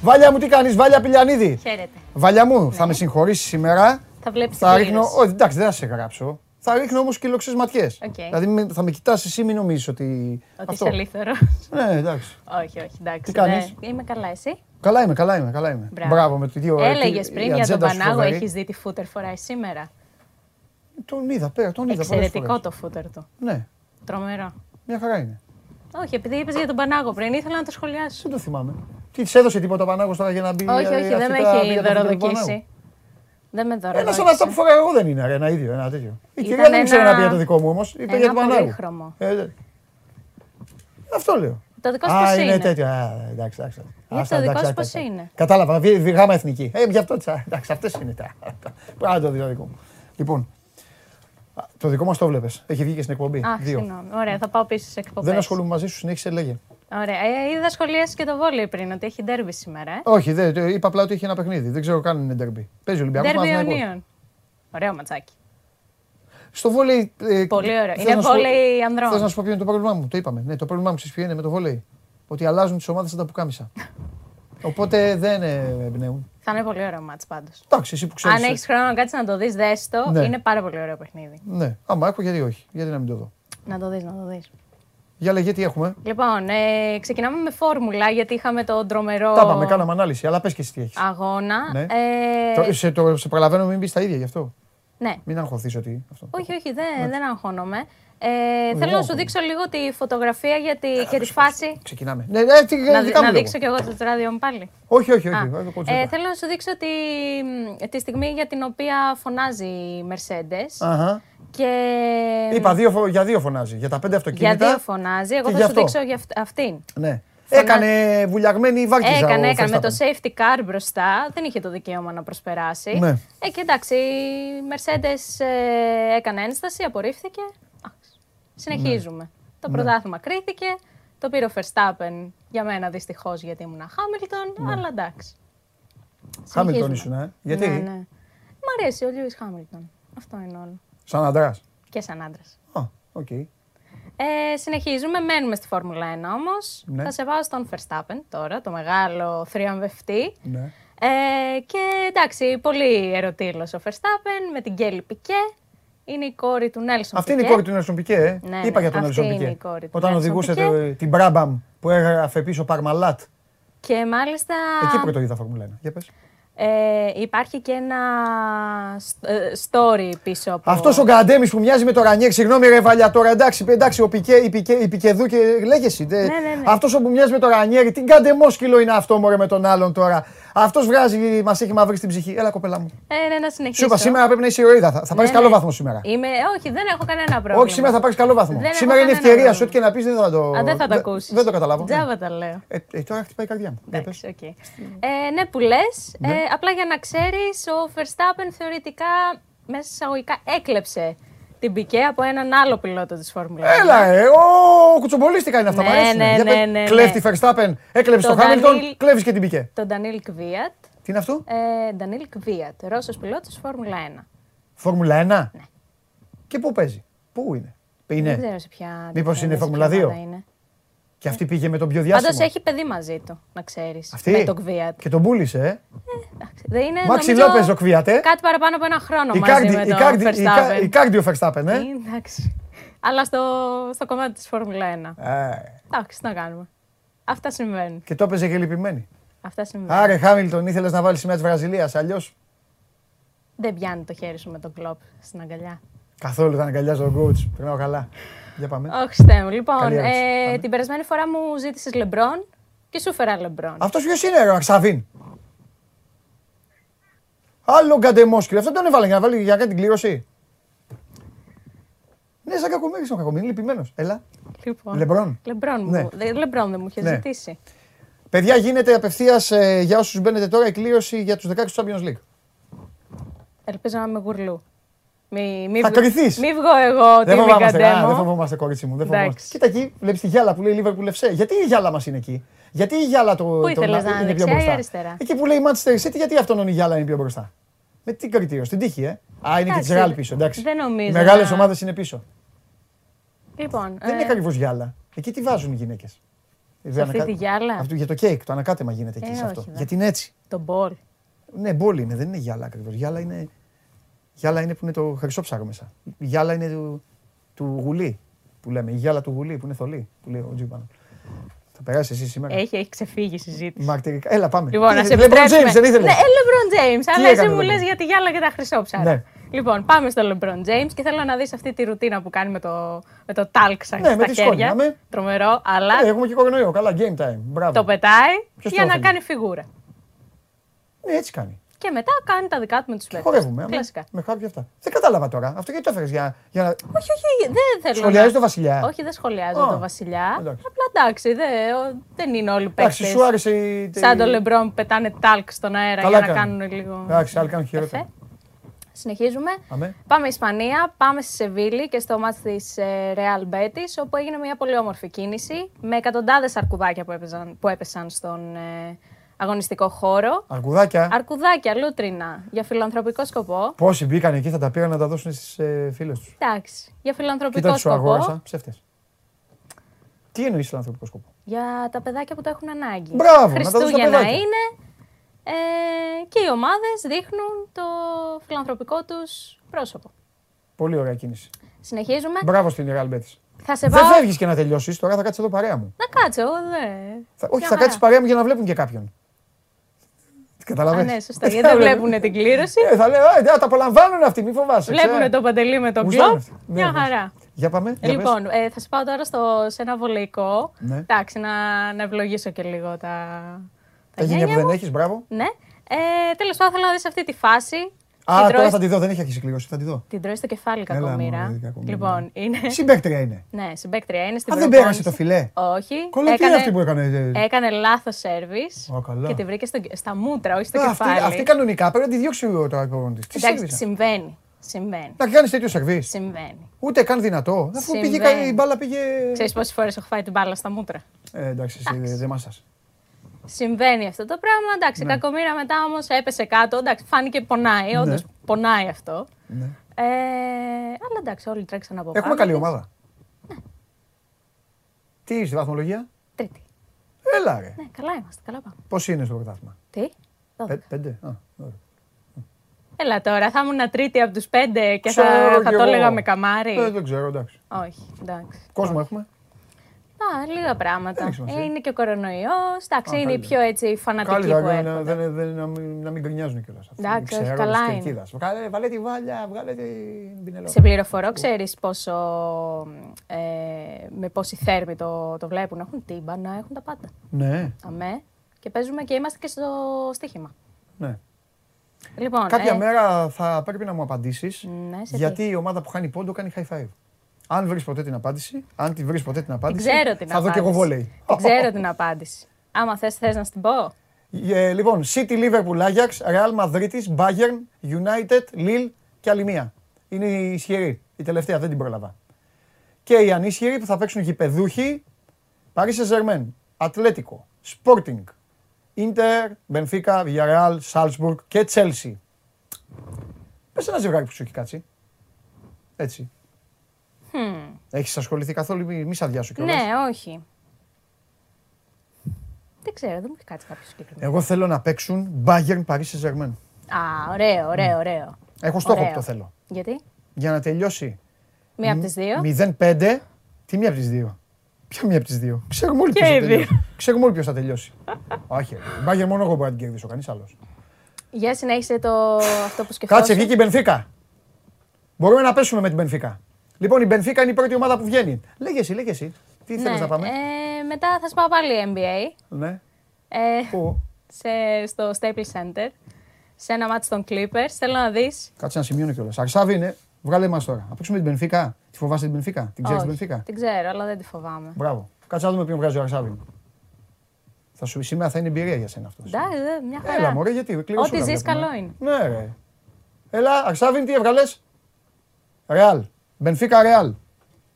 Βάλια μου, τι κάνεις, Βάλια Πηλιανίδη. Χαίρετε. Βαλιά μου, θα με συγχωρήσεις σήμερα. Θα βλέπεις Θα ρίχνω. Όχι, εντάξει, δεν θα σε γράψω. Θα ρίχνω όμως και λοξές ματιές. Οκ. Δηλαδή με- θα με κοιτάς εσύ, μην νομίζεις ότι. Ότι είσαι ελεύθερο. Ναι, εντάξει. όχι, όχι, εντάξει. Τι κάνεις; δεν- Είμαι καλά, εσύ; Καλά είμαι, καλά είμαι. Καλά είμαι. Μπράβο. Μπράβο με το δύο. Έλεγες η πριν για τον ατζέντα σου Πανάγο, φοβερή. έχεις δει τι φούτερ φοράει σήμερα; Τον είδα, πέρα, τον είδα. πολλές Εξαιρετικό φορές. το φούτερ του. Ναι, Τρομερό. μια χαρά είναι. Όχι, επειδή είπες για τον Πανάγο πριν, ήθελα να το σχολιάσω. Δεν το θυμάμαι. Τι της έδωσε τίποτα ο Πανάγος τώρα για να μπει. όχι, ε, όχι, δεν αυτή με τα- έχει για το φούτερ του Πανάγου. δωροδοκίσει. Δεν με Ένα σαν αυτά που δωροδοκίσει. φοράω εγώ δεν είναι, ρε, ένα ίδιο, ένα τέτοιο. Η Ήταν κυρία δεν ήξερε ένα- να πει για το δικό μου όμως. Είπε ένα για τον Πανάγο. πολύχρωμο. Ε, δε- Αυτό λέω. Το δικό σου Α, πώς είναι είναι; τέτοιο. Α, εντάξει, εντάξει. Γιατί Άστα, το δικό εντάξει, σου πώς εντάξει. είναι; Κατάλαβα, βι- βι- γάμα εθνική. Ε, γι' αυτό τσα. Εντάξει, αυτές είναι τα. Πρέπει να το δει το δικό μου. Λοιπόν, α, το δικό μας το βλέπει. Έχει βγει και στην εκπομπή. Αχ, Δύο. συγγνώμη. Ωραία, θα πάω πίσω στις εκπομπές. Δεν ασχολούμαι μαζί σου, συνέχισε, λέγε. Ωραία. Ε, είδα σχολίαση και το βόλεϊ πριν ότι έχει ντέρμπι σήμερα. Ε. Όχι, δεν, το- είπα απλά ότι έχει ένα παιχνίδι. Δεν ξέρω καν αν είναι ντερμπι. Παίζει Ολυμπιακός Ντέρμπι Ιωνίων. Ωραίο ματσάκι. Στο βόλεϊ. ε, Πολύ ωραίο. θες Είναι να σου πω- βόλεϊ ανδρών. Θες να σου πω ποιο είναι το πρόβλημά μου; Το είπαμε. Ναι, το πρόβλημά μου ξέρεις ποιο είναι με το βόλεϊ; Ότι αλλάζουν τις ομάδες σαν τα πουκάμισα. Οπότε δεν ε, εμπνέουν. Θα είναι πολύ ωραίο μάτς πάντως. Εντάξει, εσύ που ξέρεις. Αν έχεις χρόνο να κάτσει να το δεις, δες το. Ναι. Είναι πάρα πολύ ωραίο παιχνίδι. Ναι, άμα έχω, γιατί όχι. Γιατί να μην το δω; Να το δεις, να το δεις. Για λέγε τι έχουμε. Λοιπόν, ε, ξεκινάμε με φόρμουλα γιατί είχαμε τον τρομερό Τα είπαμε, κάναμε ανάλυση, αλλά πες και εσύ τι έχεις. αγώνα. Ναι. Ε, Το, σε, το, σε προλαβαίνω, μην μπει τα ίδια γι' αυτό. ναι. Μην αγχωθείς ότι. Αυτό. Όχι, όχι, δεν, δεν αγχώνομαι. Ε, εγώ θέλω να σου αγχώνομαι. δείξω λίγο τη φωτογραφία για τη, και τη φάση. Ξεκινάμε. Ναι, ναι, τι, Να, δικά μου να λόγω. δείξω κι εγώ το ράδιο μου πάλι. Όχι, όχι, όχι. Α, όχι, όχι, ε, όχι. θέλω να σου δείξω τη, τη στιγμή για την οποία φωνάζει η Mercedes. Αχα. Και Είπα δύο, φο- για δύο φωνάζει. Για τα πέντε αυτοκίνητα. για δύο φωνάζει. Εγώ και θα γι' σου αυτό. δείξω για αυτ- αυτήν. Ναι. Φωνά- Έκανε βουλιαγμένη βάρκιζα Έκανε, ο έκανε με το Verstappen. safety car μπροστά. Δεν είχε το δικαίωμα να προσπεράσει. Ναι. Ε, και εντάξει, η Mercedes ε, έκανε ένσταση, απορρίφθηκε. Α, συνεχίζουμε. Ναι. Το πρωτάθλημα κρίθηκε. Το πήρε ο Verstappen για μένα δυστυχώς γιατί ήμουν Χάμιλτον, αλλά εντάξει. Χάμιλτον Συνεχίζουμε. ήσουν, ε. Γιατί; Ναι, ναι. Μ' αρέσει ο Λιούις Χάμιλτον. Αυτό είναι όλο. Σαν αντρά. Και σαν άντρας. Α, οκ. Ε, συνεχίζουμε, μένουμε στη Φόρμουλα 1 όμως. Ναι. Θα σε βάζω στον Verstappen τώρα, το μεγάλο θριαμβευτή. Ναι. Ε, και εντάξει, πολύ ερωτύλος ο Verstappen με την Κέλι Πικέ. Είναι η κόρη του Νέλσον Αυτή είναι η Πικέ. κόρη του Νέλσον Πικέ, ε. Ναι, Είπα ναι, για τον αυτή Νέλσον είναι Πικέ. η κόρη του Όταν Nelson οδηγούσε Piquet. το- την Μπράμπαμ που έγραφε πίσω Παρμαλάτ. Και μάλιστα Εκεί πρώτο είδα Φόρμουλα 1. Για πες. Ε, υπάρχει και ένα σ- ε, story πίσω από... Αυτός ο Γκαντέμις που μοιάζει με το Ρανιέκ, συγγνώμη ρε Βαλιά, τώρα εντάξει, εντάξει ο Πικέ, η Πικέ, η Πικεδού και λέγεσαι. Ναι, ναι, ναι. Αυτός που μοιάζει με το Ρανιέρ, τι γκαντεμόσκυλο είναι αυτό μωρέ με τον άλλον τώρα. Αυτός βγάζει, μας έχει μαύρη στην ψυχή. Έλα κοπέλα μου. Ε, ναι, να συνεχίσω. Σου είπα σήμερα πρέπει να είσαι ηρωίδα. Θα, θα πάρεις Ναι, καλό ναι. βαθμό σήμερα. Είμαι... Όχι, δεν έχω κανένα πρόβλημα. Όχι, σήμερα θα πάρεις καλό βαθμό. Δεν σήμερα έχω είναι κανένα ευκαιρία σου, ό,τι πρόβλημα. και να πεις δεν θα το. Α, δεν θα το δε- ακούσεις. Δεν το καταλάβω. ναι. Τζάμπα τα λέω. Ε, ε, τώρα χτυπάει η καρδιά μου. Για πες. Εντάξει, οκ. Ε, ναι, που λες. Ναι. Ε, απλά για να ξέρεις, ο Verstappen θεωρητικά μέσα εισαγωγικά έκλεψε την Πικέ από έναν άλλο πιλότο της Φόρμουλας. 1. Έλα, ε, ο κουτσομπολίστικα είναι αυτά. Ναι, μ' αρέσουν. ναι, Για ναι, πες, ναι, ναι. Κλέφτη Verstappen, έκλεψε Το το Χάμιλτον, Daniil- κλέβεις και την Πικέ. Τον Ντανίλ Κβίατ. Τι είναι αυτό, Ε, Ντανίλ Κβίατ, Ρώσος πιλότος Φόρμουλα 1. Φόρμουλα 1. Και πού παίζει, πού είναι; Δεν Είναι. ξέρω σε ποια. Μήπως είναι σε ποια Φόρμουλα ομάδα 2? είναι. Και αυτή πήγε με τον πιο διάσημο. Πάντως έχει παιδί μαζί του, να ξέρεις. Αυτή; Με τον Κβίατ. Και τον πούλησε, ε. Δεν είναι. Μάξι νομίζω, Λόπεζ ο Κβίατ, ε. Κάτι παραπάνω από ένα χρόνο Η μαζί Κάρντι- με η τον Κάρντι- η Κα- Verstappen. η Κάρντιο Verstappen, ε. Ε, Εντάξει. Αλλά στο, στο κομμάτι της Φόρμουλα 1. Ε, Εντάξει, τι να κάνουμε. Αυτά συμβαίνουν. Και το έπαιζε και λυπημένη. Αυτά συμβαίνουν. Άρε, Χάμιλτον, ήθελες να βάλεις σημαία της Βραζιλίας. Αλλιώς; Δεν πιάνει το χέρι σου με τον κλοπ στην αγκαλιά. καθόλου δεν αγκαλιάζω τον coach. Περνάω καλά. Για πάμε. Όχι, στέ μου. Λοιπόν, Καλή ερώτηση. ε, Πάμε. την περασμένη φορά μου ζήτησες Λεμπρόν και σου φέρα Λεμπρόν. Αυτός ποιος είναι, ρε Αξαβίν. Άλλο γκαντεμόσκυλο. Αυτό τον έβαλε για να βάλει για να κάνει την κλήρωση. Ναι, σαν κακομίρι ο κακομίρι, λυπημένος. Έλα. Λοιπόν, Λεμπρόν. Λεμπρόν, μου, Ναι. δε- Λεμπρόν δεν μου είχε Ναι. ζητήσει. Παιδιά, γίνεται απευθείας για όσους μπαίνετε τώρα η κλήρωση για τους 16 του Champions League. Ελπίζω να είμαι γουρλού. Μη, μη, Θα βγ- κρυθείς. Μη βγω εγώ ότι Δεν είμαι φοβάμαστε, α, δεν καντέμο. φοβόμαστε, κορίτσι μου. Δεν φοβόμαστε. Εντάξει. Κοίτα εκεί, βλέπεις τη γυάλα που λέει Liverpool FC. Γιατί η γυάλα μας είναι εκεί; Γιατί η γυάλα το. Πού το ήθελες να είναι, είναι πιο δεξιά ή μπροστά; αριστερά; Εκεί που λέει Manchester City, γιατί αυτόν η γυάλα είναι πιο μπροστά; Με τι κριτήριο, στην τύχη, ε; Α, είναι και Εντάξει, της Ρεάλ πίσω, εντάξει. δεν νομίζω Οι μεγάλες να- ομάδες είναι πίσω. Λοιπόν, Δεν ε, είναι ακριβώς γυάλα. Εκεί τι βάζουν οι γυναίκες; σε αυτή τη γυάλα, Αυτό, για το κέικ, το ανακάτεμα γίνεται εκεί Ε, σε αυτό. όχι, δε. Γιατί είναι έτσι. το μπολ. Ναι, μπόλ είναι, δεν είναι γυάλα ακριβώς. Γυάλα είναι, γυάλα είναι που είναι το χρυσό ψάρο μέσα. Η γυάλα είναι του, του γουλή που λέμε. Η γυάλα του γουλή που είναι θολή που λέει ο Τζίμπανο. Θα περάσει εσύ σήμερα. Έχει, έχει ξεφύγει η συζήτηση. Μαρτυρικά. Έλα, πάμε. Λοιπόν, Τι να είναι, σε LeBron επιτρέψουμε. James, δεν ήθελες; Ναι, ε, LeBron James. Αλλά έκανε εσύ ο μου LeBron? λες για τη γυάλα και τα χρυσόψαρα. Ναι. Λοιπόν, πάμε στο LeBron James και θέλω να δεις αυτή τη ρουτίνα που κάνει με το, με το talk σαν Ναι, με στα τη σκόνη, χέρια. αμέ. Τρομερό, αλλά Ε, έχουμε και κορονοϊό. Καλά, game time. Μπράβο. το πετάει Ποιος για το να έφαγε; κάνει φιγούρα. Ναι, έτσι κάνει. Και μετά κάνει τα δικά του με τους Και παίκτες. χορεύουμε. αμέ. Κλασικά. Με χάπια αυτά. Δεν κατάλαβα τώρα. Αυτό γιατί το έφερες για, για να. Όχι, όχι, δεν θέλω. Σχολιάζει να... το Βασιλιά. Όχι, δεν σχολιάζω Α, το Βασιλιά. εντάξει. Απλά εντάξει, δεν, ο- δεν είναι όλοι Εντάξει, παίκτες. σου άρεσε η. Σαν το LeBron που πετάνε τάλκ στον αέρα Καλά για να κάνουν. κάνουν λίγο. Εντάξει, άλλοι κάνουν χειρότερα. Εφέ. Συνεχίζουμε. Αμέ. Πάμε Ισπανία, πάμε στη Σεβίλη και στο μάτς της ε, Real Betis, όπου έγινε μια πολύ όμορφη κίνηση με εκατοντάδες αρκουδάκια που, έπαιζαν, που έπεσαν στον ε, αγωνιστικό χώρο. Αρκουδάκια. Αρκουδάκια, λούτρινα, για φιλανθρωπικό σκοπό. Πόσοι μπήκαν εκεί θα τα πήραν να τα δώσουν στις ε, φίλες τους. Εντάξει, για φιλανθρωπικό Κοίτα, τους σκοπό. αγόρασα. Ψεύτες. Τι εννοείς φιλανθρωπικό σκοπό; Για τα παιδάκια που το έχουν ανάγκη. Μπράβο, να τα δώσεις στα Χριστούγεννα παιδάκια. είναι ε, και οι ομάδες δείχνουν το φιλανθρωπικό τους πρόσωπο. Πολύ ωραία κίνηση. Συνεχίζουμε. Μπράβο στην Real Betis. Θα σε Δεν πάω... φεύγεις και να τελειώσεις, τώρα θα κάτσει εδώ παρέα μου. Να κάτσω, εγώ δεν... Θα, όχι, Μια θα χαρά. κάτσεις παρέα μου για να βλέπουν και κάποιον. Καταλαβαίνεις. Α, ναι, σωστά. Γιατί δεν βλέπουν την κλήρωση. Ε, θα λέω, «Α, τα απολαμβάνουν αυτοί, μη φοβάσαι. Βλέπουν ξέρω». το παντελή με τον Γουστάρουν κλοπ. αυτοί. Ναι, Μια ναι. χαρά. Για πάμε. για Λοιπόν, ε, θα σε πάω τώρα στο, σε ένα βολεϊκό. Ναι. Εντάξει, να, να ευλογήσω και λίγο τα, πες. τα Τα γένια που γένια δεν μου. έχεις, μπράβο. Ναι. Ε, Τέλος πάντων, θέλω να δεις αυτή τη φάση. Α, την, τώρα τρώει, θα τη δω, δεν έχει αρχίσει κλήρωση, θα τη δω. την τρώεις στο κεφάλι, Έλα, κακομήρα. μωρέ, κακομοίρα. Λοιπόν, είναι. Συμπαίκτρια είναι. ναι, συμπαίκτρια είναι στην Α, δεν προπόνηση. πέρασε το φιλέ. Όχι. Κολλά, τι είναι αυτή που έκανε. ε, Έκανε λάθος σερβις Α, καλά. και τη βρήκε στο, στα μούτρα, όχι στο Α, αυτή, κεφάλι. αυτή κανονικά πρέπει να τη διώξει ο τώρα προπονητής. Τι Εντάξει, σερβίς. συμβαίνει. Συμβαίνει. Να κάνεις τέτοιο σερβί. Συμβαίνει. Ούτε καν δυνατό. Αφού πήγε Συμβαίνει. κα- η μπάλα πήγε. Ξέρεις πόσες φορές έχω φάει την μπάλα στα μούτρα; Ε, εντάξει, εσύ δεν δε μάσας. Συμβαίνει αυτό το πράγμα. Εντάξει, Ναι. κακομήρα μετά όμως έπεσε κάτω. Εντάξει, φάνηκε πονάει. Όντως πονάει αυτό. Ναι. Ε, αλλά εντάξει, όλοι τρέξαν από Έχουμε πάνω καλή της. ομάδα. Τι είσαι στη βαθμολογία; Τρίτη. Έλα ρε. Ναι, καλά είμαστε. Καλά πάμε. Πώς είναι στο πρωτάθλημα; Τι; Δώδεκα. Πέ- Πέντε; Α, ωραία. Έλα τώρα, θα ήμουν τρίτη από τους πέντε και Ξέρω θα, κι θα το εγώ. έλεγα με καμάρι. Ε, δεν ξέρω, εντάξει. Όχι, εντάξει. Κόσμο έχουμε. Α, λίγα πράγματα. έχει σημασία. Ε, είναι και ο κορονοϊός. Εντάξει, Α, είναι οι καλύτερα. πιο έτσι φανατικοί Καλύτερα που να, να, έρχονται. δεν- δεν- να, μην, να μην γκρινιάζουν κιόλας. Εντάξει, όχι, καλά είναι. Βγάλε, βάλε τη βάλια, βγάλε την πινελό. Σε πληροφορώ, ξέρεις πόσο. Ε, με πόση θέρμη το, το βλέπουν. Έχουν τύμπανα, έχουν τα πάντα. Ναι, Αμέ. Και παίζουμε και είμαστε και στο στοίχημα. ναι. Λοιπόν, Κάποια ε, μέρα θα πρέπει να μου απαντήσεις Ναι, σε γιατί τι. η ομάδα που χάνει πόντο κάνει high five. Αν βρεις ποτέ την απάντηση, αν τη βρεις ποτέ την την απάντηση, ξέρω την θα δω απάντηση. και εγώ βόλεϊ. Την ξέρω την απάντηση. Άμα θες, θες να στην πω. Ε, λοιπόν, City, Liverpool, Ajax, Real Madrid, Bayern, United, Lille και άλλη μία. Είναι η ισχυρή. Η τελευταία δεν την πρόλαβα. Και οι ανίσχυροι που θα παίξουν γηπεδούχοι, Paris Saint-Germain, Atletico, Sporting, Inter, Benfica, Villarreal, Salzburg και Chelsea. Πες ένα ζευγάρι που σου έχει κάτσει. Έτσι. Έχεις ασχοληθεί καθόλου, μη, μη σ' αδειάσω κιόλας. Ναι, όχι. Δεν ξέρω, δεν μου έχει κάτσει κάποιος συγκεκριμένος. Εγώ θέλω να παίξουν Bayern Paris Saint-Germain. Α, ωραίο, ωραίο, ωραίο. Έχω στόχο Ωραίο. που το θέλω. Γιατί; Για να τελειώσει Μία από τις δύο; 0-5. Τι μία από τις δύο; Ποια μία από τις δύο; Ξέρουμε όλοι Και ποιος θα οι δύο. τελειώσει. Ξέρουμε όλοι ποιος θα τελειώσει. Όχι. ρε. Η Bayern μόνο εγώ μπορώ να την κερδίσω, κανείς άλλος. Για συνέχισε το αυτό που σκεφτόσαι. Κάτσε, βγήκε η Μπενφίκα. Μπορούμε να πέσουμε με την Μπενφίκα. Λοιπόν, η Μπενφίκα είναι η πρώτη ομάδα που βγαίνει. Λέγε εσύ, λέγε εσύ. Τι Ναι, θέλεις να πάμε; Ε, μετά θα σπάω πάλι NBA. Ναι. Ε, Πού; σε, στο Staples Center. Σε ένα μάτι των Clippers. Θέλω να δεις. Κάτσε να σημειώνω κιόλας. Αρσάβη είναι. Βγάλε μας τώρα. Να παίξουμε την Μπενφίκα. Τη φοβάσαι την Μπενφίκα. Την ξέρεις την Μπενφίκα. Την ξέρω, αλλά δεν τη φοβάμαι. Μπράβο. Κάτσε να δούμε ποιον βγάζει ο Αρσάβη. Θα σου σήμερα θα είναι εμπειρία για σένα αυτός. Εντάξει, δε, μια χαρά. Έλα, μωρέ, γιατί κλείσω. Ό,τι ζεις καλό είναι. Ναι, ρε. Έλα, Αρσάβιν, τι έβγαλες; Ρεάλ. Μπενφίκα Ρεάλ.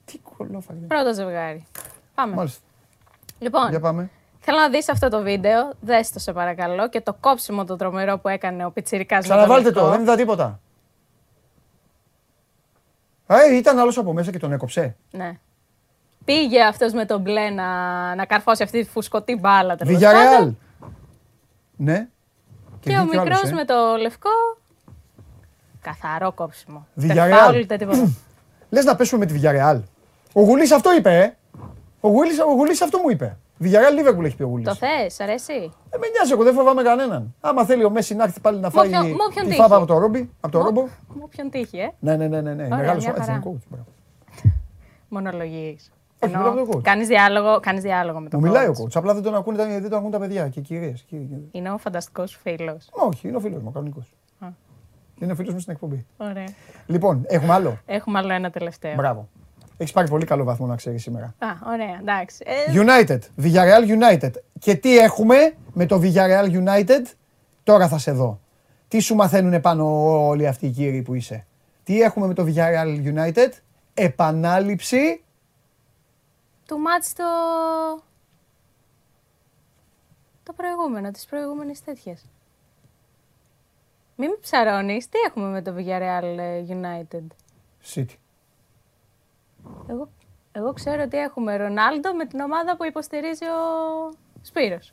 Τι κολόφα. είναι. Πρώτο ζευγάρι. Πάμε. Μάλιστα. Λοιπόν, Για πάμε. θέλω να δεις αυτό το βίντεο. Δες το σε παρακαλώ. Και το κόψιμο το τρομερό που έκανε ο Πιτσιρικάς με Ξαναβάλτε λευκό. το, δεν είδα τίποτα. Ε, ήταν άλλος από μέσα και τον έκοψε. Ναι. Πήγε αυτός με τον μπλε να, να καρφώσει αυτή τη φουσκωτή μπάλα. τέλος Βιγιαρεάλ. πάντων. Ναι. Και, ο βγήκε άλλος, μικρός ε. με το λευκό. Καθαρό κόψιμο. Villarreal. Δεν φάουλ, ούτε τίποτα. Λες να πέσουμε με τη Villarreal. Ο Γουλής αυτό είπε, ε. Ο Γουλής, ο Γουλής αυτό μου είπε. Villarreal Liverpool έχει πει ο Γουλής. το θες, αρέσει; Δεν με νοιάζει, εγώ δεν φοβάμαι κανέναν. Άμα θέλει ο Μέση να έρθει πάλι να φάει όποιον- με όποιον τη τύχει. φάπα από το ρόμπι, από το ρόμπο. Μου ποιον τύχει, ε. Ναι, ναι, ναι, ναι, ναι. Ωραία, Μεγάλος μια χαρά. εθνικό. μπράβο. Μονολογείς. Όχι, μιλάω με τον coach. κάνεις διάλογο, κάνεις διάλογο με τον Μου μιλάει ο coach. κότσο. Απλά δεν τον ακούν, τα- δεν τον ακούν τα παιδιά και οι κυρίε. Είναι ο φανταστικός φίλος. Όχι, είναι ο φίλος μου, κανονικός. Α. Είναι ο φίλος μου στην εκπομπή. Ωραία. Λοιπόν, έχουμε άλλο; Έχουμε άλλο ένα τελευταίο. Μπράβο. Έχεις πάρει πολύ καλό βαθμό να ξέρεις σήμερα. Α, ωραία, εντάξει. Ε, United, Villarreal United. Και τι έχουμε με το Villarreal United, τώρα θα σε δω. Τι σου μαθαίνουν πάνω όλοι αυτοί οι κύριοι που είσαι; Τι έχουμε με το Villarreal United, επανάληψη του μάτς το... το προηγούμενο, της προηγούμενης τέτοιας. Μην με ψαρώνεις, τι έχουμε με το Villarreal ε, United; City. Εγώ, εγώ ξέρω ότι έχουμε Ρονάλντο με την ομάδα που υποστηρίζει ο Σπύρος.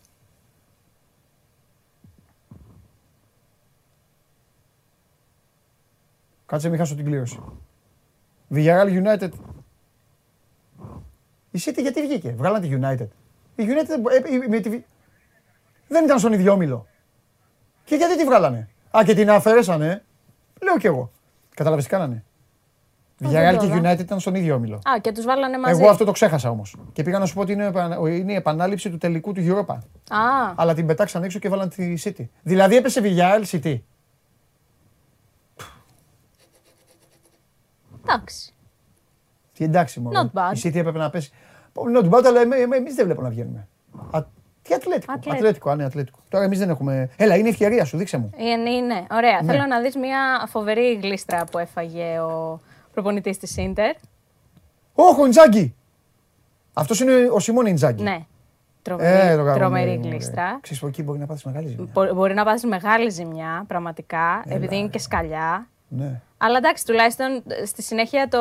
Κάτσε μην χάσω την κλήρωση. Villarreal United. Η City γιατί βγήκε, βγάλαν τη United. Η United ε, ε, με τη... δεν ήταν στον ίδιο όμιλο. Και γιατί τη βγάλανε; Α, και την αφαιρέσανε. Λέω κι εγώ. Κατάλαβες τι κάνανε; δεν Villarreal το και είδα. United ήταν στον ίδιο όμιλο. Α, και τους βάλανε μαζί. Εγώ αυτό το ξέχασα όμως. Και πήγα να σου πω ότι είναι, επανα- είναι η επανάληψη του τελικού του Europa. Α, Αλλά την πετάξαν έξω και βάλαν τη City. Δηλαδή έπεσε Villarreal City. εντάξει. Τι εντάξει μόνο. Not bad. Η City έπρεπε να πέσει. Not bad, αλλά εμείς δεν βλέπω να βγαίνουμε. Α, τι Ατλέτικο. Ατλέτικο. Ατλέτικο, αν είναι Ατλέτικο. Τώρα εμείς δεν έχουμε. Έλα, είναι η ευκαιρία σου, δείξε μου. Είναι, είναι. Ωραία. Ναι. Θέλω να δεις μια φοβερή γλίστρα που έφαγε ο προπονητής της Ίντερ. Όχι, ο Ιντζάγκη. Αυτός είναι ο Σιμών Ιντζάγκη. Ναι. Τρομερή, Ε, το τρομερή κακομοίρι μου, γλίστρα. ρε. Ξέρεις, από εκεί μπορεί να πάθεις μεγάλη ζημιά. Μπο- Μπορεί να πάθεις μεγάλη ζημιά, πραγματικά, επειδή είναι και σκαλιά. Ναι. Αλλά εντάξει, τουλάχιστον ε, στη συνέχεια το,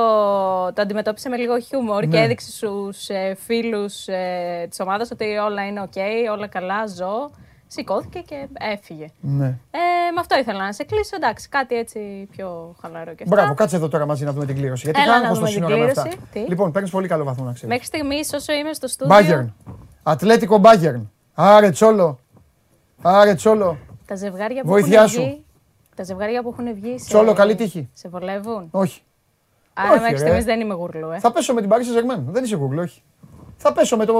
το αντιμετώπισε με λίγο χιούμορ και Ναι. έδειξε στους ε, φίλους ε, της ομάδας ότι όλα είναι οκ, όλα καλά, ζω. σηκώθηκε και έφυγε. Ναι. Ε, με αυτό ήθελα να σε κλείσω. Εντάξει, κάτι έτσι πιο χαλαρό και αυτά. Μπράβο, κάτσε εδώ τώρα μαζί να δούμε την κλήρωση. Γιατί Έλα είχα να άγχος δούμε το την σύνορα με αυτά. κλήρωση. Τι; Λοιπόν, παίρνεις πολύ καλό βαθμό να ξέρεις. Μέχρι στιγμής, όσο είμαι στο στούντιο. Μπάγερν. Ατλέτικο Μπάγερν. Άρε Τσόλο. Άρε Τσόλο. Τα ζευγάρια που Βοήθειά έχουν σου. βγει. Τα ζευγάρια που έχουν βγει. Σε... Τσόλο, καλή τύχη. Σε βολεύουν; Όχι. Άρα όχι, μέχρι ρε. στιγμής δεν είμαι γουρλού, ε. Θα πέσω με την Paris Saint-Germain. Δεν είσαι Google, όχι. Θα πέσω με το,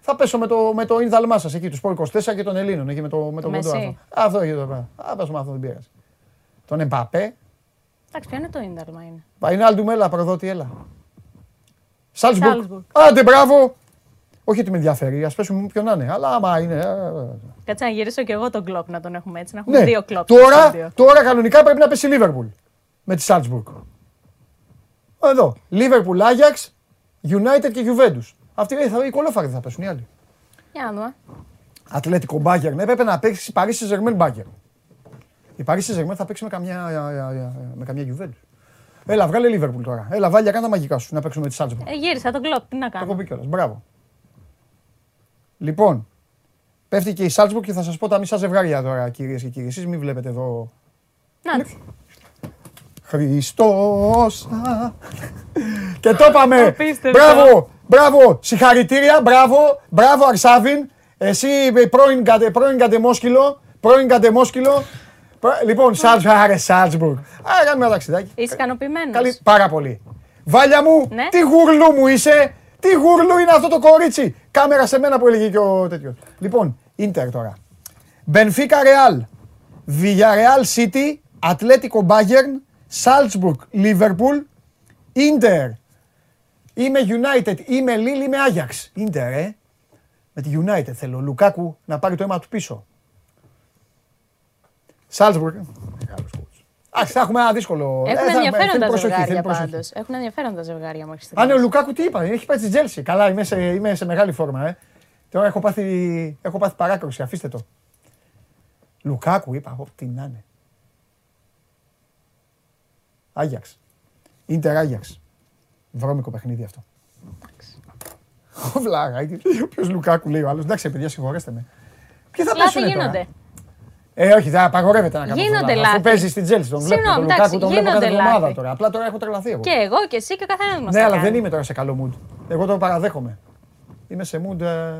θα πέσω με το, με το Ινδαλμά σας εκεί, τους Σπορ 24 και των Ελλήνων. Εκεί με το, με το Μέση. κοντό αυτό. Αυτό έχει εδώ πέρα. Α, πέσω με αυτό, δεν πειράζει. Τον Εμπαπέ. Εντάξει, ποιο είναι το Ίνταλμα είναι; Παϊνάλντου, έλα, προδότη, έλα. Σάλτσμπουργκ. Σάλτσμπουργκ. Άντε, μπράβο. Όχι ότι με ενδιαφέρει, ας πέσουμε ποιον να είναι. Αλλά άμα είναι. ε, ε, ε. Κάτσε να γυρίσω και εγώ τον κλοπ να τον έχουμε έτσι. Να έχουμε Ναι, δύο κλοπ. στο τώρα, στούντιο. τώρα κανονικά πρέπει να πέσει η Λίβερπουλ με τη Σάλτσμπουργκ. Εδώ. Λίβερπουλ, Άγιαξ, United και Juventus. Αυτοί θα, οι κολόφαροι θα πέσουν οι άλλοι. Για να δούμε. Ατλέτικο Μπάγκερν. Έπρεπε να παίξει Paris Saint-Germain Μπάγκερν. Η Paris Saint-Germain θα παίξει με καμιά, με καμιά Juventus. Έλα, βγάλε Λίβερπουλ τώρα. Έλα, βάλει κάνα μαγικά σου να παίξουμε με τη Σάλτσμπουργκ. Ε, γύρισα τον κλοπ, τι να Το έχω κάνω. πει κιόλας. Μπράβο. Λοιπόν, πέφτει και η Σάλτσμπουργκ και θα σας πω τα μισά ζευγάρια τώρα, κυρίες και κύριοι. Εσείς μην βλέπετε εδώ. Να τη. Χριστός. α. και το είπαμε. Απίστευτο. Μπράβο, μπράβο. Συγχαρητήρια, μπράβο, μπράβο Αρσάβιν. Εσύ ε, πρώην, κατε- πρώην κατεμόσκυλο, πρώην κατεμόσκυλο. Πρω- Λοιπόν, Σάλτσμπουργκ, άρε Σάλτσμπουργκ. Άρα κάνουμε ένα ταξιδάκι. Είσαι ικανοποιημένος. Καλή, πάρα πολύ. Βάλια μου, Ναι. τι γουρλού μου είσαι, τι γουρλού είναι αυτό το κορίτσι; Κάμερα σε μένα που έλεγε και ο τέτοιος. Λοιπόν, Ίντερ τώρα. Μπενφίκα Ρεάλ. Villarreal City, Ατλέτικο Bayern, Salzburg, Liverpool, Ίντερ. Είμαι United, είμαι Lille, είμαι Ajax. Ίντερ, ε. Με τη United θέλω. Λουκάκου να πάρει το αίμα του πίσω. Salzburg. Μεγάλος coach. Αχ, θα έχουμε ένα δύσκολο. Έχουν Ε, θα- ενδιαφέρον θέλει τα προσοχή, ζευγάρια θέλει προσοχή. πάντως. Έχουν ενδιαφέρον τα ζευγάρια μέχρι Α, στιγμή. ναι, ο Λουκάκου τι είπα, έχει πάει στη Τσέλσι. Καλά, είμαι σε, είμαι σε μεγάλη φόρμα, ε. Τώρα έχω πάθει, έχω πάθει παράκρουση, αφήστε το. Λουκάκου είπα, εγώ τι να είναι. Άγιαξ. Ίντερ Άγιαξ. Βρώμικο παιχνίδι αυτό. Ω βλάκα, ποιος Λουκάκου λέει ο άλλος. Εντάξει, παιδιά, συγχωρέστε με. Ποιοι θα Λάθη πέσουνε τώρα; γίνονται. Ε, όχι, δεν απαγορεύεται να κάνω Γίνονται αυτό, Αφού λάθη. παίζεις στην Τσέλσι, τον βλέπω. Συγγνώμη, Τον εντάξει, Λουκάκου τον βλέπω κάθε γίνονται εβδομάδα λάθη. τώρα. Απλά τώρα έχω τρελαθεί εγώ. Και εγώ και εσύ και ο καθένας μας. Ναι, αλλά δεν είμαι τώρα σε καλό mood. Εγώ το παραδέχομαι. Είμαι σε mood. ε,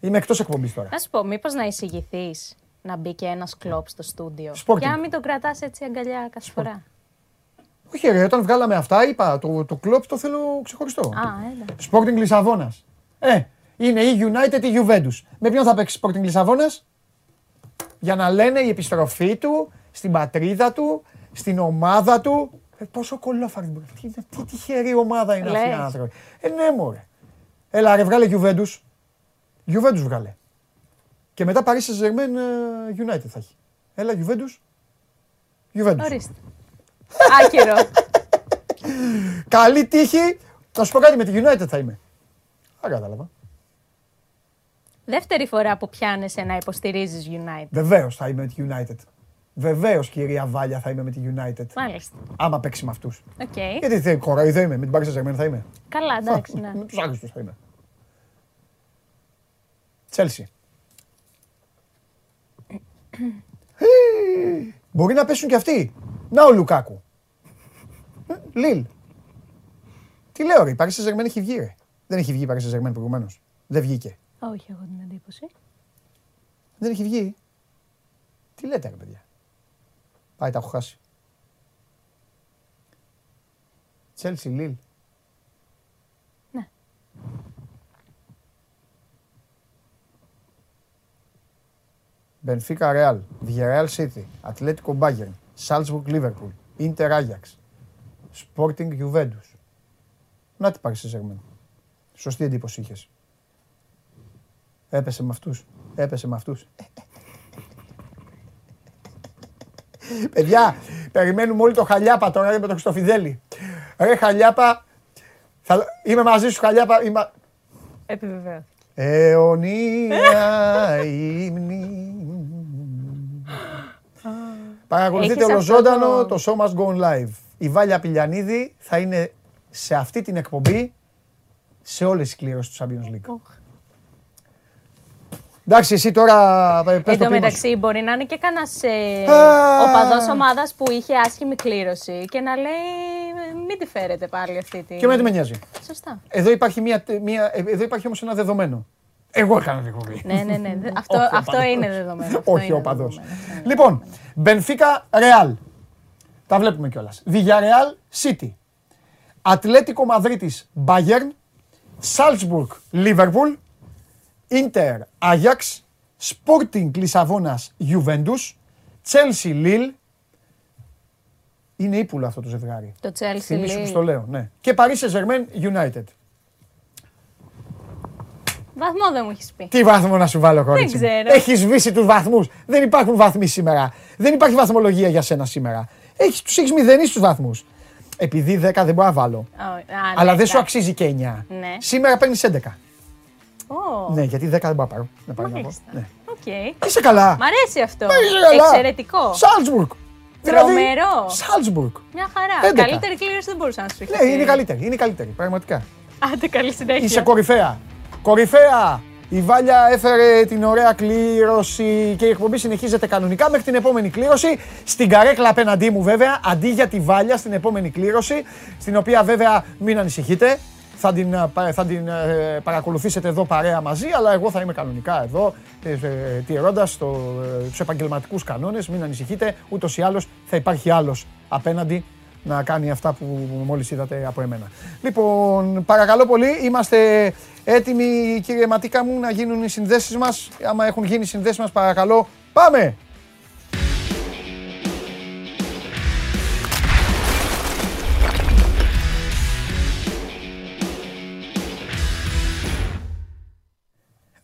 Είμαι εκτός εκπομπής τώρα. Να σου πω, μήπως να εισηγηθείς να μπει και ένας Κλοπ στο στούντιο. Sporting. Και να μην τον κρατάς έτσι αγκαλιά κάθε φορά. Όχι, ρε, όταν βγάλαμε αυτά, είπα το, το Κλοπ το θέλω ξεχωριστό. Α, έλα. Sporting Λισαβόνας. Ε, είναι ή United ή Juventus. Με ποιον θα παίξει Sporting Λισαβόνας, για να λένε η επιστροφή του στην πατρίδα του, στην ομάδα του. Ε, πόσο κολόφαρη μπορεί. Τι, τι τυχερή ομάδα είναι αυτή οι Λες. άνθρωποι. Ε, ναι, μωρέ. Έλα, ρε, βγάλε Juventus. Juventus βγάλε. Και μετά Paris Saint-Germain ε, United θα έχει. Έλα, Juventus. Juventus. Ορίστε. Άκυρο. Καλή τύχη. Θα σου πω κάτι με τη United θα είμαι. Α, κατάλαβα. Δεύτερη φορά που πιάνεσαι να υποστηρίζεις United. Βεβαίως θα είμαι με τη United. Βεβαίως, κυρία Βάλια, θα είμαι με τη United. Μάλιστα. Άμα παίξει με αυτούς. Οκ. Γιατί θε, κορόιδο είμαι, με την Paris Saint-Germain θα είμαι. Καλά, εντάξει, ναι. Με τους άλλου θα είμαι. Τσέλσι. Μπορεί να πέσουν και αυτοί. Να ο Λουκάκου. Ε, Λίλ. Τι λέω ρε, η Paris Saint-Germain έχει βγει ρε. Δεν έχει βγει η Paris Saint-Germain προηγουμένως. Δεν βγήκε. Όχι, έχω την εντύπωση. Δεν έχει βγει. Τι λέτε ρε παιδιά; Πάει, τα έχω χάσει. Τσέλσι, Λίλ. Ναι. Μπενφίκα Ρεάλ, Villarreal City, Ατλέτικο Μπάγκερν, Σάλτσμπουργκ Λίβερπουλ, Ίντερ Άγιαξ, Sporting Juventus. Να τι πάρεις σε Ζερμέν. Σωστή εντύπωση είχες. Έπεσε με αυτούς. Έπεσε με αυτούς. Παιδιά, περιμένουμε όλοι το Χαλιάπα τώρα με τον Χριστοφιδέλη. Ρε Χαλιάπα, θα... είμαι μαζί σου Χαλιάπα. Είμαι... Επιβεβαίω. Αιωνία ύμνη. Παρακολουθείτε Έχεις ολοζώντανο αυτό το Show Must Go On Live. Η Βάλια Πηλιανίδη θα είναι σε αυτή την εκπομπή σε όλες τις κλήρωσες του Champions League. Εντάξει, εσύ τώρα πες Εν το τω ποίημα σου. μεταξύ, μπορεί να είναι και κανένας ε, Α. οπαδό ομάδας που είχε άσχημη κλήρωση και να λέει «Ε, μην τη φέρετε πάλι αυτή τη. Και εμένα τι με νοιάζει. Σωστά. Εδώ υπάρχει, μια, μια, ε, εδώ υπάρχει όμως ένα δεδομένο. Εγώ έκανα την εκπομπή. ναι, ναι, ναι. Δε- Αυτό, Όχι ο αυτό οπαδός. είναι δεδομένο. αυτό Όχι είναι ο παδός. δεδομένο, αυτό είναι Λοιπόν, Μπενφίκα Ρεάλ. Τα βλέπουμε κιόλας. Villarreal City. Ατλέτικο Μαδρίτης Bayern. Salzburg Liverpool. Ίντερ Άγιαξ. Sporting Λισαβόνας Juventus. Chelsea Lille. Είναι ύπουλο αυτό το ζευγάρι. Το Chelsea Θυμήσου που λέει. στο λέω, ναι. Και Paris Saint-Germain United. Βαθμό δεν μου έχεις πει. Τι βάθμο να σου βάλω, κορίτσι. μου. ξέρω. Έχεις σβήσει τους βαθμούς. Δεν υπάρχουν βαθμοί σήμερα. Δεν υπάρχει βαθμολογία για σένα σήμερα. Έχεις, τους έχεις μηδενίσει τους βαθμούς. Επειδή 10 δεν μπορώ να βάλω. Ω, α, ναι, Αλλά δεν σου εντάξει. αξίζει και 9. Ναι. Σήμερα παίρνεις 11. Ω, Ναι, γιατί 10 δεν μπορώ να πάρω. Να πάρω να πω. Μάλιστα. Ναι. Οκ. Είσαι καλά. Μ' αρέσει αυτό. Είσαι καλά. Εξαιρετικό. Σάλτσμπουργκ. Τρομερό. Σάλτσμπουργκ. Μια χαρά. 11. Καλύτερη κλήρωση δεν μπορούσα να σου Ναι, είναι καλύτερη. Είναι καλύτερη. Πραγματικά. Άντε, καλή συνέχεια. Είσαι κορυφαία. Κορυφαία! Η Βάλια έφερε την ωραία κλήρωση και η εκπομπή συνεχίζεται κανονικά μέχρι την επόμενη κλήρωση. Στην καρέκλα απέναντί μου βέβαια, αντί για τη Βάλια στην επόμενη κλήρωση, στην οποία βέβαια μην ανησυχείτε, θα την, α, πα- θα την ε, παρακολουθήσετε εδώ παρέα μαζί, αλλά εγώ θα είμαι κανονικά εδώ, ε, ε, τηρώντας το, ε, τους επαγγελματικούς κανόνες, μην ανησυχείτε, ούτως ή άλλως θα υπάρχει άλλος απέναντι να κάνει αυτά που μόλις είδατε από εμένα. Λοιπόν, παρακαλώ πολύ, είμαστε έτοιμοι κύριε Ματίκα μου να γίνουν οι συνδέσεις μας. Άμα έχουν γίνει οι συνδέσεις μας παρακαλώ, πάμε!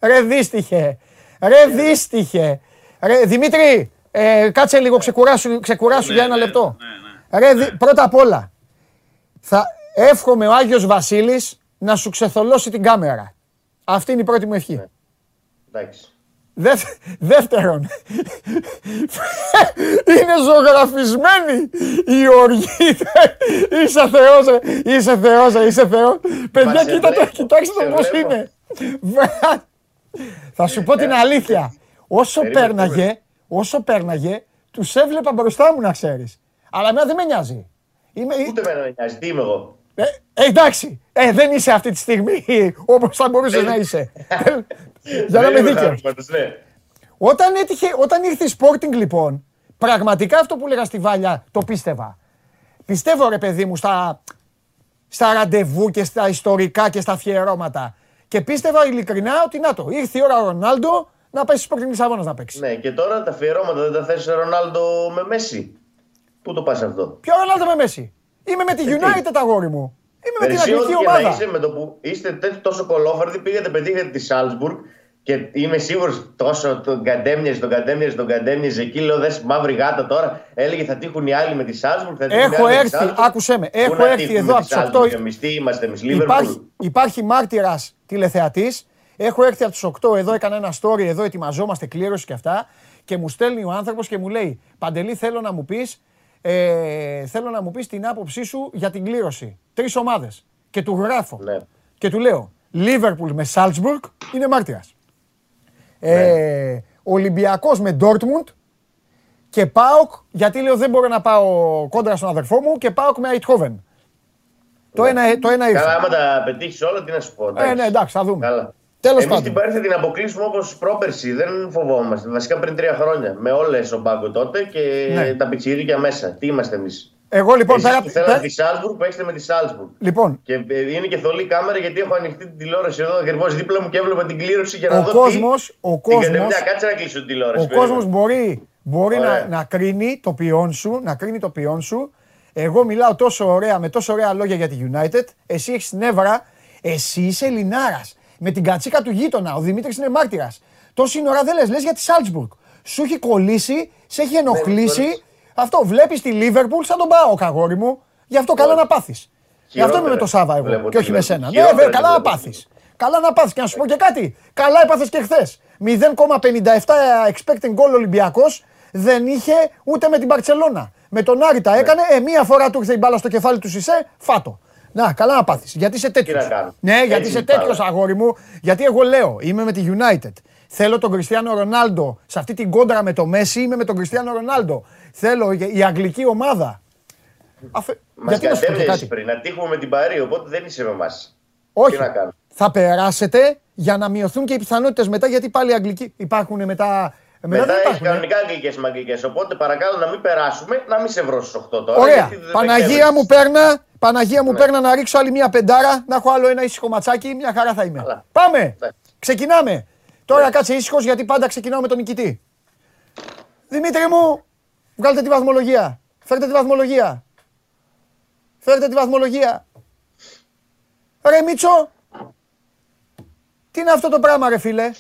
Ρε δύστιχε, ρε δύστιχε. Ρε, Δημήτρη, ε, κάτσε λίγο, ξεκουράσου, ξεκουράσου για ένα λεπτό. Ρε, Δη- πρώτα απ' όλα, θα εύχομαι ο Άγιος Βασίλης να σου ξεθολώσει την κάμερα. Αυτή είναι η πρώτη μου ευχή. Εντάξει. Δευ- δεύτερον, είναι ζωγραφισμένη η οργή. Είσαι θεός, ρε. είσαι θεός, ρε. είσαι θεός. Παιδιά, σε κοίτα το, βλέπω, κοιτάξτε το σε πώς βλέπω. είναι. Βρα- Θα σου πω την αλήθεια. Όσο Περίμενε, πέρναγε, όσο πέρναγε, τους έβλεπα μπροστά μου να ξέρεις. Αλλά εμένα δεν με νοιάζει. Είμαι, Ούτε εμένα με νοιάζει. Τι είμαι εγώ; ε, ε, εντάξει, ε, δεν είσαι αυτή τη στιγμή όπως θα μπορούσες να είσαι. Για να Δεν είμαι είμαι δίκαιος. χαρούμενος, ναι. Όταν, έτυχε, όταν ήρθε η Sporting λοιπόν, πραγματικά αυτό που λέγα στη Βάλια το πίστευα. Πιστεύω ρε παιδί μου στα, στα ραντεβού και στα ιστορικά και στα αφιερώματα. Και πίστευα ειλικρινά ότι να το, ήρθε η ώρα ο Ρονάλντο να πάει στη Sporting Λισαβόνας να παίξει. Ναι, και τώρα τα αφιερώματα δεν τα θες σε Ρονάλντο με Μέση. Πού το πας αυτό; Ποιο Ρονάλντο με Μέση; Είμαι με τη τι; United αγόρι μου. Είμαι με την Εσύ, ό,τι αγγλική και να ομάδα. είσαι με το που είστε τέτοιο τόσο κολόφαρδοι, πήγατε, πετύχατε τη Σάλτσμπουργκ και είμαι σίγουρος τόσο τον καντέμιαζε, τον καντέμιαζε, τον καντέμιαζε. Εκεί λέω δες μαύρη γάτα τώρα. Έλεγε θα τύχουν οι άλλοι με τη Σάλτσμπουργκ. Θα τύχουν οι Έχω άλλοι με τη έρθει, Salzburg. άκουσέ με, Πού έχω να έρθει τύχουμε εδώ με από τη τις 8 Salzburg, Εμείς τι είμαστε, εμείς Λίβερπουλ. Υπάρχει, υπάρχει μάρτυρας τηλεθεατής. Έχω έρθει από του 8 εδώ, έκανα ένα story εδώ, ετοιμαζόμαστε κλήρωση και αυτά. Και μου στέλνει ο άνθρωπος και μου λέει: Παντελή, θέλω να μου πεις ε, θέλω να μου πεις την άποψή σου για την κλήρωση. Τρεις ομάδες. Και του γράφω. Ναι. Και του λέω: Λίβερπουλ με Σάλτσμπουργκ είναι μάρτυρας. Ε, Ολυμπιακός με Ντόρτμουντ και ΠΑΟΚ, γιατί λέω δεν μπορώ να πάω κόντρα στον αδερφό μου και ΠΑΟΚ με Αιτχόβεν. Το ένα, το ένα ήρθε. Καλά, άμα τα πετύχεις όλα, τι να σου πω. Ε, ναι, εντάξει, θα δούμε. Καλά. Τέλος Εμείς πάντων. την Πάρη θα την αποκλείσουμε όπως πρόπερση. Δεν φοβόμαστε. Βασικά πριν τρία χρόνια. Με όλες ο Μπάγκο τότε και Ναι. τα πιτσιρίκια μέσα. Τι είμαστε εμείς. Εγώ λοιπόν Εσείς πέρα. που θέλατε πέρα- τη Σάλσμπουργκ, παίξτε με τη Σάλσμπουργκ. Λοιπόν, Και ε, είναι και θολή κάμερα γιατί έχω ανοιχτή την τηλεόραση εδώ ακριβώς δίπλα μου και έβλεπα την κλήρωση για να Ο δω. κόσμος- τι... ο Την κόσμος- κατευθείαν, κάτσε να κλείσω την τηλεόραση. ο κόσμος μπορεί, μπορεί να, Ωραία. να κρίνει το ποιόν σου, να κρίνει το ποιόν σου. Εγώ μιλάω τόσο ωραία, με τόσο ωραία λόγια για τη United. Εσύ έχεις νεύρα. Εσύ είσαι Ελληνάρας. Με την κατσίκα του γείτονα. Ο Δημήτρης είναι μάρτυρας. Τόση ώρα δεν λες, λες για τη Σάλτσμπουργκ. Σου έχει κολλήσει, σε έχει ενοχλήσει. Κολλήσει. Αυτό βλέπεις τη Λίβερπουλ σαν τον πάω, καγόρι μου. Γι' αυτό καλά να πάθεις. Γι' αυτό είμαι με το Σάβα εγώ βλέπω και τη όχι με Liverpool. σένα. Ναι, Χειρότερα βέβαια, τη καλά να βλέπω. πάθεις. Καλά να πάθεις. Και να σου πω και κάτι. Καλά έπαθες και χθες. 0,57 expecting goal Ολυμπιακός δεν είχε ούτε με την Παρσελώνα. Με τον Άρη τα έκανε. Ε, μία φορά του ήρθε η μπάλα στο κεφάλι του Σισε. Φάτο. Να, καλά να πάθεις. Γιατί είσαι τέτοιο. να κάνω. Ναι, γιατί Έτσι είσαι είναι πάρα. τέτοιος αγόρι μου. Γιατί εγώ λέω, είμαι με τη United. Θέλω τον Κριστιανό Ρονάλντο. Σε αυτή την κόντρα με το Μέση είμαι με τον Κριστιανό Ρονάλντο. Θέλω η αγγλική ομάδα. Αφε... Μας Γιατί να κάτι; πριν, να τύχουμε με την Παρή, οπότε δεν είσαι με εμάς. Όχι. Τι να Θα περάσετε για να μειωθούν και οι πιθανότητες μετά, γιατί πάλι οι Αγγλικοί υπάρχουν μετά. Μετά, μετά έχει κανονικά αγγλικές μαγγλικέ. Οπότε παρακαλώ να μην περάσουμε, να μην σε βρω στις 8 τώρα. Ωραία. Παναγία μου παίρνα, Παναγία μου ναι. παίρνα να ρίξω άλλη μία πεντάρα, να έχω άλλο ένα ήσυχο ματσάκι, μια χαρά θα είμαι. Πάμε! Ναι. Ξεκινάμε. Τώρα ναι. κάτσε ήσυχος γιατί πάντα ξεκινάω με τον νικητή. Δημήτρη μου, βγάλτε τη βαθμολογία. Φέρτε τη βαθμολογία. Φέρτε τη βαθμολογία. Ρε Μίτσο, τι είναι αυτό το πράγμα ρε φίλε;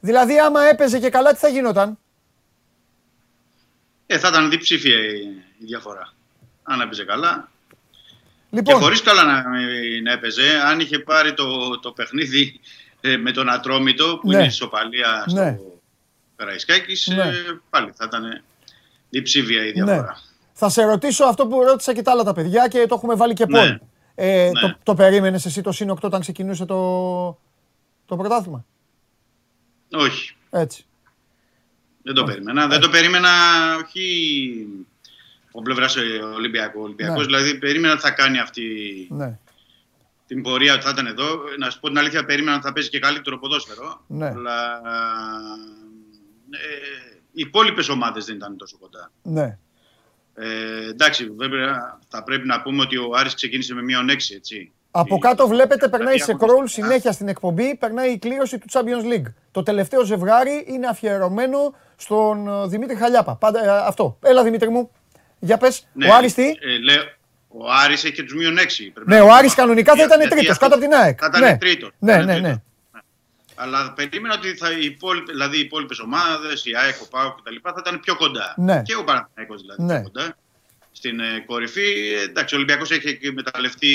Δηλαδή άμα έπαιζε και καλά τι θα γινόταν; Ε, θα ήταν διψήφια η, διαφορά. Αν έπαιζε καλά. Λοιπόν. Και χωρίς καλά να, να έπαιζε, αν είχε πάρει το, το παιχνίδι ε, με τον Ατρόμητο που ναι. είναι ισοπαλία στο ναι. Καραϊσκάκης, ναι. ε, πάλι θα ήταν διψήφια η διαφορά. Ναι. Θα σε ρωτήσω αυτό που ρώτησα και τα άλλα τα παιδιά και το έχουμε βάλει και ναι. πόλ. Ε, ναι. το, το περίμενες εσύ το συν 8 όταν ξεκινούσε το, το πρωτάθλημα; Όχι. Έτσι. Δεν το περίμενα. Δεν το περίμενα, όχι ο πλευράς Ολυμπιακού. Ολυμπιακός, ναι. δηλαδή περίμενα ότι θα κάνει αυτή ναι. την πορεία ότι θα ήταν εδώ. Να σου πω την αλήθεια, περίμενα ότι θα παίζει και καλύτερο ποδόσφαιρο. Ναι. Αλλά ε, οι υπόλοιπες ομάδες δεν ήταν τόσο κοντά. Ναι. Ε, εντάξει, βέβαια θα πρέπει να πούμε ότι ο Άρης ξεκίνησε με μείον 6, έτσι. Από κάτω βλέπετε, περνάει σε κρόλ συνέχεια στην εκπομπή, περνάει η κλήρωση του Champions League. Το τελευταίο ζευγάρι είναι αφιερωμένο στον ε, Δημήτρη Χαλιάπα. Πάντα ε, αυτό. Έλα Δημήτρη μου, για πες. Ναι, ο Άρης τι; Ε, λέω, ο Άρης έχει και τους μείον 6. Ναι, ο Άρης κανονικά θα ήταν τρίτος, κάτω από την ΑΕΚ. Θα ήταν ναι. τρίτος. Ναι, ναι, ναι. Αλλά περίμενα ότι θα οι υπόλοιπες, δηλαδή οι υπόλοιπες ομάδες, η ΑΕΚ, ο ΠΑΟ κτλ. θα ήταν πιο κοντά. Ναι. Και ο Παναθηναϊκός δηλαδή ναι. πιο κοντά στην ε, κορυφή. Εντάξει, ο Ολυμπιακός έχει εκμεταλλευτεί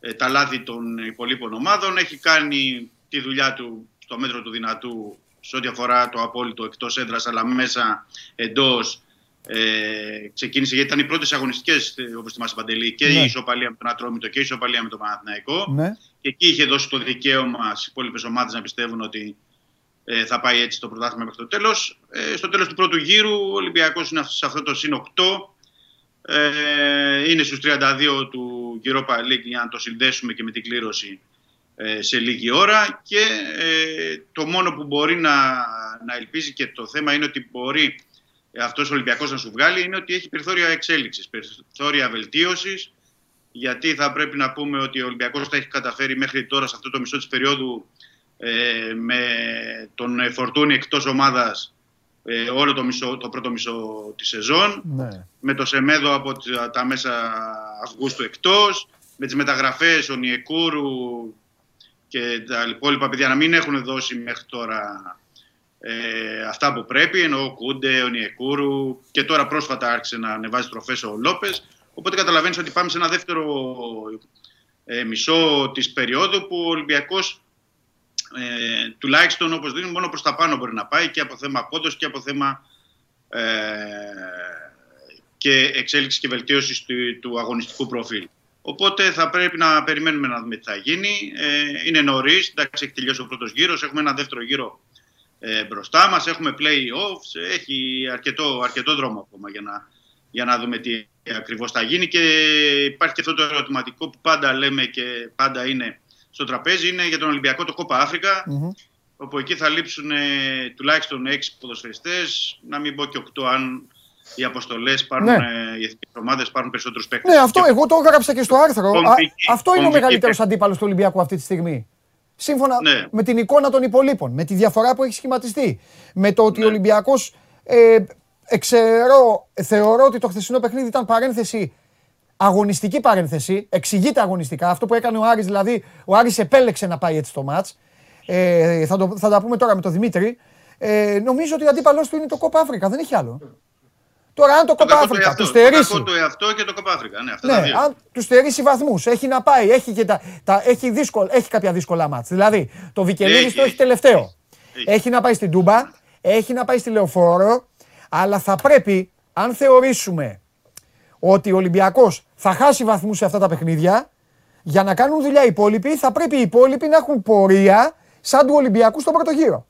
ε, τα λάθη των υπολείπων ομάδων. Έχει κάνει τη δουλειά του στο μέτρο του δυνατού σε ό,τι αφορά το απόλυτο εκτός έδρας αλλά μέσα εντός ε, ξεκίνησε γιατί ήταν οι πρώτες αγωνιστικές όπως θυμάσαι Παντελή και ναι. η ισοπαλία με τον Ατρόμητο και η ισοπαλία με τον Παναθηναϊκό ναι. και εκεί είχε δώσει το δικαίωμα στις υπόλοιπες ομάδες να πιστεύουν ότι ε, θα πάει έτσι το πρωτάθλημα μέχρι το τέλος. Ε, στο τέλος του πρώτου γύρου ο Ολυμπιακός είναι σε αυτό το συν 8 ε, είναι στους 32 του Europa League για να το συνδέσουμε και με την κλήρωση ε, σε λίγη ώρα και ε, το μόνο που μπορεί να, να ελπίζει και το θέμα είναι ότι μπορεί αυτός ο Ολυμπιακός να σου βγάλει είναι ότι έχει περιθώρια εξέλιξης, περιθώρια βελτίωσης γιατί θα πρέπει να πούμε ότι ο Ολυμπιακός θα έχει καταφέρει μέχρι τώρα σε αυτό το μισό της περίοδου ε, με τον Φορτούνη εκτός ομάδας ε, όλο το, μισό, το πρώτο μισό της σεζόν. Ναι. Με το Σεμέδο από τα μέσα Αυγούστου εκτός. Με τις μεταγραφές ο Νιεκούρου και τα υπόλοιπα παιδιά να μην έχουν δώσει μέχρι τώρα ε, αυτά που πρέπει. Ενώ ο Κούντε, ο Νιεκούρου και τώρα πρόσφατα άρχισε να ανεβάζει τροφές ο Λόπες. Οπότε καταλαβαίνεις ότι πάμε σε ένα δεύτερο ε, μισό της περίοδου που ο Ολυμπιακός ε, τουλάχιστον όπως δίνουν μόνο προς τα πάνω μπορεί να πάει και από θέμα πόντος και από θέμα ε, και εξέλιξη και βελτίωσης του, του, αγωνιστικού προφίλ. Οπότε θα πρέπει να περιμένουμε να δούμε τι θα γίνει. Ε, είναι νωρίς, εντάξει, έχει τελειώσει ο πρώτος γύρος. Έχουμε ένα δεύτερο γύρο ε, μπροστά μας. Έχουμε play-offs. Έχει αρκετό, αρκετό δρόμο ακόμα για να, για να δούμε τι ακριβώς θα γίνει. Και υπάρχει και αυτό το ερωτηματικό που πάντα λέμε και πάντα είναι στο τραπέζι είναι για τον Ολυμπιακό το Κόπα Αφρικα όπου εκεί θα λείψουν ε, τουλάχιστον 6 ποδοσφαιριστές, να μην πω και 8 αν οι αποστολές πάρουν, ναι. ε, οι εθνικές ομάδες πάρουν περισσότερους παίκτες. Ναι, αυτό εγώ το έγραψα και στο άρθρο. αυτό είναι ο μεγαλύτερος αντίπαλος του Ολυμπιακού αυτή τη στιγμή. Σύμφωνα ναι. με την εικόνα των υπολείπων, με τη διαφορά που έχει σχηματιστεί. Με το ότι ο ναι. Ολυμπιακός. Ε, εξαιρώ, θεωρώ ότι το χθεσινό παιχνίδι ήταν παρένθεση αγωνιστική παρένθεση, εξηγείται αγωνιστικά. Αυτό που έκανε ο Άρης, δηλαδή ο Άρης επέλεξε να πάει έτσι στο μάτς. Ε, θα, το, θα τα πούμε τώρα με τον Δημήτρη. Ε, νομίζω ότι ο αντίπαλός του είναι το Κόπα Αφρικα, δεν έχει άλλο. Τώρα, αν το, το Κόπα Αφρικα τους στερήσει. Το εαυτό και το Κόπα Αφρικα. Ναι, αυτά ναι, τα δύο. αν τους στερήσει βαθμούς, έχει να πάει, έχει, και τα, τα, έχει, δύσκολ, έχει κάποια δύσκολα μάτς. Δηλαδή, το Βικελίδης το έχει τελευταίο. Έχει. έχει να πάει στην Τούμπα, έχει να πάει στη Λεωφόρο, αλλά θα πρέπει, αν θεωρήσουμε ότι ο Ολυμπιακός θα χάσει βαθμούς σε αυτά τα παιχνίδια. Για να κάνουν δουλειά οι υπόλοιποι, θα πρέπει οι υπόλοιποι να έχουν πορεία σαν του Ολυμπιακού στον πρώτο γύρο.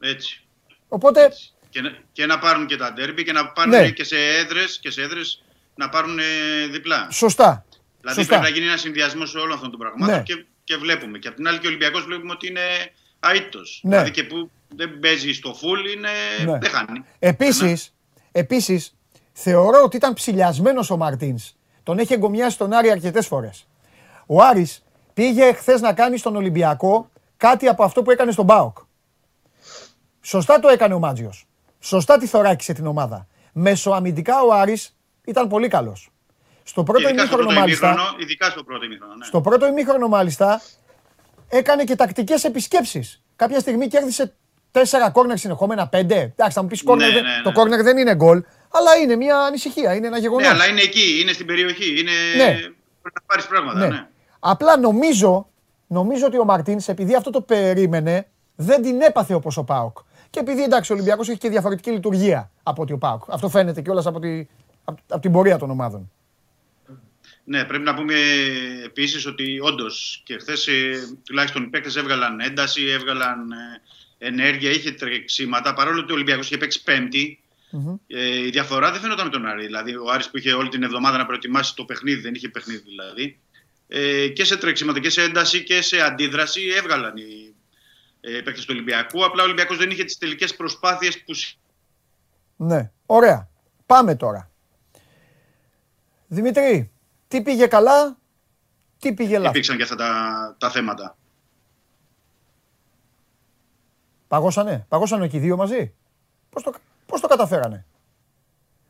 Έτσι. Οπότε, Και, να- και να πάρουν και τα ντέρμπι και να πάρουν Ναι. και σε έδρες, και σε έδρες να πάρουν ε, διπλά. σωστά. Δηλαδή σωστά. πρέπει να γίνει ένα συνδυασμός όλων αυτών των πραγμάτων Ναι. και, και βλέπουμε. Και απ' την άλλη και ο Ολυμπιακός βλέπουμε ότι είναι αίτητος. Ναι. Δηλαδή και που δεν παίζει στο φουλ είναι... Ναι. δεν χάνει. Επίσης, επίσης, θεωρώ ότι ήταν ψηλιασμένος ο Μαρτίνς. Τον έχει εγκομιάσει τον Άρη αρκετές φορές. Ο Άρης πήγε χθες να κάνει στον Ολυμπιακό κάτι από αυτό που έκανε στον ΠΑΟΚ. Σωστά το έκανε ο Μάτζιος. Σωστά τη θωράκισε την ομάδα. Μεσοαμυντικά ο Άρης ήταν πολύ καλός. Στο πρώτο ειδικά, στο ημίχρονο πρώτο μάλιστα, ημίχρονο, ειδικά στο πρώτο ημίχρονο. Ναι. στο πρώτο ημίχρονο μάλιστα έκανε και τακτικές επισκέψεις. Κάποια στιγμή κέρδισε τέσσερα κόρνερ συνεχόμενα, πέντε. Εντάξει, θα μου πεις κόρνερ, Ναι, δεν- ναι, ναι. το κόρνερ δεν είναι γκολ, αλλά είναι μια ανησυχία, είναι ένα γεγονός. Ναι, αλλά είναι εκεί, είναι στην περιοχή. Είναι... Ναι. Πρέπει να πάρεις πράγματα. Ναι. Ναι. Απλά νομίζω, νομίζω ότι ο Μαρτίνς, επειδή αυτό το περίμενε, δεν την έπαθε όπως ο Πάοκ. Και επειδή εντάξει, ο Ολυμπιακός έχει και διαφορετική λειτουργία από ότι ο Πάοκ. Αυτό φαίνεται κιόλας από, τη, από, από την πορεία των ομάδων. Ναι, πρέπει να πούμε επίσης ότι όντως και χθες τουλάχιστον οι παίκτες έβγαλαν ένταση, έβγαλαν ε, ενέργεια, είχε τρεξίματα. Παρόλο ότι ο Ολυμπιακός είχε παίξει πέμπτη, ε, η διαφορά δεν φαίνονταν με τον Άρη. Δηλαδή, ο Άρης που είχε όλη την εβδομάδα να προετοιμάσει το παιχνίδι, δεν είχε παιχνίδι δηλαδή. Ε, και σε τρεξίματα και σε ένταση και σε αντίδραση έβγαλαν οι ε, παίκτες του Ολυμπιακού. Απλά ο Ολυμπιακός δεν είχε τις τελικές προσπάθειες που Ναι, ωραία. Πάμε τώρα. Δημήτρη, τι πήγε καλά, τι πήγε λάθος; υπήρξαν και αυτά τα, τα θέματα. Παγώσανε, παγώσανε και οι δύο μαζί; Πώς το, πώς το καταφέρανε;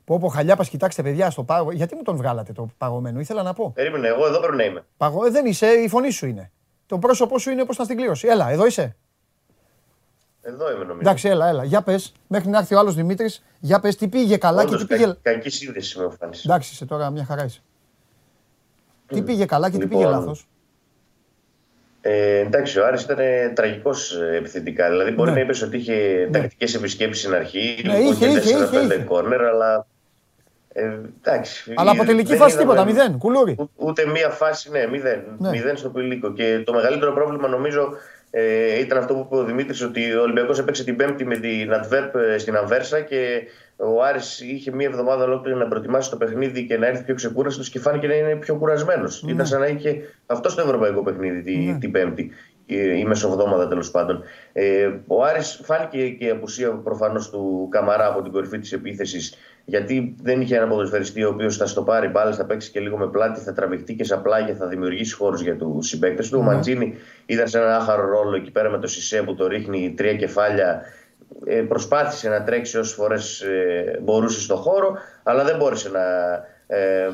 Πω πω Χαλιάπας, κοιτάξτε παιδιά στο πάγο. Γιατί μου τον βγάλατε το παγωμένο, ήθελα να πω. Περίμενε, εγώ εδώ πρέπει να είμαι. Παγω... ε, δεν είσαι, η φωνή σου είναι. Το πρόσωπό σου είναι όπως ήταν στην κλήρωση. Έλα, εδώ είσαι. Εδώ είμαι νομίζω. Εντάξει, έλα, έλα. Για πες, μέχρι να έρθει ο άλλος Δημήτρης, για πες τι πήγε καλά Όντως, και τι πήγε... κα- κακή σύνδεση με εμφάνιση. Εντάξει, είσαι τώρα μια χαρά είσαι. Τι πήγε καλά και τι Λοιπόν, πήγε λάθος; Ε, εντάξει, ο Άρης ήταν τραγικός επιθετικά. Δηλαδή, μπορεί Ναι. να είπες ότι είχε τακτικές επισκέψεις στην αρχή. Ναι, είχε, είχε, είχε, είχε. κόρνερ, αλλά. Ε, εντάξει. Αλλά από τελική δεν φάση είδαμε τίποτα, μηδέν, κουλούρι. ου- Ούτε μία φάση, ναι, μηδέν. Ναι. Μηδέν στο πηλίκο. Και το μεγαλύτερο πρόβλημα νομίζω ε, ήταν αυτό που είπε ο Δημήτρης, ότι ο Ολυμπιακός έπαιξε την Πέμπτη με την Αντβέρπ ε, στην Αμβέρσα και ο Άρης είχε μία εβδομάδα ολόκληρη να προετοιμάσει το παιχνίδι και να έρθει πιο ξεκούραστος και φάνηκε να είναι πιο κουρασμένος. Ήταν σαν να είχε αυτό στο ευρωπαϊκό παιχνίδι τη, Ναι. την Πέμπτη. η η μεσοβδόμαδα τέλος πάντων. Ε, ο Άρης φάνηκε και η απουσία προφανώς του Καμαρά από την κορυφή της επίθεσης, γιατί δεν είχε ένα ποδοσφαιριστή ο οποίος θα στο πάρει μπάλες, θα παίξει και λίγο με πλάτη, θα τραβηχτεί και σαν πλάγια, θα δημιουργήσει χώρους για τους συμπαίκτες του. Ο Μαντζίνη ήταν σε ένα άχαρο ρόλο εκεί πέρα με το Σισε που το ρίχνει τρία κεφάλια. Ε, προσπάθησε να τρέξει όσες φορές ε, μπορούσε στο χώρο, αλλά δεν μπόρεσε να ε,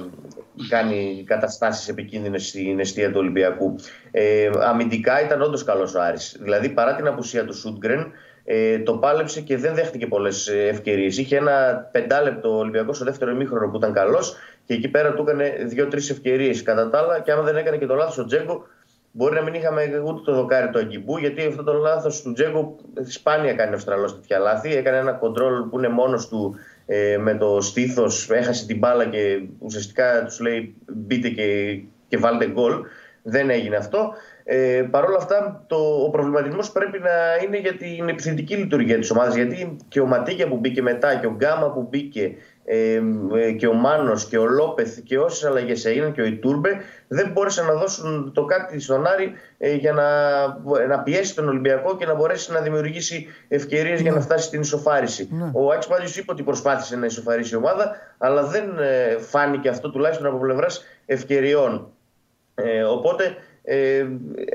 κάνει καταστάσεις επικίνδυνες στην αιστεία του Ολυμπιακού. Ε, αμυντικά ήταν όντως καλός ο Άρης. Δηλαδή παρά την απουσία του Σούτγκρεν ε, το πάλεψε και δεν δέχτηκε πολλές ε, ευκαιρίες. Είχε ένα πεντάλεπτο Ολυμπιακός στο δεύτερο ημίχρονο που ήταν καλός και εκεί πέρα του έκανε δύο-τρεις ευκαιρίες. Κατά τα άλλα και άμα δεν έκανε και το λάθος ο Τζέγκο Μπορεί να μην είχαμε ούτε το δοκάρι του Αγκιμπού, γιατί αυτό το λάθος του Τζέγκο σπάνια κάνει ο Αυστραλός τέτοια λάθη. Έκανε ένα κοντρόλ που είναι μόνος του ε, με το στήθος, έχασε την μπάλα και ουσιαστικά τους λέει μπείτε και, και βάλτε γκολ. Δεν έγινε αυτό. Ε, Παρ' όλα αυτά, το, ο προβληματισμός πρέπει να είναι για την επιθετική λειτουργία της ομάδας. Γιατί και ο Ματίγια που μπήκε μετά και ο Γκάμα που μπήκε ε, ε, και ο Μάνος και ο Λόπεθ και όσες αλλαγές έγιναν και ο Ιτούρμπε δεν μπόρεσαν να δώσουν το κάτι στον Άρη ε, για να, να πιέσει τον Ολυμπιακό και να μπορέσει να δημιουργήσει ευκαιρίες για να φτάσει στην ισοφάριση. Ο Άκη Μάτζιο είπε ότι προσπάθησε να ισοφαρίσει η ομάδα, αλλά δεν ε, φάνηκε αυτό τουλάχιστον από πλευράς ευκαιριών. Ε, οπότε ε,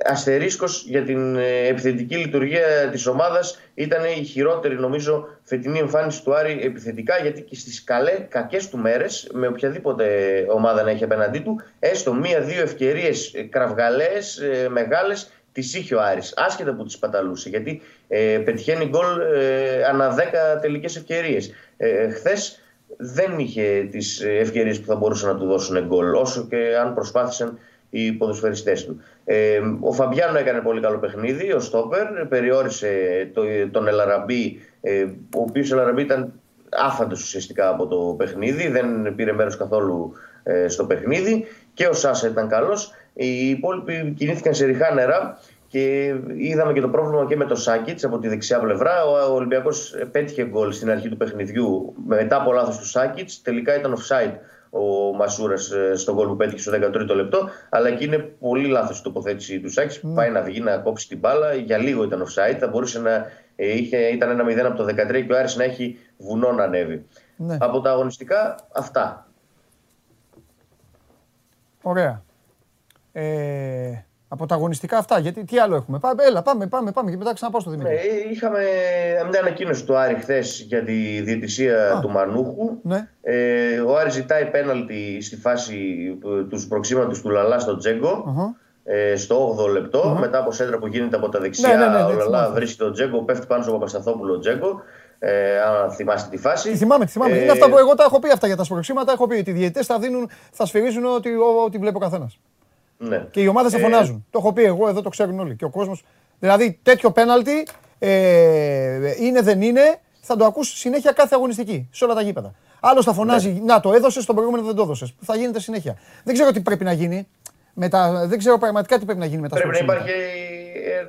αστερίσκος για την ε, επιθετική λειτουργία της ομάδας ήταν η χειρότερη νομίζω φετινή εμφάνιση του Άρη επιθετικά γιατί και στις καλέ, κακές του μέρες με οποιαδήποτε ομάδα να έχει απέναντί του έστω μία-δύο ευκαιρίες ε, κραυγαλές, ε, μεγάλες τις είχε ο Άρης, άσχετα που τις παταλούσε γιατί ε, πετυχαίνει γκολ ε, ανά 10 τελικές ευκαιρίες. Ε, χθες δεν είχε τις ευκαιρίες που θα μπορούσαν να του δώσουν γκολ όσο και αν προσπάθησαν οι ποδοσφαιριστές του. Ε, ο Φαμπιάνο έκανε πολύ καλό παιχνίδι, ο Στόπερ, περιόρισε το, τον Ελαραμπή, ε, ο οποίος Ελαραμπή ήταν άφαντος ουσιαστικά από το παιχνίδι, δεν πήρε μέρος καθόλου ε, στο παιχνίδι και ο Σάσα ήταν καλός. Οι υπόλοιποι κινήθηκαν σε ριχά νερά και Και είδαμε και το πρόβλημα και με το Σάκητς από τη δεξιά πλευρά. Ο Ολυμπιακός πέτυχε γκολ στην αρχή του παιχνιδιού μετά από λάθος του Σάκητς. Τελικά ήταν offside ο Μασούρας ε, στον γκολ που πέτυχε στο 13ο λεπτό. Αλλά εκεί είναι πολύ λάθος η τοποθέτηση του Σάκητ. Mm. Πάει να βγει να κόψει την μπάλα. Για λίγο ήταν offside. Θα μπορούσε να ε, είχε, ήταν ένα 0 από το 13 και ο Άρης να έχει βουνό να ανέβει. Ναι. Από τα αγωνιστικά αυτά. Ωραία. Ε, από τα αγωνιστικά αυτά, γιατί τι άλλο έχουμε. Πάμε, έλα, πάμε, πάμε, πάμε και μετά ξαναπάω στο Δημήτρη. Ναι, είχαμε μια ανακοίνωση του Άρη χθε για τη διαιτησία του Μανούχου. Ναι. Ε, ο Άρη ζητάει πέναλτι στη φάση του προξήματο του Λαλά στο τζεγκο ε, στο 8ο λεπτο μετά από σέντρα που γίνεται από τα δεξιά. Ναι, ναι, ναι, ο Λαλά βρίσκει τον Τζέγκο, πέφτει πάνω στον Παπασταθόπουλο ο Τζέγκο. Ε, αν θυμάστε τη φάση. Τη θυμάμαι, τη θυμάμαι. Ε, Είναι αυτά που εγώ τα έχω πει αυτά για τα σπροξήματα. Έχω πει ότι οι διαιτητέ θα, δίνουν, θα σφυρίζουν ό,τι, ό,τι βλέπει ο καθένα. Ναι. Και οι ομάδες θα ε, φωνάζουν. Το έχω πει εγώ, εδώ το ξέρουν όλοι. Και ο κόσμος. Δηλαδή τέτοιο πέναλτι ε, είναι δεν είναι, θα το ακούσει συνέχεια κάθε αγωνιστική σε όλα τα γήπεδα. Άλλος θα φωνάζει, ναι. να το έδωσες, τον προηγούμενο δεν το έδωσες. Θα γίνεται συνέχεια. Δεν ξέρω τι πρέπει να γίνει. Με τα, δεν ξέρω πραγματικά τι πρέπει να γίνει με τα Πρέπει να υπάρχει ε,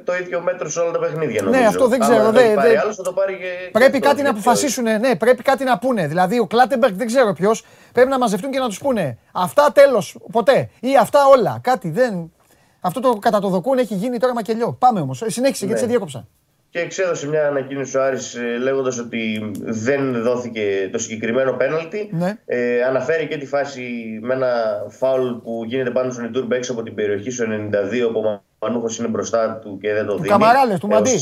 το ίδιο μέτρο σε όλα τα παιχνίδια. Ναι, νομίζω. Ναι, αυτό δεν ξέρω. Δεν, πάρει άλλος, θα το πάρει και πρέπει κάτι να αποφασίσουν. Ναι, πρέπει κάτι να πούνε. Δηλαδή, ο Κλάτεμπεργκ δεν ξέρω ποιος πρέπει να μαζευτούν και να τους πούνε αυτά τέλος ποτέ ή αυτά όλα. Κάτι δεν. Αυτό το κατά το δοκούν έχει γίνει τώρα μακελιό. Πάμε όμως. Ε, συνέχισε ναι. γιατί σε διέκοψα και εξέδωσε μια ανακοίνωση ο Άρης ε, λέγοντας ότι δεν δόθηκε το συγκεκριμένο πέναλτι. Ναι. Ε, αναφέρει και τη φάση με ένα φάουλ που γίνεται πάνω στον Ιτούρμπ έξω από την περιοχή στο 92 που ο Μανούχος είναι μπροστά του και δεν το δίνει. Καμαράλες, του Μαντί.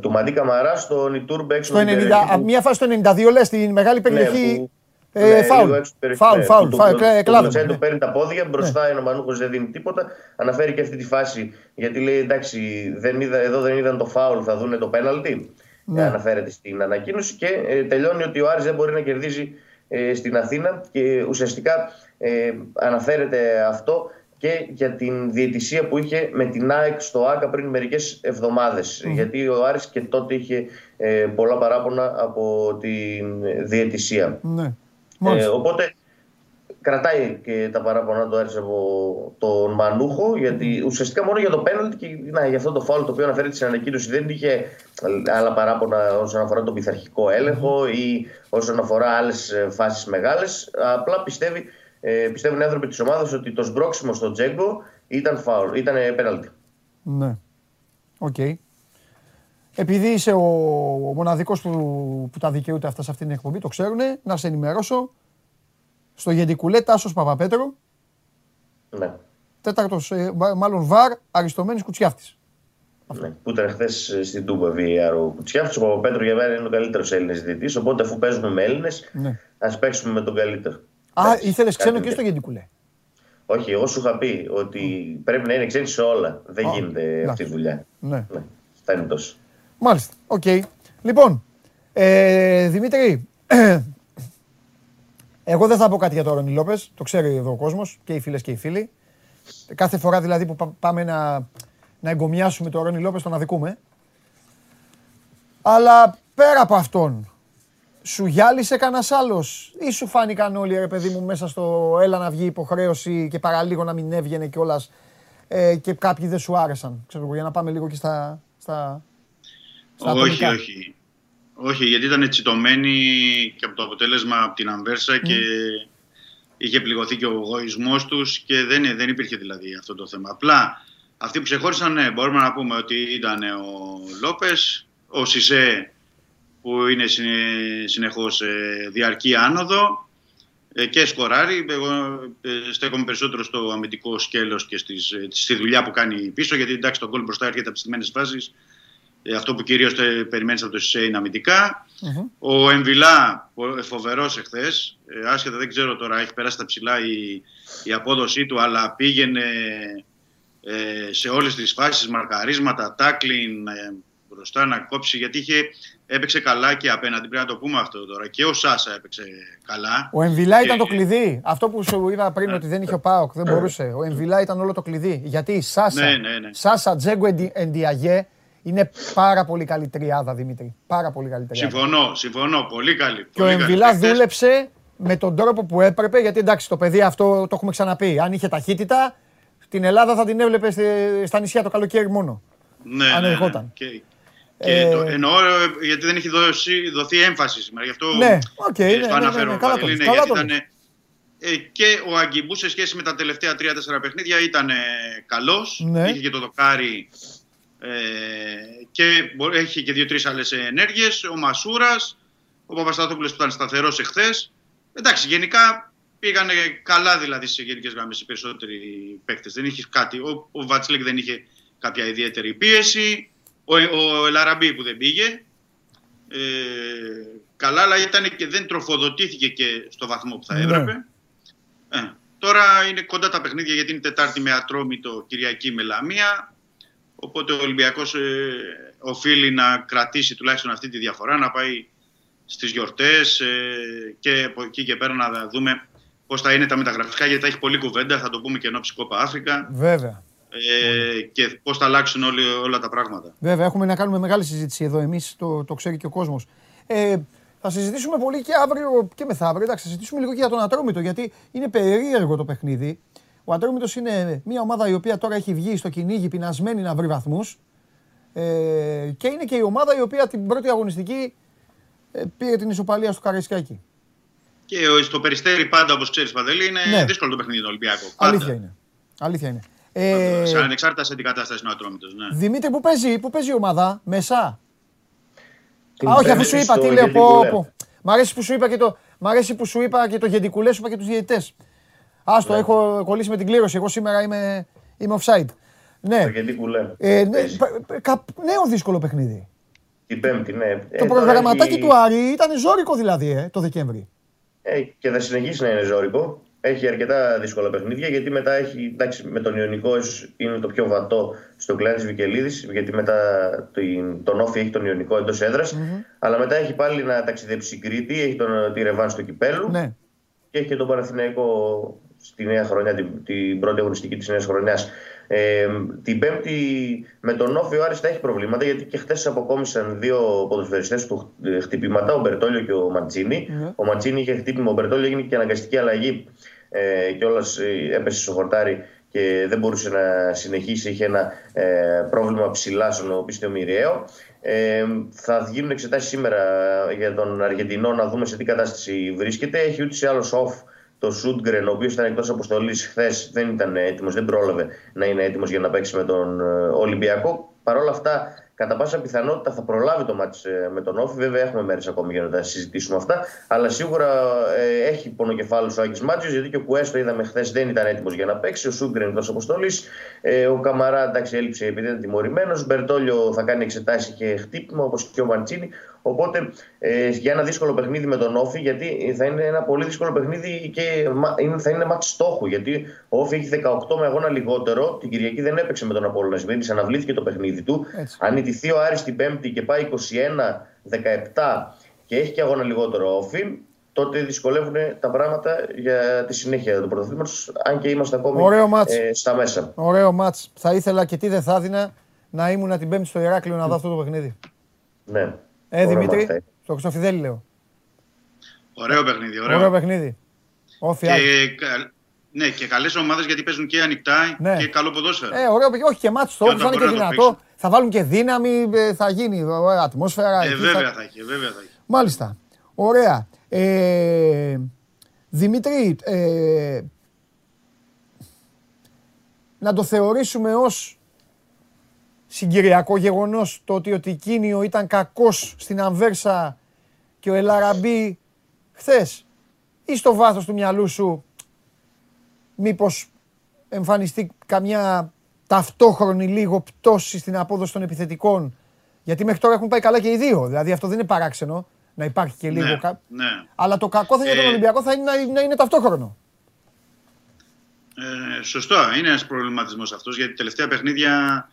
Του Μαντί Καμαρά στον Ιτούρμπ έξω από την περιοχή. Μια φάση στο 92 λες, στην μεγάλη ναι, περιοχή. Ε, ναι, φάουλ. Φάουλ, φάουλ. Το του παίρνει τα πόδια, μπροστά ναι. είναι ο Μανούχος, δεν δίνει τίποτα. Αναφέρει και αυτή τη φάση γιατί λέει εντάξει, δεν είδα, εδώ δεν είδαν το φάουλ, θα δουν το πέναλτι. Ναι. Αναφέρεται στην ανακοίνωση και ε, τελειώνει ότι ο Άρης δεν μπορεί να κερδίζει ε, στην Αθήνα και ουσιαστικά ε, αναφέρεται αυτό και για την διαιτησία που είχε με την ΑΕΚ στο ΆΚΑ πριν μερικές Γιατί ο Άρης και τότε είχε ε, πολλά παράπονα από τη διαιτησία. Ναι. Ε, οπότε κρατάει και τα παράπονα του Άρης από τον Μανούχο, γιατί ουσιαστικά μόνο για το πέναλτι και να, για αυτό το φάουλ το οποίο αναφέρεται στην ανακοίνωση δεν είχε άλλα παράπονα όσον αφορά τον πειθαρχικό έλεγχο ή όσον αφορά άλλες φάσεις μεγάλες. Απλά πιστεύει, ε, πιστεύουν οι άνθρωποι της ομάδας ότι το σμπρόξιμο στο Τζέγκο ήταν, φάουλ, ήταν πέναλτι. Ναι. OK. Okay. Επειδή είσαι ο, ο μοναδικός που, που τα δικαιούται αυτά σε αυτήν την εκπομπή, το ξέρουν, να σε ενημερώσω. Στο Γεντικουλέ Τάσος Παπαπέτρο. Ναι. Τέταρτος, ε, μάλλον VAR, Αριστομένης Κουτσιαύτης. Ναι, που ήταν χθες ε, στην Τούμπα VAR ο Κουτσιαύτης. Ο Παπαπέτρο για μένα είναι ο καλύτερος Έλληνας διαιτητής. Οπότε αφού παίζουμε με Έλληνες, ναι. ας παίξουμε με τον καλύτερο. Α, ήθελες ξένο και στο Γεντικουλέ. Όχι, εγώ σου είχα πει ότι πρέπει να είναι ξένοι σε όλα. Δεν γίνεται αυτή η δουλειά. Ναι. ναι. Φτάνει τόσο. Μάλιστα. OK. Okay. Λοιπόν, ε, Δημήτρη, εγώ δεν θα πω κάτι για τον Ρόνι Λόπες. Το ξέρει εδώ ο κόσμος και οι φίλες και οι φίλοι. Κάθε φορά δηλαδή που πάμε να, να εγκομιάσουμε τον Ρόνι Λόπες τον αδικούμε. Αλλά πέρα από αυτόν, σου γυάλισε κανένας άλλος ή σου φάνηκαν όλοι ρε παιδί μου μέσα στο έλα να βγει υποχρέωση και παραλίγο να μην έβγαινε κιόλας ε, και κάποιοι δεν σου άρεσαν. Ξέρω για να πάμε λίγο και στα, στα, όχι, όχι. Όχι, γιατί ήταν τσιτωμένη και από το αποτέλεσμα από την Αμβέρσα και είχε πληγωθεί και ο εγωισμός τους και δεν, δεν υπήρχε δηλαδή αυτό το θέμα. Απλά αυτοί που ξεχώρισαν, ναι, μπορούμε να πούμε ότι ήταν ο Λόπες, ο Σισε που είναι συνεχώς διαρκή άνοδο ε, και σκοράρει. Εγώ ε, στέκομαι περισσότερο στο αμυντικό σκέλος και στις, ε, στη δουλειά που κάνει πίσω, γιατί εντάξει το γκολ μπροστά έρχεται από τις στιγμένες φάσεις ε, αυτό που κυρίως περιμένεις από το ΣΥΣΕ είναι Ο Εμβιλά, φοβερός εχθές, ε, άσχετα δεν ξέρω τώρα, έχει περάσει τα ψηλά η, η απόδοσή του, αλλά πήγαινε ε, σε όλες τις φάσεις, μαρκαρίσματα, τάκλιν, ε, μπροστά να κόψει, γιατί είχε, έπαιξε καλά και απέναντι, πρέπει να το πούμε αυτό τώρα. Και ο Σάσα έπαιξε καλά. Ο Εμβιλά ήταν το κλειδί. Αυτό που σου είδα πριν ότι δεν είχε ο Πάοκ, δεν μπορούσε. Ο Εμβιλά ήταν όλο το κλειδί. Γιατί η Σάσα, ναι, ναι, ναι. Σάσα Τζέγκο Εντιαγέ, είναι πάρα πολύ καλή τριάδα, Δημήτρη. Πάρα πολύ καλή τριάδα. Συμφωνώ, συμφωνώ. Πολύ καλή. Και ο Εμβιλά δούλεψε με τον τρόπο που έπρεπε, γιατί εντάξει, το παιδί αυτό το έχουμε ξαναπεί. Αν είχε ταχύτητα, την Ελλάδα θα την έβλεπε στη- στα νησιά το καλοκαίρι μόνο. Ναι, αν ναι, ναι. ερχόταν. Και, Ε, και το, εννοώ ε, γιατί δεν έχει δώσει, δοθεί έμφαση σήμερα. Γι' αυτό Ναι, οκ, ε, ναι, το ναι, ναι, αναφέρω. ναι, καλά το Παντελή, λες, ναι, καλά γιατί το ήταν, ε, και ο Αγκιμπού σε σχέση με τα τελευταία 3-4 παιχνίδια ήταν ε, καλός. Ναι. Είχε και το δοκάρι ε, και μπο- έχει και δύο-τρεις άλλες ενέργειες. Ο Μασούρας, ο Παπασταθόπουλος που ήταν σταθερός εχθές. Εντάξει, γενικά πήγανε καλά δηλαδή σε γενικές γραμμές οι περισσότεροι παίκτες. Δεν είχε κάτι. Ο, ο Βατσλέκ δεν είχε κάποια ιδιαίτερη πίεση. Ο, ο Ελαραμπή που δεν πήγε. Ε, καλά, αλλά ήταν και δεν τροφοδοτήθηκε και στο βαθμό που θα Ναι. έπρεπε. Ε, τώρα είναι κοντά τα παιχνίδια γιατί είναι Τετάρτη με Ατρόμητο, Κυριακή με Λαμία. Οπότε ο Ολυμπιακός ε, οφείλει να κρατήσει τουλάχιστον αυτή τη διαφορά, να πάει στις γιορτές ε, και από εκεί και πέρα να δούμε πώς θα είναι τα μεταγραφικά γιατί θα έχει πολλή κουβέντα, θα το πούμε και ενώ Κόπα Αφρικα Βέβαια. ε, και πώς θα αλλάξουν όλοι, όλα τα πράγματα. Βέβαια, έχουμε να κάνουμε μεγάλη συζήτηση εδώ εμείς, το, το ξέρει και ο κόσμος. Ε, θα συζητήσουμε πολύ και αύριο και μεθαύριο. Εντάξει, θα συζητήσουμε λίγο και για τον Ατρόμητο, γιατί είναι περίεργο το παιχνίδι. Ο Ατρόμητο είναι μια ομάδα η οποία τώρα έχει βγει στο κυνήγι πεινασμένη να βρει βαθμούς. Ε, και είναι και η ομάδα η οποία την πρώτη αγωνιστική ε, πήρε την ισοπαλία στο Καραϊσκάκι. Και ο- στο Περιστέρι πάντα, όπως ξέρεις Παντελή, είναι Ναι. δύσκολο το παιχνίδι του Ολυμπιακού. Πάντα. Αλήθεια είναι. Αλήθεια είναι. Ε, Σε ανεξάρτητα σε την κατάσταση είναι ο Ατρόμητος. Ναι. Δημήτρη, πού παίζει, πού παίζει η ομάδα, μέσα. Την Α, όχι, αφού Πέμπτη σου είπα, στο τι λέω, πω, Γεντικουλέ. πω. Μ' αρέσει που σου είπα και το, μ' αρέσει που σου είπα και το γεντικουλέ, σου είπα και τους διαιτητές. Άστο, Ναι. έχω κολλήσει με την κλήρωση, εγώ σήμερα είμαι, είμαι offside. Ναι, Το Γεντικουλέ. ε, ναι Παίζει. πα- πα- κα- νέο δύσκολο παιχνίδι. Την Πέμπτη, ναι. Ε, το τώρα προγραμματάκι έχει- του Άρη ήταν ζώρικο δηλαδή, ε, το Δεκέμβρη. Ε, και θα συνεχίσει να είναι ζώρικο. Έχει αρκετά δύσκολα παιχνίδια γιατί μετά έχει, εντάξει, με τον Ιωνικό ίσως είναι το πιο βατό στο κλάδι της Βικελίδης. Γιατί μετά την- τον Όφη έχει τον Ιωνικό εντός Αλλά μετά έχει πάλι να ταξιδέψει στην Κρήτη, έχει τον, τη Ρεβάνς στο Κυπέλου Ναι. και έχει και τον Παναθηναϊκό στη νέα χρονιά, την, την πρώτη αγωνιστική της νέας χρονιάς. Ε, την Πέμπτη με τον Όφη ο Άρης θα έχει προβλήματα γιατί και χθες αποκόμισαν δύο ποδοσφαιριστές του χ- χτυπήματα, ο Μπερτόλιο και ο Ματζίνη. Ναι. Ο Ματζίνη είχε χτύπημα, ο Μπερτόλιο έγινε και αναγκαστική αλλαγή ε, και όλα έπεσε στο χορτάρι και δεν μπορούσε να συνεχίσει. Είχε ένα ε, πρόβλημα ψηλά στον πίστιο Μοιραίο. Ε, θα γίνουν εξετάσεις σήμερα για τον Αργεντινό να δούμε σε τι κατάσταση βρίσκεται. Έχει ούτως ή άλλως off το Σούντγκρεν, ο οποίος ήταν εκτός αποστολής χθες, δεν ήταν έτοιμος, δεν πρόλαβε να είναι έτοιμος για να παίξει με τον ε, Ολυμπιακό. Παρ' όλα αυτά, κατά πάσα πιθανότητα θα προλάβει το μάτς ε, με τον Όφη. Βέβαια, έχουμε μέρες ακόμη για να τα συζητήσουμε αυτά. Αλλά σίγουρα ε, έχει πονοκεφάλους ο Άγγι Μάτζιος, γιατί και ο Κουέστο το είδαμε χθες δεν ήταν έτοιμος για να παίξει. Ο Σούντγκρεν εκτός αποστολής. Ε, ο Καμαρά εντάξει έλειψε επειδή ήταν τιμωρημένος. Μπερτόλιο θα κάνει εξετάσεις και χτύπημα όπως και ο Μαντσίνη. Οπότε ε, για ένα δύσκολο παιχνίδι με τον Όφη, γιατί θα είναι ένα πολύ δύσκολο παιχνίδι και μα- είναι- θα είναι μάτς στόχου. Γιατί ο Όφη έχει 18 με αγώνα λιγότερο. Την Κυριακή δεν έπαιξε με τον Απόλλωνας Σμύρνης, αναβλήθηκε το παιχνίδι του. Έτσι. Αν ιτηθεί ο Άρης την Πέμπτη και πάει 21-17 και έχει και αγώνα λιγότερο ο Όφη, τότε δυσκολεύουν τα πράγματα για τη συνέχεια του πρωταθλήματος, αν και είμαστε ακόμη Ωραίο μάτς. ε, στα μέσα. Ωραίο μάτς. Θα ήθελα και τι δεν θα έδινα να ήμουν την Πέμπτη στο Ηράκλειο να δω αυτό το παιχνίδι. Ναι. Ε, Ωραίο Δημήτρη, μάτς θα είναι. στο Χρυστοφιδέλη λέω. Ωραίο παιχνίδι, ωραίο. Ωραίο παιχνίδι. Όφι Άρη. και, κα- ναι, και καλές ομάδες γιατί παίζουν και ανοιχτά Ναι. και καλό ποδόσφαιρο. Ε, ωραίο παιχνίδι. Όχι και μάτς το Και Όφι θα είναι όταν και μπορεί να το δυνατό. παίξουν. Θα βάλουν και δύναμη, ε, θα γίνει ωραία ατμόσφαιρα. Ε, εκεί βέβαια θα έχει, βέβαια θα έχει. Μάλιστα. Ωραία. Ε, Δημήτρη, ε, να το θεωρήσουμε ως συγκυριακό γεγονός το ότι ο Τικίνιο ήταν κακός στην Αμβέρσα και ο Ελαραμπή χθες ή στο βάθος του μυαλού σου μήπως εμφανιστεί καμιά ταυτόχρονη λίγο πτώση στην απόδοση των επιθετικών; Γιατί μέχρι τώρα έχουν πάει καλά και οι δύο. Δηλαδή αυτό δεν είναι παράξενο να υπάρχει και λίγο. Ναι, κα- ναι. Αλλά το κακό θα είναι για τον Ε, Ολυμπιακό θα είναι να, να είναι ταυτόχρονο. Ε, σωστό, είναι ένας προβληματισμός αυτός γιατί τελευταία παιχνίδια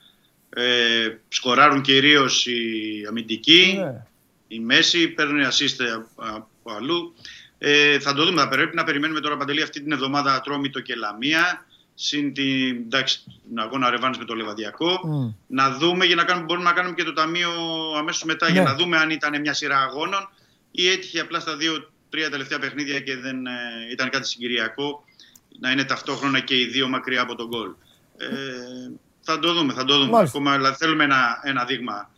ε, σκοράρουν κυρίως οι αμυντικοί, Ναι. η Μέση, παίρνουν assist από αλλού. Ε, θα το δούμε, θα πρέπει να περιμένουμε τώρα Παντελή αυτή την εβδομάδα Ατρόμητο και Λαμία συν την, εντάξει, την αγώνα ρεβάνς με το Λεβαδιακό. Μμ. Να δούμε για να κάνουμε, μπορούμε να κάνουμε και το ταμείο αμέσως μετά για Ναι. να δούμε αν ήταν μια σειρά αγώνων ή έτυχε απλά στα δύο-τρία τελευταία παιχνίδια και δεν ε, ήταν κάτι συγκυριακό να είναι ταυτόχρονα και οι δύο μακριά από τον γκολ. Ε, θα το δούμε, θα το δούμε. Μάλιστα. Ακόμα, δηλαδή, θέλουμε ένα, ένα δείγμα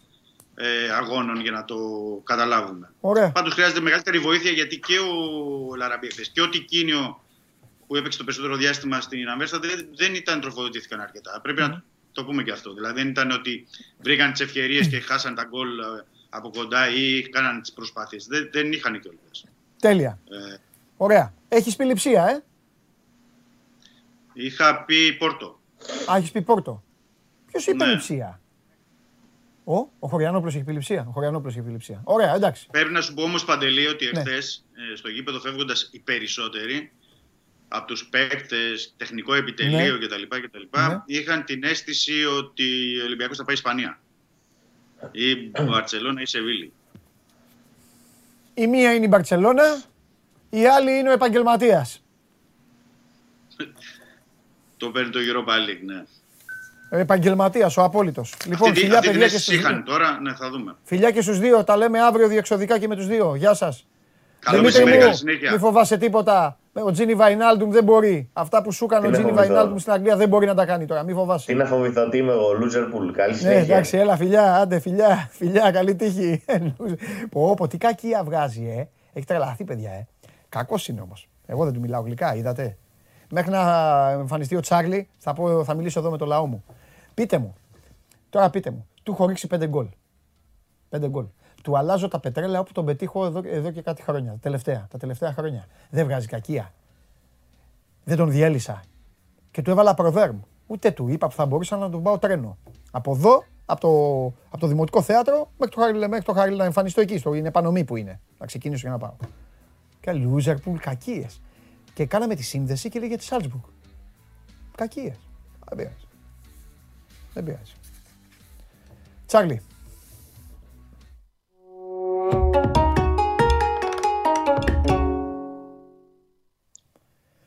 ε, αγώνων για να το καταλάβουμε. Ωραία. Πάντως χρειάζεται μεγαλύτερη βοήθεια γιατί και ο Λαραμπή χθες και ο Τικίνιο που έπαιξε το περισσότερο διάστημα στην Αμέρσα δεν, δεν ήταν τροφοδοτήθηκαν αρκετά. Πρέπει να το πούμε και αυτό. Δηλαδή δεν ήταν ότι βρήκαν τις ευκαιρίες και χάσαν τα γκολ ε, από κοντά ή κάναν τις προσπάθειες. Δεν, δεν είχαν κιόλας. Τέλεια. Ε, Ωραία. Έχεις πει λειψία, ε; είχα πει Πόρτο. Α, έχεις πει Πόρτο. Ποιος είπε Ναι. λειψία; Ο, ο Χωριανόπουλος έχει πει λειψία. Ο Χωριανόπουλος έχει πει λειψία. Ωραία, εντάξει. Πρέπει να σου πω όμως Παντελή ότι Ναι. εχθές στο γήπεδο φεύγοντας οι περισσότεροι από τους παίκτες, τεχνικό επιτελείο Ναι. κτλ. κτλ Ναι. είχαν την αίσθηση ότι ο Ολυμπιακός θα πάει Ισπανία. Ή Μπαρσελόνα ή Σεβίλη. Η μία είναι η Μπαρσελόνα, η άλλη είναι ο επαγγελματίας. Το παίρνει το Europa League, ναι. Ο επαγγελματίας, ο απόλυτος. Λοιπόν, αυτή, φιλιά, αυτή την παιδιά και αίσθηση στους είχαν δύο. τώρα, ναι, θα δούμε. Φιλιά και στους δύο. Τα λέμε αύριο διεξοδικά και με τους δύο. Γεια σας. Καλό Δημήτρη μεσημέρι, μου, καλή συνέχεια. Μη φοβάσαι τίποτα. Ο Τζίνι Βαϊνάλντουμ δεν μπορεί. Αυτά που σου έκανε ο Τι να Τζίνι φοβηθώ. Βαϊνάλντουμ στην Αγγλία δεν μπορεί να τα κάνει τώρα. Μη Τι φοβάσαι. να φοβηθώ, τι είμαι εγώ, Λούζερπουλ. Καλή Ναι, συνέχεια. εντάξει, έλα φιλιά, άντε φιλιά, φιλιά, καλή τύχη. πω, πω, τι κακία βγάζει, ε. Έχει τρελαθεί, παιδιά, ε. Κακός είναι όμως. Εγώ δεν του μιλάω γλυκά, είδατε. Μέχρι να εμφανιστεί ο Τσάρλι, θα, πω, θα μιλήσω εδώ με το λαό μου. Πείτε μου, τώρα πείτε μου, του έχω ρίξει πέντε γκολ. Πέντε γκολ. Του αλλάζω τα πετρέλαια όπου τον πετύχω εδώ, εδώ και κάτι χρόνια. Τα τελευταία, τα τελευταία χρόνια. Δεν βγάζει κακία. Δεν τον διέλυσα. Και του έβαλα προβέρμ. Ούτε του είπα που θα μπορούσα να του πάω τρένο. Από εδώ, από το, από το Δημοτικό Θέατρο, μέχρι το, Χάριλ, μέχρι το Χάριλ να εμφανιστώ εκεί. Στο, είναι επανομή που είναι. Να ξεκινήσω για να πάω. Και Λούζερπουλ, κακίες. Και κάναμε τη σύνδεση και λέγε τη Σάλτσμπουργκ. Κακίες. Δεν πειράζει. Δεν πειράζει. Τσάρλι.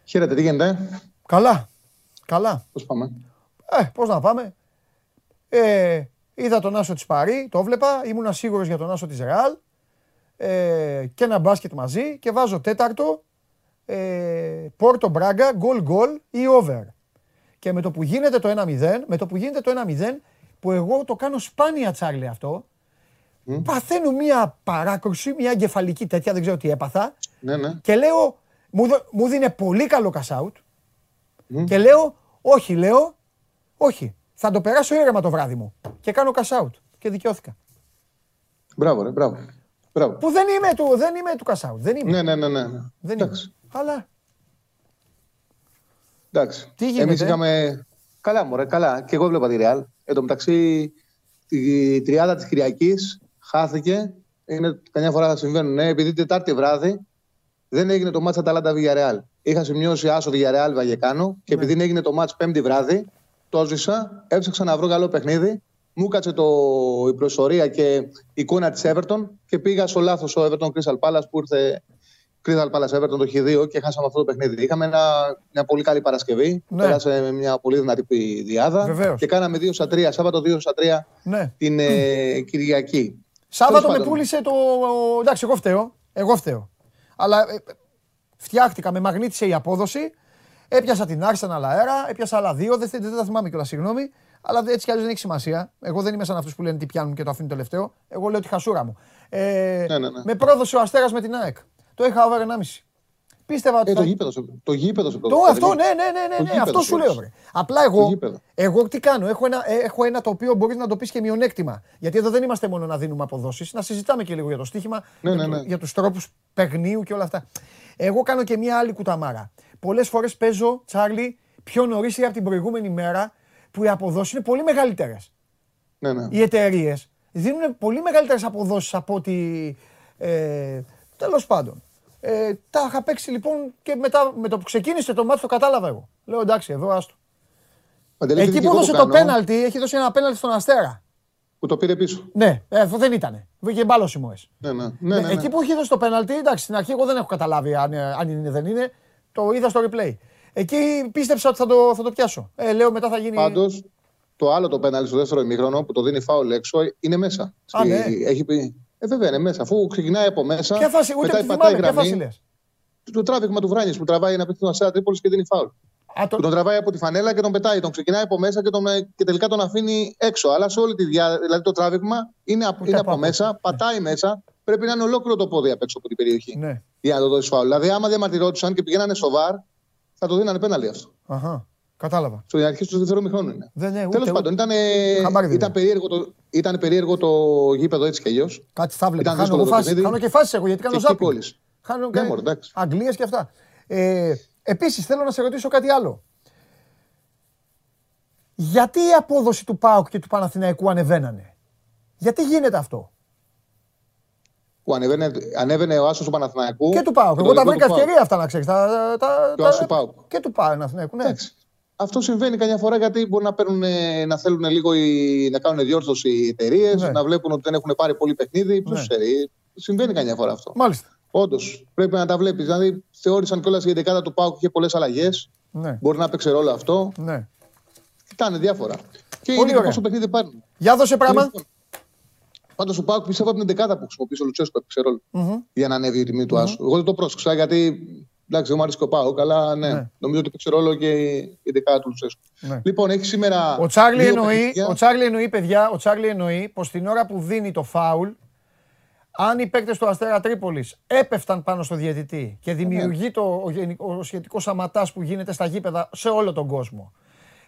Χαίρετε, τι γίνεται, Καλά. Καλά. πώς πάμε; Ε, πώς να πάμε; Ε, είδα τον Άσο της Παρή, το βλέπα, ήμουνα σίγουρος για τον Άσο της Ρεάλ ε, και ένα μπάσκετ μαζί και βάζω τέταρτο ε, Πόρτο Μπράγκα, γκολ γκολ ή over. Και με το που γίνεται το 1-0, με το που γίνεται το 1-0, που εγώ το κάνω σπάνια τσάρλι αυτό, παθαίνω μια παράκρουση, μια εγκεφαλική τέτοια, δεν ξέρω τι έπαθα, Ναι, ναι. και λέω, μου, δω- μου δίνει πολύ καλό cash out. Και λέω, όχι, λέω, όχι. Θα το περάσω ήρεμα το βράδυ μου. Και κάνω cash out. Και δικαιώθηκα. Μπράβο, ρε, μπράβο. μπράβο. Που δεν είμαι του, δεν είμαι του cash out. Δεν είμαι. Ναι, ναι, ναι, ναι. ναι. Δεν είμαι. Εντάξει. Αλλά Εντάξει. Τι γίνεται; Εμείς είχαμε... Καλά, μωρέ, καλά. Και εγώ βλέπα τη Ρεάλ. Εν τω μεταξύ, τη τριάδα της Κυριακής χάθηκε. Είναι, καμιά φορά θα συμβαίνουν. Ναι, επειδή Τετάρτη βράδυ δεν έγινε το μάτς Αταλάντα Villarreal. Είχα σημειώσει άσο Villarreal Βαγεκάνο και επειδή δεν έγινε το μάτς Πέμπτη βράδυ, το ζήσα, έψαξα να βρω καλό παιχνίδι. Μου κάτσε το, η προσωρία και η εικόνα της Everton και πήγα στο λάθος ο Everton Crystal Palace που ήρθε Crystal Palace Everton το Χ2 και χάσαμε αυτό το παιχνίδι. Είχαμε ένα, μια πολύ καλή Παρασκευή. Ναι. Πέρασε με μια πολύ δυνατή διάδα. Βεβαίως. Και κάναμε 2 στα 3, Σάββατο 2 στα 3 ναι. την ε, Κυριακή. Σάββατο Τέλος με πάντων. πούλησε το. Εντάξει, εγώ φταίω. Εγώ φταίω. Αλλά ε, φτιάχτηκα, με μαγνήτησε η απόδοση. Έπιασα την Arsenal αέρα, έπιασα άλλα δύο. Δεν, θε- δεν τα θυμάμαι κιόλας, συγγνώμη. Αλλά έτσι κι αλλιώς δεν έχει σημασία. Εγώ δεν είμαι σαν αυτούς που λένε τι πιάνουν και το αφήνουν τελευταίο. Εγώ λέω τη χασούρα μου. Ε, Ναι, ναι, ναι. Με πρόδωσε ο Αστέρας με την ΑΕΚ. Το είχα over 1,5. Πίστευα ότι. Ε, θα- το γήπεδο σε- το γήπεδο σε το, προδώσει. αυτό, ναι, ναι, ναι, ναι, Το ναι, γήπεδο αυτό σου σου λέω. λες. Βρε. Απλά Το εγώ, γήπεδο. εγώ τι κάνω, έχω ένα, ε, έχω ένα το οποίο μπορείς να το πεις και μειονέκτημα. Γιατί εδώ δεν είμαστε μόνο να δίνουμε αποδόσεις, να συζητάμε και λίγο για το στοίχημα, Ναι, για, ναι, το- ναι. για τους τρόπους παιγνίου και όλα αυτά. Εγώ κάνω και μια άλλη κουταμάρα. Πολλές φορές παίζω, Τσάρλι, πιο νωρίς ή από την προηγούμενη μέρα που οι αποδόσεις είναι πολύ μεγαλύτερες. Ναι, ναι. Οι εταιρείες δίνουν πολύ μεγαλύτερες αποδόσεις από ότι. Ε, Τέλος πάντων. Ε, τα είχα παίξει λοιπόν και μετά με το που ξεκίνησε το μάτι το κατάλαβα εγώ. Λέω εντάξει, εδώ άστο. Παντελή, επειδή Εκεί και που εγώ έδωσε το κάνω, πέναλτι, έχει δώσει ένα πέναλτι στον Αστέρα. Που το πήρε πίσω. Ναι, ε, αυτό δεν ήτανε. Βγήκε μπάλο οι Μωές. Ναι, ναι. Ναι, ναι, ναι, ναι. Εκεί που έχει δώσει το πέναλτι, εντάξει, στην αρχή εγώ δεν έχω καταλάβει αν, ε, αν είναι δεν είναι. Το είδα στο replay. Εκεί πίστεψα ότι θα το, θα το πιάσω. Ε, λέω μετά θα γίνει. Πάντως, το άλλο το πέναλτι στο δεύτερο ημίχρονο που το δίνει φάουλ έξω είναι μέσα. Α, ναι. Έχει πει. Ε, βέβαια είναι μέσα. Αφού ξεκινάει από μέσα. Ποια φάση, ούτε μετά τη πατάει θυμάμαι, ποια γραμμή. φάση λες. Το τράβηγμα του Βράνιε που τραβάει ένα παιχνίδι Αστέρα Τρίπολης και δίνει φάουλ. Α, το... Που τον τραβάει από τη φανέλα και τον πετάει. Τον ξεκινάει από μέσα και, τον, ε, και τελικά τον αφήνει έξω. Αλλά σε όλη τη διά... Δηλαδή το τράβηγμα είναι, από- είναι από από μέσα, πατάει μέσα. Πρέπει να είναι ολόκληρο το πόδι απ' έξω από την περιοχή. Ναι. Για να το δώσει φάουλ. Δηλαδή, άμα διαμαρτυρόντουσαν και πηγαίνανε στο βαρ, θα το δίνανε πέναλι αυτό. Αχα. Κατάλαβα. Στο αρχή του δεύτερου μηχρόνου είναι. Δεν, ναι, ούτε, Τέλο πάντων, ήταν, Χαμπάρι δεν ήταν, είναι. περίεργο το, ήταν περίεργο το γήπεδο έτσι κι αλλιώς. Κάτι θα βλέπω. Ήταν Χάνω, δύσκολο εγώ το φάσεις. παιχνίδι. Χάνω και φάσεις εγώ γιατί κάνω Και εκεί ζάπινγκ. κόλλησε. Χάνω Ναι, και μωρέ, εντάξει. Αγγλίες και αυτά. Ε, Επίσης θέλω να σε ρωτήσω κάτι άλλο. Γιατί η απόδοση του ΠΑΟΚ και του Παναθηναϊκού ανεβαίνανε; Γιατί γίνεται αυτό; Που ανέβαινε, ανέβαινε ο Άσος του Παναθηναϊκού. Και του ΠΑΟΚ. το Εγώ τα δικό βρήκα του ΠΑΟΚ. ευκαιρία αυτά να ξέρεις. Τα, τα, Και ο τα- Άσος του ΠΑΟΚ. Και του Παναθηναϊκού, ναι. Εντάξει. Αυτό συμβαίνει καμιά φορά γιατί μπορεί να, παίρνουν, ε, να θέλουν λίγο οι, να κάνουν διόρθωση οι εταιρείες, Ναι. να βλέπουν ότι δεν έχουν πάρει πολύ παιχνίδι. Ποιος Ναι. ξέρει. Συμβαίνει καμιά φορά αυτό. Μάλιστα. Όντως, πρέπει να τα βλέπεις. Δηλαδή, θεώρησαν κιόλας η 11 του Πάουκ είχε πολλές αλλαγές. Ναι. Μπορεί να παίξει ρόλο αυτό. ναι. Κοιτάνε διάφορα. Και Πολύ είναι και ωραία. πόσο παιχνίδι πάρουν. Για δώσε πράγμα. Πάντως ο Πάουκ πιστεύω από την 11 που χρησιμοποίησε ο Λουτσέσκο έπαιξε ρόλο Μμμ. για να ανέβει η τιμή του Άσου. Εγώ δεν το πρόσεξα γιατί. Εντάξει, δεν μου αρέσει και ο Πάουκ, αλλά ναι, Ναι. νομίζω ότι παίξει ρόλο και η 11 του Λουτσέσκο. Ναι. Λοιπόν, έχει σήμερα. Ο Τσάρλι, δύο εννοεί, παιχνίδια. ο Τσάρλι εννοεί, παιδιά, ο Τσάρλι εννοεί πως την ώρα που δίνει το φάουλ, αν οι παίκτες του Αστέρα Τρίπολης έπεφταν πάνω στο διαιτητή και δημιουργεί το, ο, γενικό- ο σχετικός αματάς που γίνεται στα γήπεδα σε όλο τον κόσμο.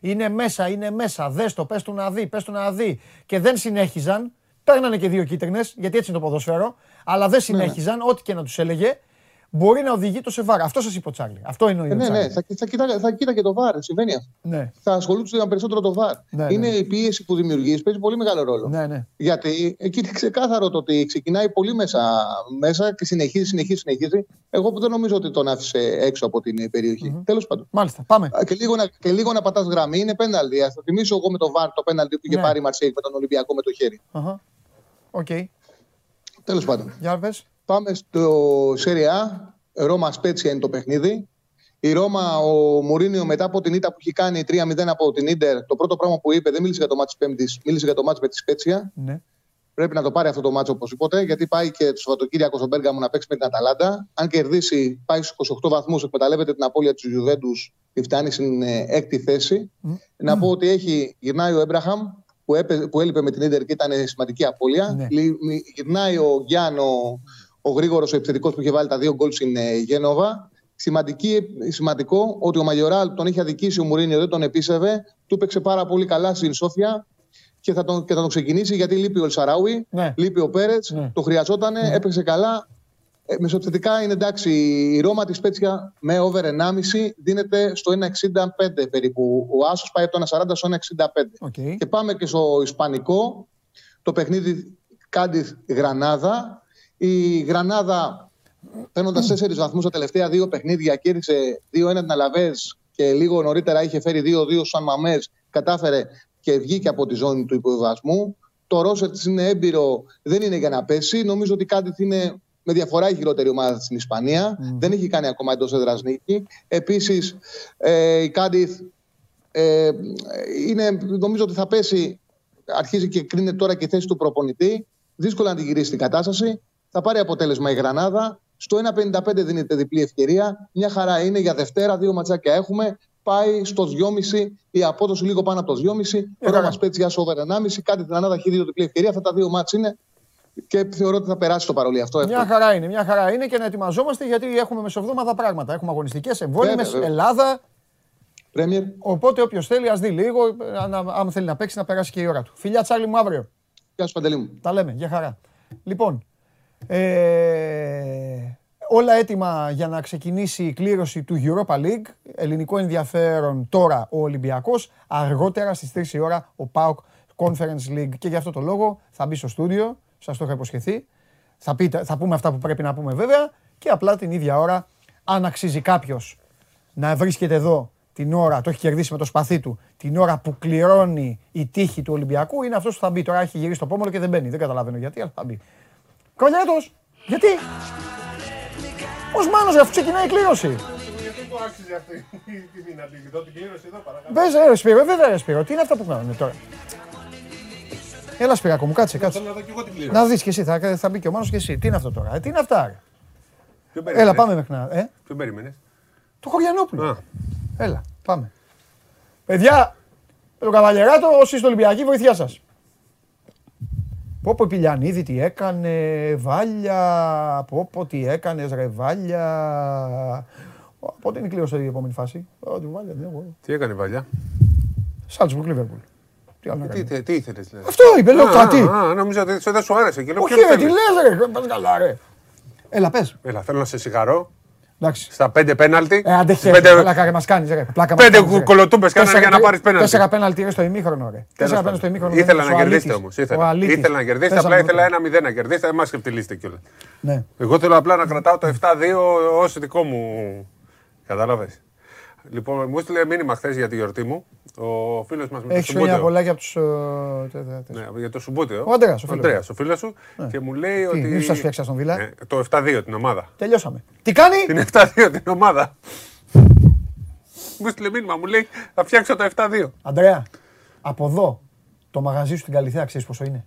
Είναι μέσα, είναι μέσα, δες το, πες του να δει, πες του να δει. Και δεν συνέχιζαν, παίρνανε και δύο κίτρινες, γιατί έτσι είναι το ποδόσφαιρο, αλλά δεν συνέχιζαν, ό,τι και να τους έλεγε, μπορεί να οδηγεί το σε βάρα. Αυτό σας είπε ο Τσάρλι. Αυτό εννοεί Ε, ο ναι, Τσάρλι. ναι, θα, θα, κοίτα, θα κοίτα και το βάρ. Συμβαίνει αυτό. ναι, Θα ασχολούνται περισσότερο το βάρ. Ναι, είναι ναι. η πίεση που δημιουργείς, παίζει πολύ μεγάλο ρόλο. ναι, ναι. Γιατί εκεί είναι ξεκάθαρο το ότι ξεκινάει πολύ μέσα, μέσα και συνεχίζει, συνεχίζει, συνεχίζει. Εγώ που δεν νομίζω ότι τον άφησε έξω από την περιοχή. Τέλος πάντων. Μάλιστα, πάμε. Α, Και λίγο, να, και λίγο να πατάς γραμμή είναι πέναλτι. Α το θυμίσω εγώ με το βάρ το πέναλτι που είχε Ναι. πάρει η Μαρσέικ με τον Ολυμπιακό με το χέρι. Αχα. Οκ. Τέλος πάντων. Για πες. Πάμε στο Serie A. Ρώμα Σπέτσια είναι το παιχνίδι. Η Ρώμα, ο Μουρίνιο μετά από την ήττα που έχει κάνει 3-0 από την Ίντερ, το πρώτο πράγμα που είπε δεν μίλησε για το ματς της Πέμπτης, μίλησε για το ματς με τη Σπέτσια. Ναι. Πρέπει να το πάρει αυτό το ματς οπωσδήποτε, γιατί πάει και το Σαββατοκύριακο στον Πέργαμο να παίξει με την Αταλάντα. Αν κερδίσει, πάει στους 28 βαθμούς, εκμεταλλεύεται την απώλεια της Ιουβέντους και φτάνει στην ε, έκτη θέση. Να πω ότι έχει, γυρνάει ο Έμπραχαμ που, έπαι, που έλειπε με την Ίντερ και ήταν σημαντική απώλεια. Ναι. Λι- μι- Γυρνάει ο Γιάν, ο γρήγορος ο επιθετικός που είχε βάλει τα δύο γκολ στην ε, Γένοβα. Σημαντική, σημαντικό ότι ο Μαγιοράλ που τον είχε αδικήσει ο Μουρίνιο, δεν τον πίστευε. Του έπαιξε πάρα πολύ καλά στην Σόφια και θα τον, και θα τον ξεκινήσει γιατί λείπει ο Ελσαράουι, Ναι. λείπει ο Πέρετς, Ναι. το χρειαζόταν, έπαιξε καλά. Ε, μεσοεπιθετικά είναι εντάξει. Η Ρώμα Σπέτσια με over 1,5 δίνεται στο 1,65 περίπου. Ο Άσος πάει από το 1,40 στο 1,65. Οκ. Και πάμε και στο Ισπανικό. Το παιχνίδι Κάντιθ Γρανάδα. Η Γρανάδα παίρνοντας 4 βαθμούς στα τελευταία δύο παιχνίδια, κέρδισε 2-1 την Αλαβές και λίγο νωρίτερα είχε φέρει 2-2 σαν Μαμές. Κατάφερε και βγήκε από τη ζώνη του υποβιβασμού. Το Ρόσετ είναι έμπειρο, δεν είναι για να πέσει. Νομίζω ότι κάτι είναι με διαφορά η χειρότερη ομάδα στην Ισπανία. Δεν έχει κάνει ακόμα εντός έδρας νίκη. Επίσης, ε, η Κάντιθ ε, είναι, νομίζω ότι θα πέσει. Αρχίζει και κρίνεται τώρα και η θέση του προπονητή. Δύσκολα να την γυρίσει την κατάσταση. Θα πάρει αποτέλεσμα η Γρανάδα. Στο 1,55 δίνεται διπλή ευκαιρία. Μια χαρά είναι για Δευτέρα. Δύο ματσάκια έχουμε. Πάει στο 2,5 η απόδοση λίγο πάνω από το 2,5. καλά. Ρώμα Σπέτσια στο over 1,5. Κάτι την Γρανάδα έχει δύο διπλή ευκαιρία. Αυτά τα δύο μάτς είναι. Και θεωρώ ότι θα περάσει το παρολί αυτό. Μια χαρά είναι, μια χαρά είναι και να ετοιμαζόμαστε γιατί έχουμε μεσοβδόμαδα πράγματα. Έχουμε αγωνιστικές, εμβόλυμες, Βέβαια, βέβαια. Ελλάδα. Πρέμιερ. Οπότε όποιος θέλει, ας δει λίγο. Αν, αν θέλει να παίξει, να περάσει και η ώρα του. Φιλιά, Τσάρλι μου αύριο. Γεια σου Παντελή μου. Τα λέμε, για χαρά. Λοιπόν, ε, όλα έτοιμα για να ξεκινήσει η κλήρωση του Europa League. Ελληνικό ενδιαφέρον τώρα ο Ολυμπιακός. Αργότερα στις 3 η ώρα ο PAOK Conference League. Και γι' αυτό το λόγο θα μπει στο στούντιο, σας το είχα υποσχεθεί. Θα, πείτε, θα πούμε αυτά που πρέπει να πούμε βέβαια και απλά την ίδια ώρα, αν αξίζει κάποιος να βρίσκεται εδώ την ώρα, το έχει κερδίσει με το σπαθί του, την ώρα που κληρώνει η τύχη του Ολυμπιακού, είναι αυτός που θα μπει. Τώρα έχει γυρίσει το πόμολο και δεν μπαίνει. Δεν καταλαβαίνω γιατί, αλλά θα μπει. Καβαλιέτος, γιατί; Ως Μάνος, αφού ξεκινάει η κλήρωση. Γιατί του άξιζε αυτή τη δυνατή εδώ την κλήρωση εδώ παρακαλώ. Πες, ρε Σπύρο, ε, βέβαια ρε Σπύρο, τι είναι αυτά που κάνουν τώρα. Έλα Σπυράκο μου, κάτσε, κάτσε. Θέλω να δω και εγώ την κλήρωση. Να δεις και εσύ, θα, θα μπει και ο Μάνος και εσύ. Τι είναι αυτό τώρα, ε, τι είναι αυτά ρε. Ποιον περίμενες; Έλα πάμε μέχρι να... Ε, Ποιον περίμενες; το Χωριανόπουλο. Α. Έλα. Πάμε. Παιδιά, με τον Καβαλιεράτο, όσοι είστε Ολυμπιακοί, βοήθειά σας. Πω πω Πηλιανίδη τι έκανε, Βάλια, πω πω τι έκανες, ρε Βάλια. Ω, Πότε είναι η κλήρωση η επόμενη φάση. Ω, τη Βάλια, δεν έχω. Τι έκανε η Βαλιά. Σάλτσμπουργκ, Λίβερπουλ. Τι άλλο να Τι, κάνει. τι, τι ήθελες, δηλαδή; Αυτό είπε, λέω Α, κάτι. Α, νόμιζα ότι σε- δεν σου άρεσε. Και λέω, Όχι ποιος ρε, τι θέλεις. λες ρε, πας καλά ρε. Έλα πες. Έλα, θέλω να σε συγχαρώ. Εντάξει. Στα πέντε πέναλτι. Ε, άντε στις χέρι, πέντε- πλάκα ρε, μας κάνεις ρε. Πλάκα μας Πέντε κάνεις, ρε. κολοτούμπες κάνανε Τέσσερα για να πέ- πάρεις πέναλτι. Τέσσερα πέναλτι ρε στο ημίχρονο ρε. Τέσσερα Τέλος πέναλτι στο πάντων. ημίχρονο. Ήθελα δεν να είναι ο κερδίσετε Αλήτης. όμως. Ο Ήθελα. Αλήτης. ήθελα να κερδίσετε. Πέσαμε Απλά πρώτα. ήθελα ένα μηδέν να κερδίσετε. Δεν μα ξεφτυλίσετε κιόλας. Ναι. Εγώ θέλω απλά να κρατάω το 7-2 ως δικό μου. Κατάλαβες. Λοιπόν, μου έστειλε μήνυμα χθες για τη γιορτή μου. Ο φίλος μας με το Έχεις χρόνια Σουμπούτιο. πολλά για τους... ε, τε- τε- τε- Ναι, για το Σουμπούτιο. Ο Αντρέας, ο φίλος. Αντρέας, ο φίλος σου. Και μου λέει Τι, ότι. μη σας φτιάξα στον Βίλα. Ναι, το 7-2 την ομάδα. Τελειώσαμε. Τι κάνει; Την 7-2 την ομάδα. Μου έστειλε μήνυμα, μου λέει θα φτιάξω το 7-2. Αντρέα, από εδώ το μαγαζί σου στην Καλυθέα ξέρεις πόσο είναι;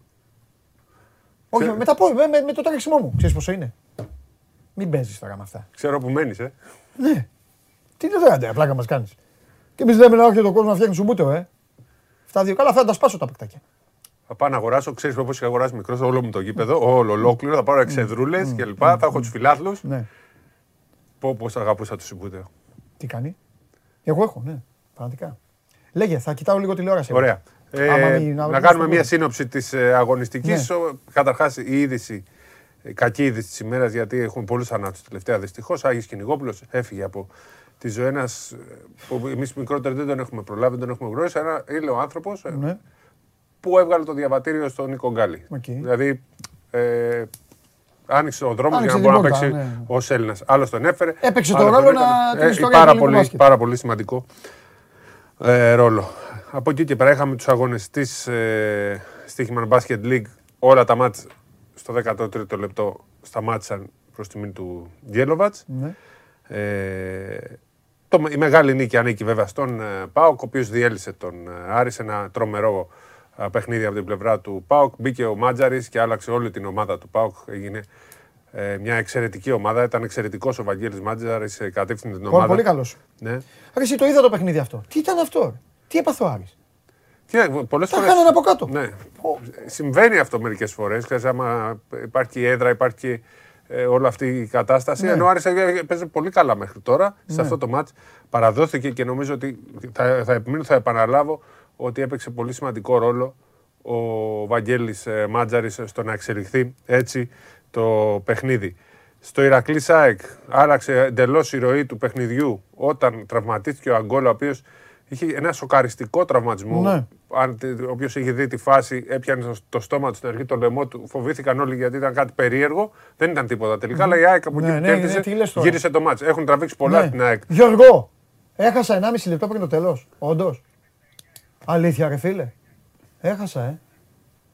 Όχι, Ξέρω. με, τα πόδια, με, με, με το τρέξιμό μου. Ξέρεις πόσο είναι; Μην παίζεις τώρα με αυτά. Ξέρω που μένεις, ε. Ναι. Τι είναι τώρα, Αντρέα, πλάκα μας κάνεις. Και εμείς λέμε να έρχεται ο κόσμος να φτιάχνει σουμπούτο, ε. Αυτά δύο. Καλά, θα τα σπάσω τα παικτάκια. Θα πάω να αγοράσω, ξέρεις πώς έχει αγοράσει μικρός όλο μου το γήπεδο, όλο ολόκληρο. Θα πάρω εξεδρούλες κλπ. Θα έχω τους φιλάθλους. Ναι. Πω πώ αγαπούσα το Σιμπούτεο. Τι κάνει; Εγώ έχω, ναι. Πραγματικά. Λέγε, θα κοιτάω λίγο τηλεόραση. εγώ. Ωραία. Ε, Άμα μην- να μην κάνουμε στο μια πω. σύνοψη της αγωνιστικής. Ναι. Καταρχάς, η είδηση, η κακή είδηση της ημέρας, γιατί έχουμε πολλούς θανάτους τελευταία δυστυχώς. Άγης Κυνηγόπουλος έφυγε από τη ζωή ένας που εμείς μικρότεροι δεν τον έχουμε προλάβει, δεν τον έχουμε γνωρίσει. Ένα, είναι ο άνθρωπος Ναι. που έβγαλε το διαβατήριο στον Νίκο Γκάλι. Οκ. Δηλαδή, ε, άνοιξε ο δρόμο για Άνοιξε να την μπορεί να πόρτα, παίξει ναι. ως Έλληνας. Άλλος τον έφερε. Έπαιξε άλλος το τον ρόλο έκανε. να- την Ε, ιστορία πάρα του ελληνικού πολύ, μπάσκετ. πάρα πολύ σημαντικό ε, ρόλο. Από εκεί και πέρα είχαμε τους αγωνιστές ε, Stichman Basket League. Όλα τα μάτς στο 13ο λεπτό σταμάτησαν προς τιμή του Γκέλοβατς. Ναι. Ε, το, η μεγάλη νίκη ανήκει βέβαια στον ε, Πάοκ, ο οποίος διέλυσε τον ε, Άρη σε ένα τρομερό ε, παιχνίδι από την πλευρά του Πάοκ. Μπήκε ο Μάτζαρης και άλλαξε όλη την ομάδα του Πάοκ. Έγινε ε, μια εξαιρετική ομάδα. Ήταν εξαιρετικός ο Βαγγέλης Μάτζαρης, ε, κατεύθυνε την Πολύ, ομάδα. πολύ καλός. Ναι. Ρε, εσύ το είδα το παιχνίδι αυτό. Τι ήταν αυτό, ρε; Τι έπαθε ο Άρης; Και πολλές Τα φορές... έκαναν από κάτω. Ναι. Συμβαίνει αυτό μερικές φορές. Ξέρεις, άμα υπάρχει η έδρα, υπάρχει και, ε, όλη αυτή η κατάσταση. Ναι. Ενώ ο Άρης ε, παίζει πολύ καλά μέχρι τώρα σε αυτό το μάτς. Παραδόθηκε και νομίζω ότι θα, θα επιμείνω, θα επαναλάβω ότι έπαιξε πολύ σημαντικό ρόλο ο Βαγγέλης ε, Μάτζαρης στο να εξελιχθεί έτσι το παιχνίδι. Στο Ηρακλή ΣΑΕΚ άλλαξε εντελώς η ροή του παιχνιδιού όταν τραυματίστηκε ο Αγκόλα, ο οποίος είχε ένα σοκαριστικό τραυματισμό. Ναι. Αν όποιος είχε δει τη φάση, έπιανε στο- το στόμα του στην αρχή, το λαιμό του. Φοβήθηκαν όλοι γιατί ήταν κάτι περίεργο. Δεν ήταν τίποτα τελικά. Αλλά η ΑΕΚ από Ναι, εκεί που ναι, κέρδισε ναι, τι λες τώρα. γύρισε το μάτς. Έχουν τραβήξει πολλά Ναι. στην ΑΕΚ. Γιώργο, έχασα 1,5 λεπτό πριν το τέλος. Όντως. Αλήθεια, ρε φίλε. Έχασα, ε.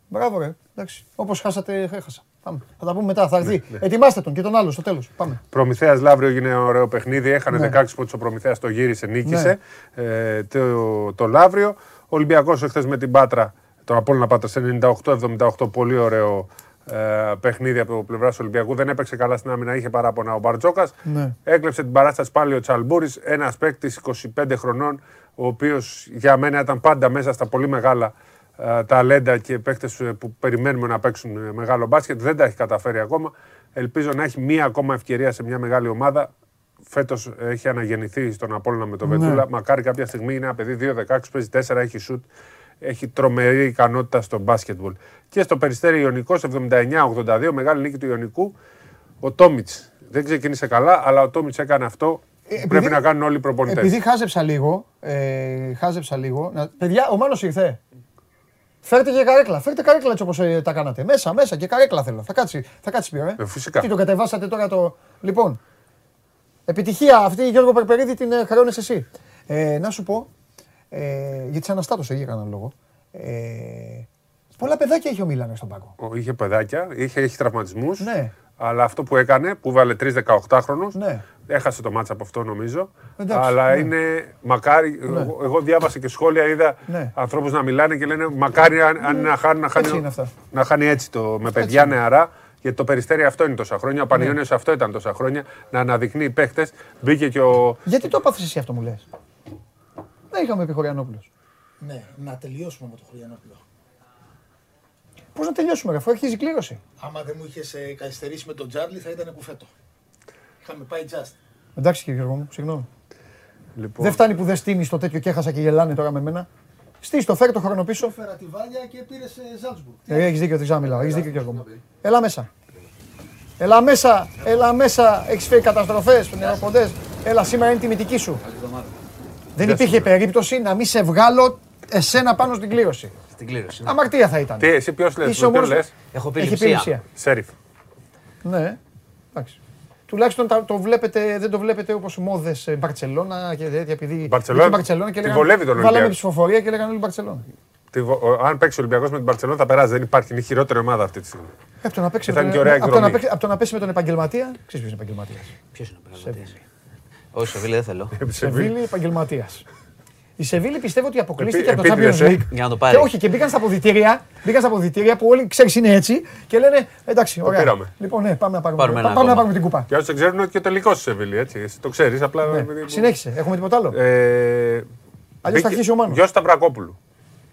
Μπράβο, ρε. Εντάξει. Όπως χάσατε, έχασα. Πάμε. Θα τα πούμε μετά. Θα Ναι, έρθει. Ετοιμάστε τον και τον άλλο στο τέλος. Πάμε. Προμηθέας Λαύριο έγινε ωραίο παιχνίδι. Έχανε Ναι. 16 πόντους ο Προμηθέας, το γύρισε, νίκησε ε, το, το Λαύριο. Ο Ολυμπιακός εχθές με την Πάτρα, τον Απόλλωνα Πάτρα σε 98-78, πολύ ωραίο ε, παιχνίδι από πλευράς του Ολυμπιακού. Δεν έπαιξε καλά στην άμυνα, είχε παράπονα ο Μπαρτζόκας. Ναι. Έκλεψε την παράσταση πάλι ο Τσαλμπούρης, ένας παίκτης 25 χρονών, ο οποίος για μένα ήταν πάντα μέσα στα πολύ μεγάλα ε, ταλέντα και παίκτες που περιμένουμε να παίξουν ε, μεγάλο μπάσκετ. Δεν τα έχει καταφέρει ακόμα. Ελπίζω να έχει μία ακόμα ευκαιρία σε μια μεγάλη ομάδα. Φέτος έχει αναγεννηθεί στον Απόλλωνα με τον Ναι. Βετούλα. Μακάρι κάποια στιγμή είναι ένα παιδί 2-16, παίζει 4, έχει σουτ. Έχει τρομερή ικανότητα στο μπάσκετμπολ. Και στο περιστέρι Ιωνικό 79-82, μεγάλη νίκη του Ιωνικού. Ο Τόμιτς δεν ξεκίνησε καλά, αλλά ο Τόμιτς έκανε αυτό που επειδή- πρέπει να κάνουν όλοι οι προπονητές. Επειδή χάζεψα λίγο, ε, χάζεψα λίγο. Να... Παιδιά, ο Μάνος ήρθε. Φέρτε και καρέκλα. Φέρτε καρέκλα έτσι όπως ε, τα κάνατε. Μέσα, μέσα και καρέκλα θέλω. Θα κάτσει, θα κάτσει πίσω, ε. Ε, φυσικά. Τι το κατεβάσατε τώρα το. Λοιπόν. Επιτυχία αυτή, Γιώργο Περπερίδη, την ε, χαρώνεις εσύ. Ε, να σου πω, ε, για τι αναστάτωσε για κανέναν λόγο. Ε, πολλά παιδάκια έχει ο Μίλαν στον πάγκο. Ο- Είχε παιδάκια, είχε, έχει τραυματισμούς. Ναι. Αλλά αυτό που έκανε, που βάλε 3 18χρονου, Ναι. έχασε το μάτσα από αυτό νομίζω. Εντάξει, αλλά ναι. είναι μακάρι. Εγώ, εγώ διάβασα και σχόλια, είδα Ναι. ανθρώπους να μιλάνε και λένε μακάρι αν, αν να, χάνει, να, χάνει, Έτσι είναι αυτά. να χάνει έτσι το, με παιδιά νεαρά. Γιατί το περιστέρι αυτό είναι τόσα χρόνια. Ο Πανιόνιος αυτό ήταν τόσα χρόνια. Να αναδεικνύει παίχτε. Μπήκε και ο. Γιατί το έπαθες εσύ αυτό μου λες; Δεν είχαμε πει Χωριανόπουλος. Ναι, να τελειώσουμε με το Χωριανόπουλο. Πώς να τελειώσουμε, αφού αρχίζει η κλήρωση; Άμα δεν μου είχες καθυστερήσει με τον Τζάρλι, θα ήταν κουφέτο. Είχαμε πάει just. Εντάξει κύριε Γιώργο μου, συγγνώμη. Λοιπόν, Δεν φτάνει που δεν στείνεις το τέτοιο και έχασα και γελάνε τώρα με μένα. Στήσει το, φέρε το χρόνο πίσω. Φέρα τη Βάλια και πήρε σε Ζάλτσμπουργκ. Ε, έχεις δίκιο, δεν ξαναμιλάω. Έχεις δίκιο Γιώργο μου. Έλα μέσα. Έλα μέσα, έλα μέσα. Έχεις φέρει καταστροφές, πονηροποντέ. Έλα, σήμερα είναι η τιμητική σου. Δεν υπήρχε περίπτωση να μην σε βγάλω εσένα πάνω στην κλήρωση. Στην κλήρωση. ναι. Αμαρτία θα ήταν. τι, εσύ ποιος λες, Είσαι ο μόνος- λες; Έχω πει Έχει λειψία. λειψία. Σέριφ. Ναι, εντάξει. Τουλάχιστον τα- το βλέπετε, δεν το βλέπετε όπως μόδες Μπαρσελόνα και τέτοια. Επειδή Μπαρτσελώνα, είχε Μπαρτσελώνα και τη λέγανε- βολεύει τον Βάλαμε Ολυμπιακό. ψηφοφορία και λέγανε όλοι Μπαρσελόνα. Τι βο- ο- Αν παίξει ο Ολυμπιακός με την Παρσελόνα θα περάσει. Δεν υπάρχει. Είναι η χειρότερη ομάδα αυτή τη στιγμή. Από το να παίξει Και με θα είναι τον- και ωραία από το να εκδρομή. παίξει- από το να πέσει με τον επαγγελματία. Ξέρεις ποιος είναι επαγγελματίας. Ποιος είναι ο επαγγελματίας; Όχι, Σεβίλη δεν θέλω. Σεβίλη επαγγελματίας. Η Σεβίλη πιστεύω ότι αποκλείστηκε Επί- από το Champions επίτηδες, ε. League. Για να το πάρει. Και όχι, και μπήκαν στα αποδητήρια, μπήκαν στα αποδητήρια που όλοι ξέρεις είναι έτσι και λένε εντάξει, ωραία. πήραμε. Λοιπόν, ναι, πάμε να πάρουμε, Πάρουμε ένα πάμε να ακόμα. πάρουμε την κούπα. Και όσοι δεν ξέρουν ότι και ο τελικός στη Σεβίλης, έτσι. Εσύ το ξέρεις, απλά. Ναι. επειδή- Συνέχισε, έχουμε τίποτα άλλο. Ε, Αλλιώς θα αρχίσει ο Μάνος. Γιο Σταυρακόπουλου.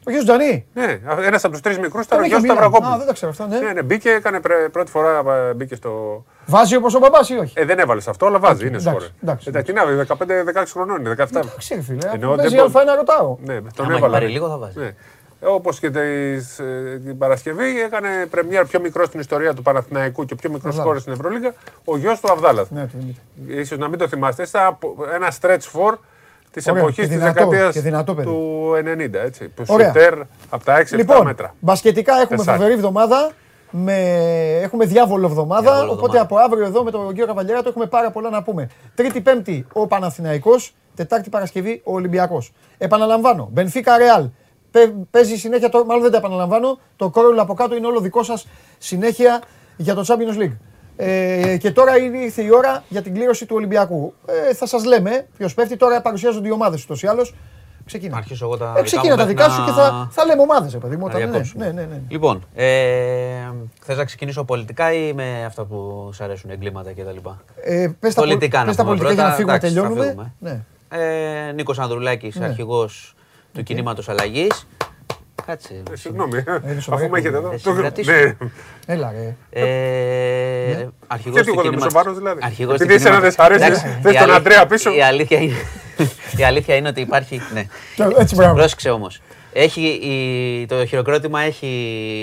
Ο γιος Τζανί. Ναι, ένας από τους τρεις μικρούς ήταν Τον ο έχει γιο ο Μίλαν. Σταυρακόπουλου. Α, δεν τα ξέρω αυτά, ναι. Ναι, ναι, μπήκε, έκανε πρε- πρώτη φορά ε, μπήκε στο. Βάζει όπως ο μπαμπάς ή όχι; Ε, δεν έβαλες σε αυτό, αλλά βάζει, είναι εντάξει, σκόρε. εντάξει, Εντάξει, τι να βγει, 15-16 χρονών είναι, 17. Εντάξει, ρε φίλε. Εννοώ, αφού δεν Παίζει μπο- Α1 ρωτάω. Ναι, τον Άμα έχει έβαλε. πάρει λίγο θα βάζει. Ναι. Όπως και τις, ε, την Παρασκευή έκανε πρεμιέρα πιο μικρό στην ιστορία του Παναθηναϊκού και πιο μικρός Αβδάλας. σκόρες στην Ευρωλίγα, ο γιος του Αβδάλαθ. Ναι, το Δημήτρη. Ίσως να μην το θυμάστε, ήταν από- ένα stretch for της Ωραίο, εποχής και της δυνατό, δεκαετίας και δυνατό παιδί. του 90. Έτσι, που Ωραία. σουτέρ από τα 6-7 Λοιπόν, μέτρα. μπασκετικά έχουμε Τεσσάρι. φοβερή εβδομάδα. Με... Έχουμε διάβολο εβδομάδα. Διάβολο οπότε εβδομάδα. από αύριο εδώ με τον κύριο Καβαλιέρα έχουμε πάρα πολλά να πούμε. Τρίτη, Πέμπτη ο Παναθηναϊκός. Τετάρτη Παρασκευή ο Ολυμπιακός. Επαναλαμβάνω. Μπενφίκα Ρεάλ. Παίζει συνέχεια, το, μάλλον δεν τα επαναλαμβάνω. Το κόρολο από κάτω είναι όλο δικό σας συνέχεια για το Champions League. Ε, και τώρα είναι- ήρθε η ώρα για την κλήρωση του Ολυμπιακού. Ε, θα σας λέμε ποιος πέφτει. Τώρα παρουσιάζονται οι ομάδες ούτως ή άλλως. Ξεκινά. Να αρχίσω εγώ τα Ε, δικά ξεκίνα μου τα δικά μέχρι σου να- και θα, θα λέμε ομάδες, παιδί μου. να όταν- Ναι, διακόψουμε. ναι, ναι, ναι. Λοιπόν, ε, θες να ξεκινήσω πολιτικά ή με αυτά που σου αρέσουν, εγκλήματα κτλ. Ε, πες τα, Πολιτικά πο- να πες τα πούμε πολιτικά για να πρώτα. φύγουμε, Εντάξει, θα τελειώνουμε. φύγουμε. Ναι. Ε, Νίκος Ανδρουλάκης, Ναι. αρχηγός του κινήματος αλλαγής. Κάτσε. Ε, Συγγνώμη, είναι σοβαρό αφού με έχετε εδώ. Θα το- συγκρατήσω. Ναι. Έλα, ρε. Ε, αρχηγός Γιατί του εγώ δεν είμαι κινήματος- σοβαρός, δηλαδή. αρχηγός Επειδή του εσένα κινήματος- δεν σ' αρέσει, Εντάξει, θες η τον αλήθεια- Αντρέα πίσω. Η αλήθεια είναι, η αλήθεια είναι ότι υπάρχει. Ναι. Έτσι, μπράβο. Πρόσεξε όμως. Έχει, η, το χειροκρότημα έχει,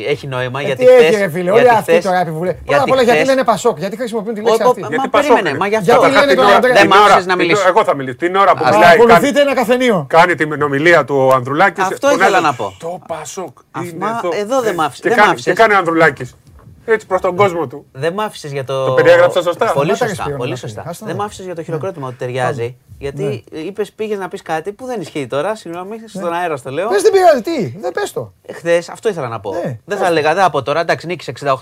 έχει νόημα Ε, γιατί τι χθες- έχει, ρε φίλε, όλοι γιατί αυτοί χθες- τώρα επιβουλέ. Πρώτα γιατί απ' όλα γιατί χθες- λένε Πασόκ, γιατί χρησιμοποιούν τη Ω, λέξη ω, αυτή; Μα Γιατί περίμενε, Πασόκ μα γι' είναι. αυτό. Γιατί λένε Την τον ώρα- Αντρέα. Δεν την μ' άφησες ώρα- να την- μιλήσω. Εγώ θα μιλήσω. Την ώρα που Α, μιλάει, κάνει- Ακολουθείτε ένα καφενείο. κάνει την ομιλία του Ανδρουλάκης. Αυτό ήθελα να πω. Το Πασόκ. Αφ- είναι μα εδώ. εδώ δεν Ε, μ' άφησε- και δεν κάνει- μ' άφησες. Και κάνει ο Ανδρουλάκης. Έτσι προς τον κόσμο του. Δεν μ' άφησες για το. Το περιέγραψα σωστά. Πολύ Σταμάτα, ρε, σωστά. Σπύρο, Πολύ να σωστά. φύγει. Άστα Δεν να. μ' άφησες για το χειροκρότημα ότι ταιριάζει. Γιατί είπες πήγες να πεις κάτι που δεν ισχύει τώρα. Συγγνώμη, στον αέρα στο λέω. Πες δεν πειράζει, τι, δεν πες το. Χθες αυτό ήθελα να πω. Ναι, δεν θα έλεγα δε από τώρα. Εντάξει, νίκησε 68-32,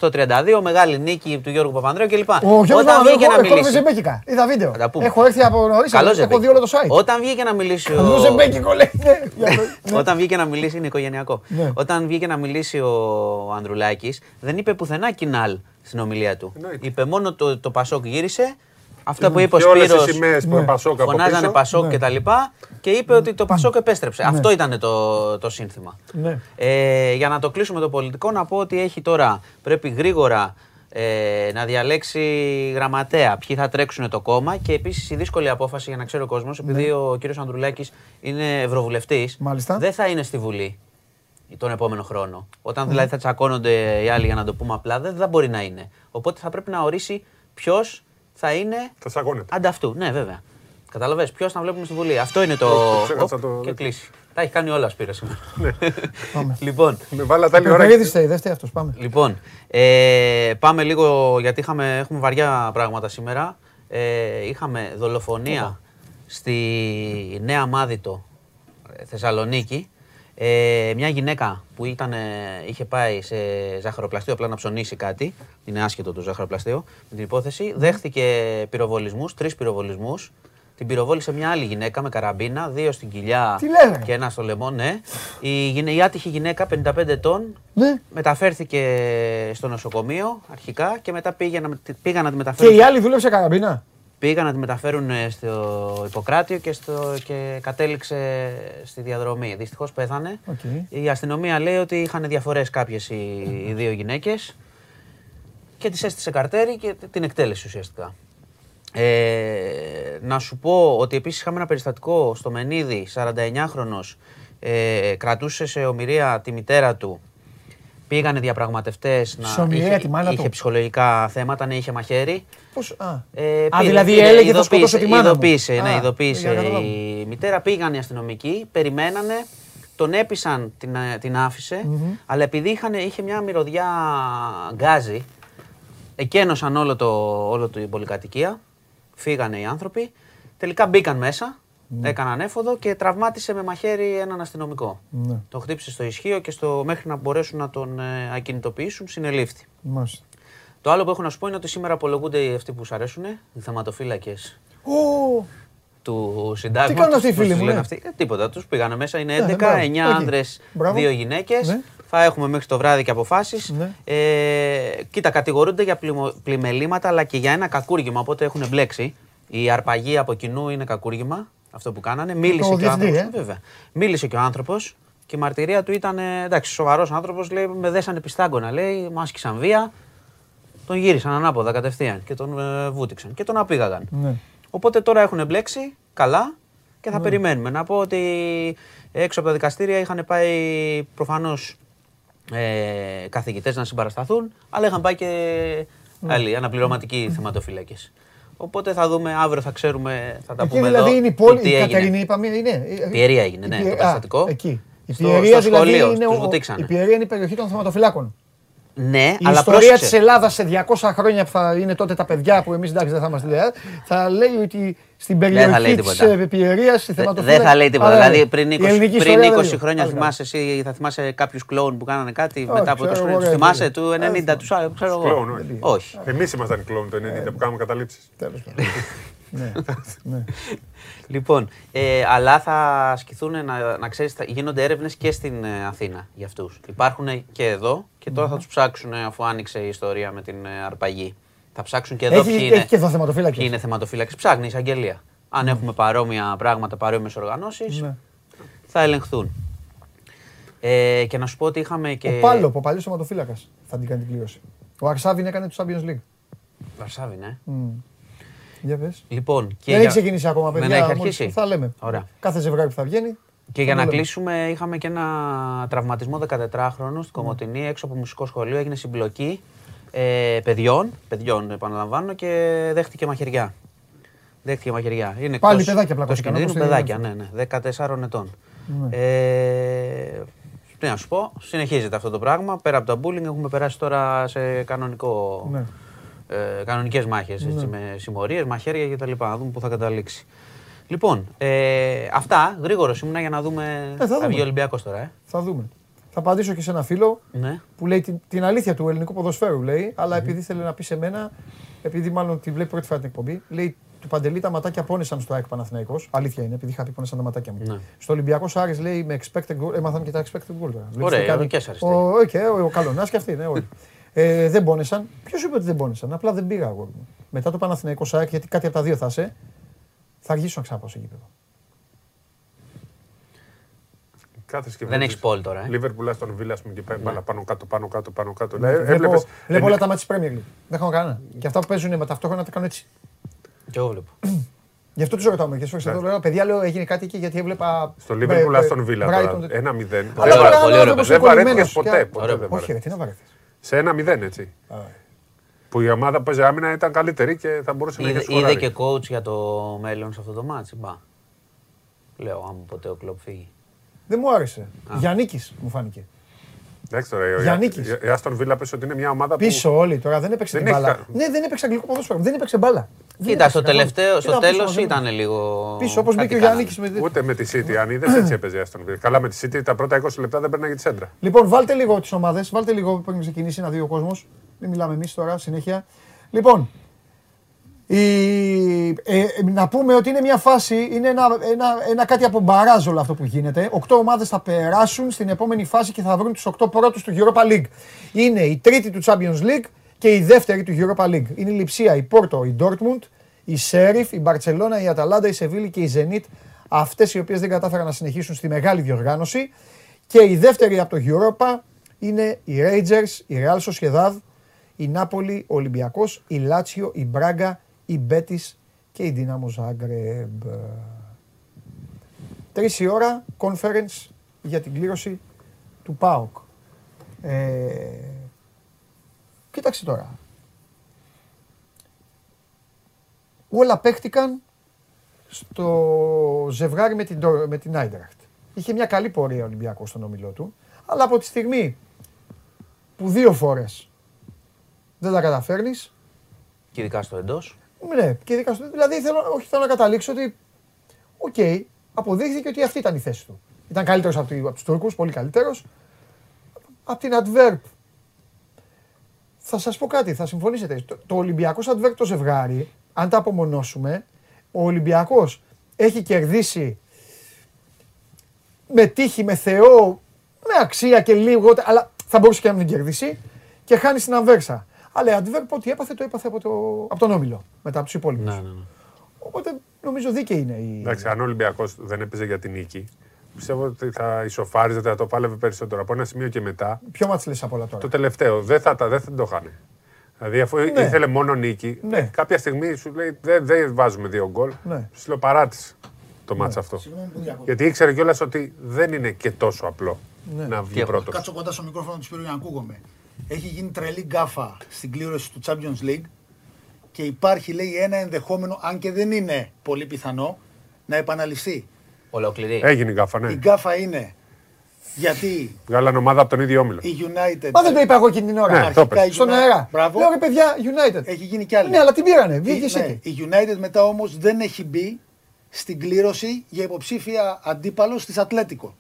μεγάλη νίκη του Γιώργου Παπανδρέου κλπ. Ο Γιώργος Όταν Παπανδρέου βγήκε να εγώ- εγώ μιλήσει. Ζεμπέκικα. Είδα βίντεο. Θα τα πούμε. Έχω έρθει από νωρίς, Καλό έχω Ζεμπέκι. δει όλο το site. Όταν βγήκε να μιλήσει. Το ο- Ζεμπέκικο λέει. ναι, για το- ναι. Όταν βγήκε να μιλήσει, είναι οικογενειακό. Ναι. Όταν βγήκε να μιλήσει ο Ανδρουλάκης, δεν είπε πουθενά κοινάλ στην ομιλία του. Εννοείται. Είπε μόνο το, το Πασόκ γύρισε. Αυτά που είπε ο Και όλες Σπύρος, οι σημαίες που Ναι. είναι Πασόκ από φωνάζανε πίσω. Πασόκ Ναι. και τα λοιπά και είπε ότι το Πασόκ επέστρεψε. Αυτό ήταν το, το σύνθημα. Ναι. Ε, για να το κλείσουμε το πολιτικό, να πω ότι έχει τώρα, πρέπει γρήγορα ε, να διαλέξει γραμματέα ποιοι θα τρέξουν το κόμμα και επίσης η δύσκολη απόφαση για να ξέρει ο κόσμος, επειδή ο κύριος Ανδρουλάκης είναι ευρωβουλευτής, Ναι. Μάλιστα. δεν θα είναι στη Βουλή τον επόμενο χρόνο. Όταν δηλαδή θα τσακώνονται οι άλλοι για να το πούμε απλά, δεν θα μπορεί να είναι. Οπότε θα πρέπει να ορίσει ποιος θα είναι Θα σαγώνεται. ανταυτού. Ναι, βέβαια. Καταλαβες, ποιος θα βλέπουμε στη Βουλή. Αυτό είναι το. Το ξέχασα Οπ, το- Και κλείσει. Τα έχει κάνει όλα ο Σπύρος σήμερα. Πάμε. λοιπόν, Με βάλατε άλλη ώρα. Περπερίδης θέλει, δεν φταίει αυτός, πάμε. λοιπόν ε, πάμε λίγο γιατί είχαμε, έχουμε βαριά πράγματα σήμερα. Ε, είχαμε δολοφονία στη Νέα Μάδιτο, ε, Θεσσαλονίκη. Ε, μια γυναίκα που ήταν, ε, είχε πάει σε ζαχαροπλαστείο απλά να ψωνίσει κάτι, είναι άσχετο το ζαχαροπλαστείο, με την υπόθεση, δέχθηκε πυροβολισμούς, τρεις πυροβολισμούς, την πυροβόλησε μια άλλη γυναίκα με καραμπίνα, δύο στην κοιλιά Τι λένε; και ένα στο λαιμό, ναι. Η, γυναι- η άτυχη γυναίκα, 55 ετών, Ναι. μεταφέρθηκε στο νοσοκομείο αρχικά και μετά πήγε να, πήγαν να τη μεταφέρουν. Και η άλλη δούλεψε καραμπίνα; Πήγαν να τη μεταφέρουν ε, στο Ιπποκράτιο και, στο, και κατέληξε στη διαδρομή. Δυστυχώς πέθανε. Οκ. Η αστυνομία λέει ότι είχαν διαφορές κάποιες οι, οι δύο γυναίκες και της έστησε καρτέρι και την εκτέλεσε ουσιαστικά. Ε, να σου πω ότι επίσης είχαμε ένα περιστατικό στο Μενίδη, 49χρονος, ε, κρατούσε σε ομηρία τη μητέρα του. Πήγανε διαπραγματευτές να Σε ομηρία είχε, τη μάνα είχε του. ψυχολογικά θέματα, ναι, είχε μαχαίρι. Πώς, α, Ε, Α, πήρε- δηλαδή πήρε, έλεγε θα ειδοποίησε- σκοτώσω τη μάνα μου. Ειδοποίησε, ναι, Α, ειδοποίησε για να καταλάβω. η μητέρα. Πήγαν οι αστυνομικοί, περιμένανε, τον έπεισαν, την, ε, την άφησε, αλλά επειδή είχαν, είχε μια μυρωδιά γκάζι, εκένωσαν όλο το, όλο το, η πολυκατοικία, φύγανε οι άνθρωποι, τελικά μπήκαν μέσα, έκαναν έφοδο και τραυμάτισε με μαχαίρι έναν αστυνομικό. Ναι, Το χτύπησε στο ισχύο και στο, μέχρι να μπορέσουν να τον ε, ακινητοποιήσουν, συνελήφθη. μάλιστα. Το άλλο που έχω να σου πω είναι ότι σήμερα απολογούνται αυτοί που σου αρέσουν, οι θεματοφύλακες Ω, του συντάγματος. Τι κάνουν αυτοί οι φίλοι μου, ναι. Ε, τίποτα, τους πήγανε μέσα. Είναι Ναι, 11, μπράβο, 9 εκεί. άνδρες, Μπράβο. 2 γυναίκες. Ναι. Θα έχουμε μέχρι το βράδυ και αποφάσεις. Ναι. Ε, κοίτα, κατηγορούνται για πλημο- πλημελήματα αλλά και για ένα κακούργημα. Οπότε έχουν μπλέξει. Η αρπαγή από κοινού είναι κακούργημα. Αυτό που κάνανε. Μίλησε και ο διευθυντή, άνθρωπος. ε. Βέβαια. Μίλησε και ο άνθρωπος και η μαρτυρία του ήταν ε, εντάξει, σοβαρός άνθρωπος. Λέει, με δέσανε πιστάγκωνα. Λέει, μου άσκησαν βία. Τον γύρισαν ανάποδα κατευθείαν και τον ε, βούτυξαν και τον απήγαγαν. ναι. Οπότε τώρα έχουν μπλέξει καλά και θα περιμένουμε. Να πω ότι έξω από τα δικαστήρια είχαν πάει προφανώς ε, καθηγητές να συμπαρασταθούν, αλλά είχαν πάει και άλλοι αναπληρωματικοί θεματοφύλακες. Οπότε θα δούμε, αύριο θα ξέρουμε, θα τα Εκεί πούμε δηλαδή εδώ. είναι η το πόλη, τι η έγινε. Κατερινή είπαμε, είναι. Πιερία έγινε, ναι, η Πιε- το α, περιστατικό. Εκεί. Η Στο- Πιερία στο δηλαδή σχολείο, είναι, τους ο- βουτήξανε. η Πιερία είναι η περιοχή των θεματοφυλάκων. Ναι, Η αλλά ιστορία πρόσεξε. της Ελλάδας σε 200 χρόνια που θα είναι τότε τα παιδιά που εμείς εντάξει δεν θα είμαστε λέει, θα λέει ότι στην Δεν θα λέει περιοχή της τίποτα. Πιερίας η Δε- θεματοφύλακα. Δεν θα λέει τίποτα. Αλλά, Δηλαδή ναι, πριν η 20, ελληνική πριν ιστορία 20 δεν λέει. χρόνια Άλλη θυμάσαι εσύ, θα θυμάσαι κάποιους κλόουν που κάνανε κάτι Όχι, μετά από 20 ξέρω χρόνια. εγώ, Του ρε, θυμάσαι φίλε. του 90, τους άλλους, ξέρω εγώ. Κλόουν, όχι. Όχι. Εμείς ήμασταν οι κλόουν το 90 που κάναμε καταλήψεις. Τέλος πάντων. ναι, ναι. Λοιπόν, ε, αλλά θα ασκηθούν, να, να ξέρεις, θα γίνονται έρευνες και στην ε, Αθήνα για αυτούς. Υπάρχουν και εδώ και τώρα θα τους ψάξουν ε, αφού άνοιξε η ιστορία με την ε, αρπαγή. Θα ψάξουν και εδώ Έχει- ποιοι έχει είναι, και εδώ θεματοφύλακες. ποιοι είναι θεματοφύλακες. Ψάχνει η εισαγγελία. Αν έχουμε παρόμοια πράγματα, παρόμοιες οργανώσεις, Ναι. θα ελεγχθούν. Ε, και να σου πω ότι είχαμε και. Ο Πάλο, ο παλιός θεματοφύλακας θα την κάνει την κλήρωση. Ο Αρσάβιν έκανε το Champions League. Βαρσάβη, ναι. Μμ. Για πες. Λοιπόν, και Δεν για- έχει ξεκινήσει ακόμα, παιδιά. Δεν έχει μόλις αρχίσει. Θα λέμε. Ωραία. Κάθε ζευγάρι που θα βγαίνει. Και θα για το να λέμε. κλείσουμε, είχαμε και ένα τραυματισμό 14χρονου στην Κομωτινή, έξω από μουσικό σχολείο. Έγινε συμπλοκή ε, παιδιών, παιδιών επαναλαμβάνω, και δέχτηκε μαχαιριά. Δέχτηκε μαχαιριά. Είναι Πάλι εκτός- παιδάκια εκτός πλακώθηκαν, κινδύνου, όπως παιδάκια, είναι. ναι, ναι, 14 ετών. Ναι. Ε, τι να σου πω, συνεχίζεται αυτό το πράγμα. Πέρα από τα bullying έχουμε περάσει τώρα σε κανονικό, Ναι. Ε, κανονικές μάχες, έτσι, με συμμορίες, μαχαίρια κτλ. Να δούμε πού θα καταλήξει. Λοιπόν, ε, αυτά γρήγορος ήμουνα για να δούμε. Ε, θα δούμε. βγει ο Ολυμπιακός τώρα, ε. Θα δούμε. Θα απαντήσω και σε ένα φίλο Ναι. που λέει την, την αλήθεια του ελληνικού ποδοσφαίρου, λέει, αλλά επειδή θέλει να πει σε μένα, επειδή μάλλον τη βλέπει πρώτη φορά την εκπομπή, λέει του Παντελή τα ματάκια πόνεσαν στο ΑΕΚ Παναθηναϊκός. Αλήθεια είναι, επειδή είχα πει πόνεσαν τα ματάκια μου. Ναι. Στο Ολυμπιακό Άρης λέει με expected goal, έμαθαν και τα expected goal. τώρα. Βλέπεις Ωραία, τι κάνει. ο Κέσσαρης Ο, λέει. okay, ο, ο Καλονάς και αυτοί, ναι, όλοι. ε, δεν πόνεσαν. Ποιος είπε ότι δεν πόνεσαν, απλά δεν πήγα εγώ. Μετά το Παναθηναϊκό ΑΕΚ, γιατί κάτι από τα δύο θα είσαι, θα αργήσω να ξαναπάω στο γήπεδο. Κάθε και Δεν έχεις πόλ τώρα, ε. Λίβερπουλ στον Βίλα, ας πούμε, και πάει μπάλα πάνω κάτω, πάνω κάτω, πάνω κάτω. Ναι, Ε, βλέπω, έβλεπες- βλέπω ε, όλα τα μάτια της Premier League. Δεν έχω κανένα. Και αυτά που παίζουν με ταυτόχρονα τα κάνω έτσι. Και εγώ βλέπω. Γι' αυτό τους ρωτάω μερικές φορές. Εδώ λέω, παιδιά, λέω, έγινε κάτι εκεί γιατί έβλεπα. Στο Λίβερπουλ, ε, στον Βίλα Brighton, τώρα. τέτοιο. Ένα-μηδέν. Αλλά Πολύ τώρα ωραίο, πολύ ο ωραίο άνθρωπος Δεν είναι κολλημένος βαρέθηκες ποτέ. και- ποτέ Ωραίο. δεν Όχι, βαρέθηκες. ρε, τι να βαρεθείς. Σε ένα-μηδέν, έτσι. Που η ομάδα που παίζει άμυνα ήταν καλύτερη και θα μπορούσε να Είδε, είχε είδε σκοράρει. και coach για το μέλλον σε αυτό το μάτσι. Μπα. Λέω, άμα ποτέ ο κλοπ φύγει. Δεν μου άρεσε. Γιάννικης μου φάνηκε. Εντάξει τώρα, η- Γιαννίκης. η- η Άστον Βίλα πες ότι είναι μια ομάδα που... Πίσω όλοι τώρα δεν έπαιξε Δεν την έχει μπάλα. κα- Ναι, δεν έπαιξε αγγλικό ποδόσφαιρο. Δεν έπαιξε μπάλα. Δεν Κοίτα, στο έπαιξε καθόλου. τελευταίο, στο Ήταν πίσω τέλος μαζεμένο. ήταν λίγο. Πίσω όπως κάτι μπήκε ο κάνανε. Γιάννικη με. Ούτε με τη City, αν είδες έτσι έπαιζε η Άστον Βίλα. Καλά με τη City τα πρώτα 20 λεπτά δεν παίρναγε τη σέντρα. Λοιπόν, βάλτε λίγο τις ομάδες. Βάλτε λίγο πριν ξεκινήσει να δει ο κόσμος. Μην μιλάμε εμείς τώρα συνέχεια. Λοιπόν, η, ε, ε, να πούμε ότι είναι μια φάση, είναι ένα, ένα, ένα κάτι από μπαράζ όλο αυτό που γίνεται. Οκτώ ομάδες θα περάσουν στην επόμενη φάση και θα βρουν τους οκτώ πρώτους του Europa League. Είναι η τρίτη του Champions League και η δεύτερη του Europa League. Είναι η Λιψία, η Πόρτο, η Dortmund, η Σέριφ, η Μπαρτσελώνα, η Αταλάντα, η Σεβίλη και η Ζενίτ. Αυτές οι οποίες δεν κατάφεραν να συνεχίσουν στη μεγάλη διοργάνωση. Και η δεύτερη από το Europa είναι οι Rangers, η Real Sociedad, η Νάπολη, ο Ολυμπιακός, η Λάτσιο, η Μπράγκα, η Μπέτης και η Dinamo Zagreb. Τρεις η ώρα, conference για την κλήρωση του ΠΑΟΚ. Ε, κοίταξε τώρα. Όλα παίχτηκαν στο ζευγάρι με την, Ντο- με την Άιντραχτ. Είχε μια καλή πορεία ο Ολυμπιακός στον όμιλό του, αλλά από τη στιγμή που δύο φορές δεν τα καταφέρνεις, Και ειδικά στο εντός. ναι, και ειδικά στο, δηλαδή θέλω, όχι, θέλω να καταλήξω ότι, οκ, αποδείχθηκε ότι αυτή ήταν η θέση του. Ήταν καλύτερος από, τη- από τους Τούρκους, πολύ καλύτερος. Από την Antwerp. Θα σας πω κάτι, θα συμφωνήσετε. Το, το Ολυμπιακός Antwerp το ζευγάρι, αν τα απομονώσουμε, ο Ολυμπιακός έχει κερδίσει με τύχη, με Θεό, με αξία και λίγο, αλλά θα μπορούσε και να μην κερδίσει και χάνει στην Αμβέρσα. Αλλά η Adverb ό,τι έπαθε, το έπαθε από, το, από τον Όμιλο, μετά από τους υπόλοιπους. Ναι, ναι, ναι. Οπότε νομίζω δίκαιη είναι η... Εντάξει, αν ο Ολυμπιακός δεν έπαιζε για την νίκη, πιστεύω ότι θα ισοφάριζε, θα το πάλευε περισσότερο. Από ένα σημείο και μετά, Ποιο μάτς λες από όλα τώρα; το τελευταίο δεν θα, τα- δεν θα το χάνε. Δηλαδή, αφού ήθελε μόνο νίκη, Ναι. ε, κάποια στιγμή σου λέει δεν, δεν βάζουμε δύο γκολ. Ναι. Ψιλοπαράτησε το ματς αυτό. Συγγνώμη που διακόπτω. Γιατί ήξερε κιόλας ότι δεν είναι και τόσο απλό Ναι. να βγει Τι πρώτος. Κάτσω κοντά στο μικρόφωνο του Σπύρου για να ακούγομαι. Έχει γίνει τρελή γκάφα στην κλήρωση του Champions League και υπάρχει λέει ένα ενδεχόμενο, αν και δεν είναι πολύ πιθανό, να επαναληφθεί. Ολόκληρη. Έγινε η γκάφα, Η ναι. γκάφα είναι γιατί; Βγάλανε ομάδα από τον ίδιο όμιλο. η United Μα δεν το είπα εγώ εκείνη την ώρα. Ναι, το αρχικά η είπες. Στον United- αέρα. Μπράβο. Λέω ρε παιδιά, United. Έχει γίνει κι άλλη. Ναι, αλλά την πήρανε. Η, Βγήκε ναι, City. η United μετά όμως δεν έχει μπει στην κλήρωση για υποψήφια αντίπαλο της Ατλέτικο.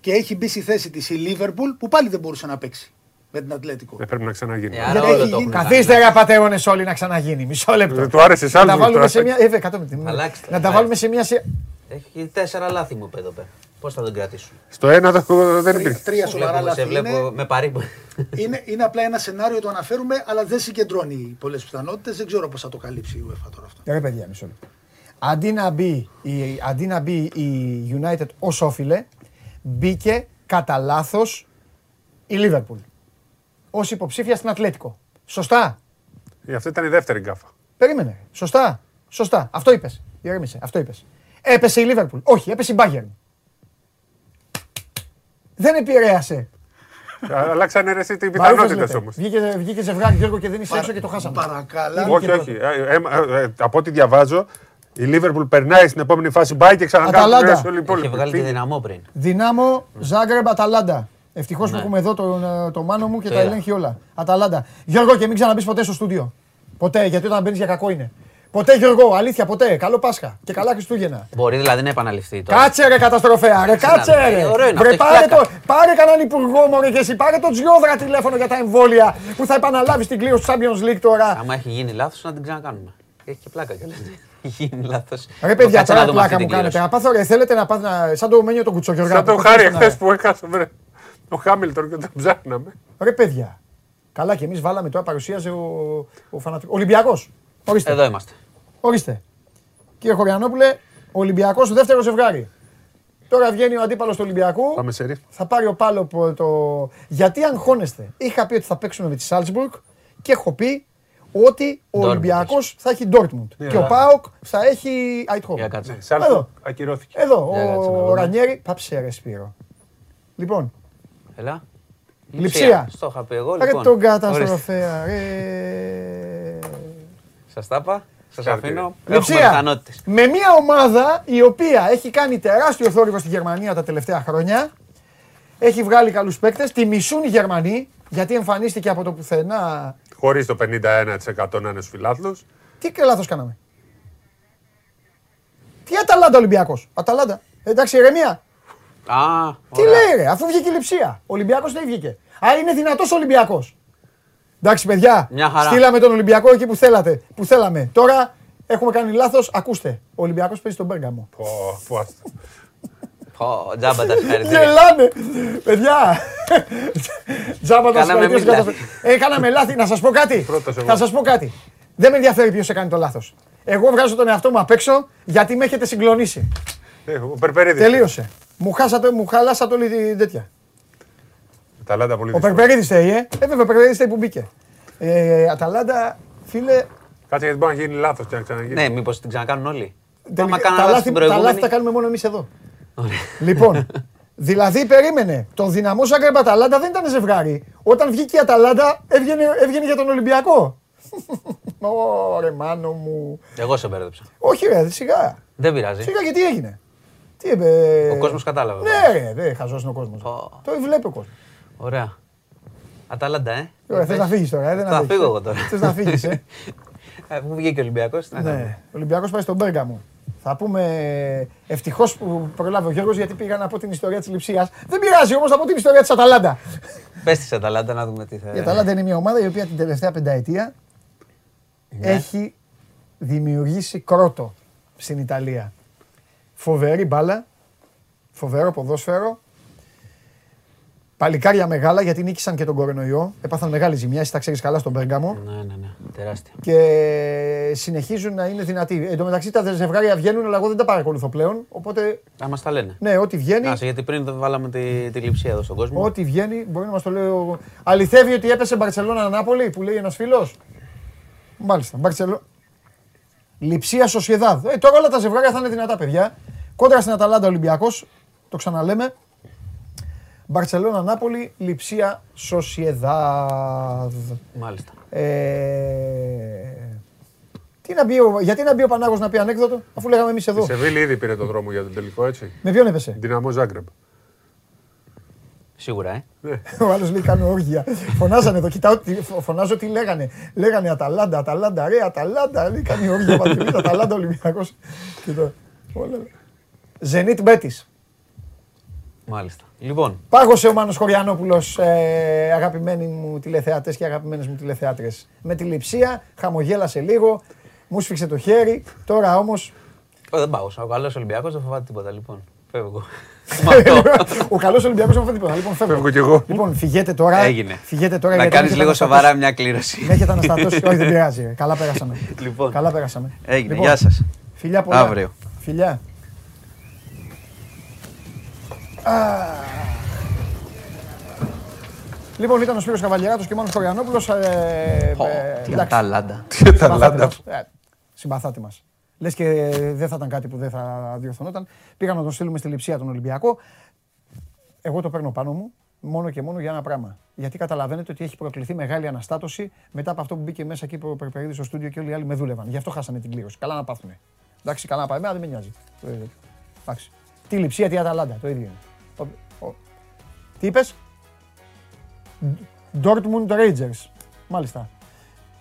Και έχει μπει στη θέση της η Λίβερπουλ που πάλι δεν μπορούσε να παίξει με την Ατλέτικο. Δεν πρέπει να ξαναγίνει. Ε, άρα Γιατί όλο έχει το γίνει- έχουν Καθίστε κάνει. ρε πατεώνες όλοι να ξαναγίνει. Μισό λεπτό. Δεν του άρεσε Να τα άλλο. βάλουμε σε μια. Ε, βέβαια, εκατό με τη- Αλλάξτε. Να τα βάλουμε σε μια. σε- Έχει τέσσερα λάθη μου είπε εδώ πέρα. Πώς θα τον κρατήσουν; Στο ένα δεν- δεν Τρία, υπήρχε. τρία σοβαρά Βλέπω, σε λάθη βλέπω είναι. με παρήπο. είναι. Είναι απλά ένα σενάριο το αναφέρουμε, αλλά δεν συγκεντρώνει πολλές πιθανότητες. Δεν ξέρω πώς θα το καλύψει η UEFA τώρα αυτό. Ρε παιδιά, μισό λεπτό. Αντί να μπει η, αντί να μπει η United ως όφιλε, μπήκε κατά λάθος η Liverpool. Ως υποψήφια στην Ατλέτικο. Σωστά; Ε, Αυτή ήταν η δεύτερη γκάφα. Περίμενε. Σωστά; Σωστά. Αυτό είπες. Ηρέμησε. Αυτό είπες. Έπεσε η Liverpool. Όχι, έπεσε η Bayern. Δεν επηρέασε. Αλλάξανε ρε εσύ τι Μαρούφες πιθανότητες λέτε. όμως. Βγήκε, βγήκε ζευγάρι Γιώργο και δεν είσαι Παρα- έξω και το χάσαμε. Παρακαλά. Είναι Όχι, και όχι. Ε, ε, ε, ε, Από ό,τι διαβάζω, η Λίβερπουλ περνάει στην επόμενη φάση, πάει και ξανακάνει Αταλάντα. την όλοι οι Είχε υπόλοιποι. βγάλει και Φύγε. δυναμό πριν. Δυνάμω, Ζάγκρεμπ, Αταλάντα. Ευτυχώς που Ναι. έχουμε εδώ τον, ε, το μάνο μου και Το τα είδα. ελέγχει όλα. Αταλάντα. Γιώργο, και μην ξαναμπεί ποτέ στο στούντιο. Ποτέ, γιατί όταν μπαίνεις για κακό είναι. Ποτέ, Γιώργο, αλήθεια, ποτέ. Καλό Πάσχα και καλά Χριστούγεννα. Μπορεί δηλαδή να επαναληφθεί τώρα. Κάτσε ρε καταστροφέα, ρε κάτσε να δει. ρε. Ωραίο είναι Βρε, αυτό, έχει πάρε, πλάκα. το, πάρε κανέναν υπουργό μωρέ και εσύ, πάρε τον Τζιόδρα τηλέφωνο για τα εμβόλια που θα επαναλάβεις την κλήρωση του Champions League τώρα. Άμα έχει γίνει λάθος, να την ξανακάνουμε. Έχει και πλάκα κιόλα. Έχει γίνει λάθος. Ρε παιδιά, τώρα πλάκα μου κάνετε. Να πάθω ρε, θέλετε να πάθω να- σαν το μένιο τον Κουτσογιοργά. Σαν που τον το Χάρη χθες στον εχθέ που έχασε βρε, ο Χάμιλτον και τον ψάχναμε. Ρε παιδιά. Καλά και εμείς βάλαμε τώρα παρουσίαζε ο, ο φανατικός. Ολυμπιακός. Ορίστε. Εδώ είμαστε. Ορίστε. Κύριε Χωριανόπουλε, Ολυμπιακός δεύτερο ζευγάρι. Τώρα βγαίνει ο αντίπαλος του Ολυμπιακού. Πάμε σε ρίφ. Θα πάρει ο Πάλο από το. Γιατί αγχώνεστε. Είχα πει ότι θα παίξουμε με τη Σάλτσμπουργκ και έχω πει ότι ο Dortmund Ολυμπιακός θα έχει Dortmund. Ναι, και ο αλλά- Πάοκ θα έχει Αιτχόβεν. Για κάτσε. Σάλτσμπουργκ Εδώ. ακυρώθηκε. Εδώ, Για κάτσε να ο δούμε. Ρανιέρη. Πάψε ρε Σπύρο. Λοιπόν, Έλα. Λειψία. Στο είχα πει εγώ ρε λοιπόν. τον καταστροφέα. Ρε. Σας τα είπα. Σας Συγχαρητήρια. αφήνω. Έχουμε Λειψία. πιθανότητες. Με μια ομάδα η οποία έχει κάνει τεράστιο θόρυβο στη Γερμανία τα τελευταία χρόνια. Έχει βγάλει καλούς παίκτες, τη μισούν οι Γερμανοί, γιατί εμφανίστηκε από το πουθενά. Χωρίς το 51% να είναι στους φιλάθλους. Τι και λάθος κάναμε. Τι Αταλάντα Ολυμπιακός. Αταλάντα. Εντάξει, ηρεμία. Α, Τι ωραία. λέει ρε, αφού βγήκε η λειψία. Ο Ολυμπιακός δεν βγήκε. Α, είναι δυνατός ο Ολυμπιακός. Εντάξει, παιδιά, Μια χαρά. στείλαμε τον Ολυμπιακό εκεί που θέλατε, που θέλαμε. Τώρα έχουμε κάνει λάθος, ακούστε. Ο Ολυμπιακός παίζει στον Πέργαμο. Πω, πω, άστο. Πω, Τζάμπα τα συγχαρητήρια. Γελάνε! Παιδιά! Τζάμπα τα Κάναμε συγχαρητήρια. εμείς Ε, κάναμε λάθη. Να σας πω κάτι. Πρώτος εγώ. Θα σας πω κάτι. Δεν με ενδιαφέρει ποιος έκανε το λάθος. Εγώ βγάζω τον εαυτό μου απ' έξω γιατί με έχετε συγκλονίσει. Ε, Ο Περπερίδης. Τελείωσε. Μου, χάσατε, μου χαλάσατε όλη την τέτοια. Αταλάντα πολύ Ο δύσκολο. Περπερίδης θέλει, ε. Ε, βέβαια, ο Περπερίδης θέλει που μπήκε. Ε, Αταλάντα, φίλε, Κάτσε γιατί μπορεί να γίνει λάθος και να ξαναγίνει. Ναι, μήπως την ξανακάνουν όλοι. τελικά- Άμα τα, κάνανε λάθος λάθη, την τα λάθη προηγούμενη. τα κάνουμε μόνο εμείς εδώ. Λοιπόν, δηλαδή περίμενε. Το δυναμό Ζάγκρεμπ Αταλάντα δεν ήταν ζευγάρι. Όταν βγήκε η Αταλάντα έβγαινε, έβγαινε για τον Ολυμπιακό. Ωρε μάνο μου. Εγώ σε μπέρδεψα. Όχι ρε, σιγά. Δεν πειράζει. Σιγά γιατί έγινε. Τι είπε. Ο κόσμος κατάλαβε. Ναι ρε, δεν χαζός είναι ο κόσμος. Το βλέπει ο κόσμος. Ωραία. Αταλάντα, ε. Ωραία, θες να φύγεις τώρα, ε, δεν Θα αντέχεις, φύγω ε. εγώ τώρα. Θες να φύγεις, ε. Ε, Μου βγήκε ο Ολυμπιακός. Ναι, ο Ολυμπιακός πάει στον Μπέργαμο. Θα πούμε ευτυχώς που προλάβει ο Γιώργος γιατί πήγα να πω την ιστορία της Λιψίας. Δεν πειράζει όμως να πω την ιστορία της Αταλάντα. Πες της Αταλάντα να δούμε τι θα. Η Αταλάντα είναι μια ομάδα η οποία την τελευταία πενταετία Ναι. έχει δημιουργήσει κρότο στην Ιταλία. Φοβερή μπάλα, φοβερό ποδόσφαιρο, παλικάρια μεγάλα γιατί νίκησαν και τον κορονοϊό, έπαθαν μεγάλη ζημιά, εσύ τα ξέρεις καλά στον Πέργαμο Ναι, ναι, ναι. Τεράστια. και συνεχίζουν να είναι δυνατοί. Εν τω μεταξύ τα ζευγάρια βγαίνουν, αλλά εγώ δεν τα παρακολουθώ πλέον. Οπότε, Να μας τα λένε. ναι, ό,τι βγαίνει, Άσε, γιατί πριν δεν βάλαμε τη, τη λειψία εδώ στον κόσμο. ό,τι βγαίνει μπορεί να μας το λέει. ο- Αληθεύει ότι έπεσε Μπαρσελόνα Νάπολη που λέει ένας φίλος. Μάλιστα. Μπαρσελό... Λιψία Σοσιεδάδ. Ε, τώρα όλα τα ζευγάρια θα είναι δυνατά, παιδιά. Κόντρα στην Αταλάντα Ολυμπιακός, το ξαναλέμε. Μπαρσελόνα Νάπολη, Λιψία Σοσιεδάδ. Μάλιστα. Ε... Τι να μπει ο... Γιατί να μπει ο Πανάγος να πει ανέκδοτο, αφού λέγαμε εμείς εδώ. Η Σεβίλη ήδη πήρε το δρόμο για τον τελικό, έτσι. Με ποιον έπεσε; Δυναμό Ζάγκρεμπ. Σίγουρα, ε. Ο άλλος λέει κάνω όργια. Φωνάζανε εδώ, κοιτάω, τι- φω- φωνάζω τι λέγανε. Λέγανε Αταλάντα, Αταλάντα, ρε, Αταλάντα. Λέει κάνει όργια πατρίδα, Αταλάντα Ολυμπιακός. Ζενίτ Μπέτης. Μάλιστα. Λοιπόν, Πάγωσε ο Μάνος Χωριανόπουλος, ε, αγαπημένοι μου τηλεθεατές και αγαπημένες μου τηλεθεάτρες. Με τη λειψία, χαμογέλασε λίγο, μου σφίξε το χέρι, τώρα όμως... Ω, δεν πάω. Ο καλός Ολυμπιακός δεν φοβάται τίποτα. Λοιπόν, φεύγω. Με αυτό. ο καλός Ολυμπιακός δεν φοβάται τίποτα. Λοιπόν, φεύγω. Φεύγω κι εγώ. Λοιπόν, φυγέτε τώρα. Έγινε. Φυγέτε τώρα Να γιατί κάνεις με λίγο έχετε σοβαρά αναστατώσει. μια κλήρωση. Με έχετε αναστατώσει. Όχι, δεν πειράζει. ρε. Καλά πέρασαμε. Λοιπόν, Καλά πέρασαμε. έγινε. Λοιπόν, Γεια σας. Φιλιά πολλά. Αύριο. Φιλιά. Α. Λοιπόν, ήταν ο Σπύρος Καβαλιαράτος και ο Μάνος Χωριανόπουλος. Ε, ε, Τι εντάξει. Αταλάντα. Συμπαθάτε μας. Ε, Συμπαθάτε μας. Λες και δεν θα ήταν κάτι που δεν θα διορθωνόταν. Πήγαμε να τον στείλουμε στη λειψία τον Ολυμπιακό. Εγώ το παίρνω πάνω μου μόνο και μόνο για ένα πράγμα. Γιατί καταλαβαίνετε ότι έχει προκληθεί μεγάλη αναστάτωση μετά από αυτό που μπήκε μέσα εκεί ο Περπερίδης στο στούντιο και όλοι οι άλλοι με δούλευαν. Γι' αυτό χάσανε την κλήρωση. Καλά να πάθουνε. Εντάξει, καλά να πάει. Εμένα δεν με νοιάζει. Ε, Εντάξει. Τι λειψία, τι Αταλάντα. Το ίδιο είναι. Ο- ο- Τι είπες; Dortmund Rangers. Μάλιστα.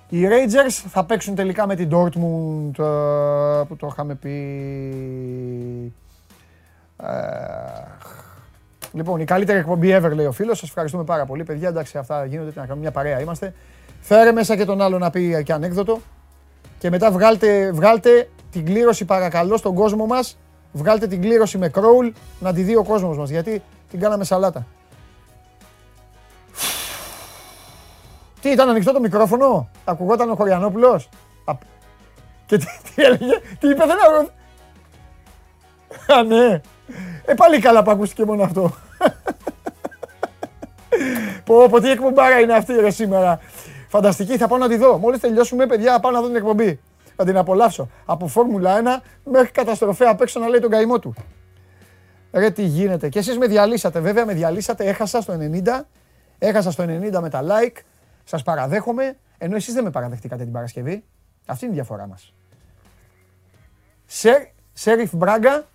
Οι Rangers θα παίξουν τελικά με την Dortmund ε, που το είχαμε πει. Ε, Λοιπόν, η καλύτερη εκπομπή ever λέει ο φίλος. Σας ευχαριστούμε πάρα πολύ. Παιδιά, εντάξει, αυτά γίνονται. Τι να κάνουμε, μια παρέα είμαστε. Φέρε μέσα και τον άλλο να πει και ανέκδοτο. Και μετά βγάλτε, βγάλτε την κλήρωση παρακαλώ στον κόσμο μας. Βγάλτε την κλήρωση με κρόουλ να τη δει ο κόσμος μας. Γιατί την κάναμε σαλάτα. Τι ήταν ανοιχτό το μικρόφωνο, ακουγόταν ο Χωριανόπουλος; Α, Και τι, τι έλεγε, τι είπε, δεν αγώ... Α, ναι. Ε, πάλι καλά που ακούστηκε μόνο αυτό. Πω, πω, τι εκπομπάρα είναι αυτή ρε σήμερα. Φανταστική, θα πάω να τη δω. Μόλις τελειώσουμε, παιδιά, θα πάω να δω την εκπομπή. Θα την απολαύσω. Από Φόρμουλα 1 μέχρι καταστροφέα απ' έξω να λέει τον καημό του. Ρε τι γίνεται. Και εσείς με διαλύσατε, βέβαια με διαλύσατε, έχασα στο 90. Έχασα στο 90 με τα like. Σας παραδέχομαι, ενώ εσείς δεν με παραδεχτήκατε την Παρασκευή. Αυτή είναι η διαφορά μας. Σερ, Σέριφ Μπράγκα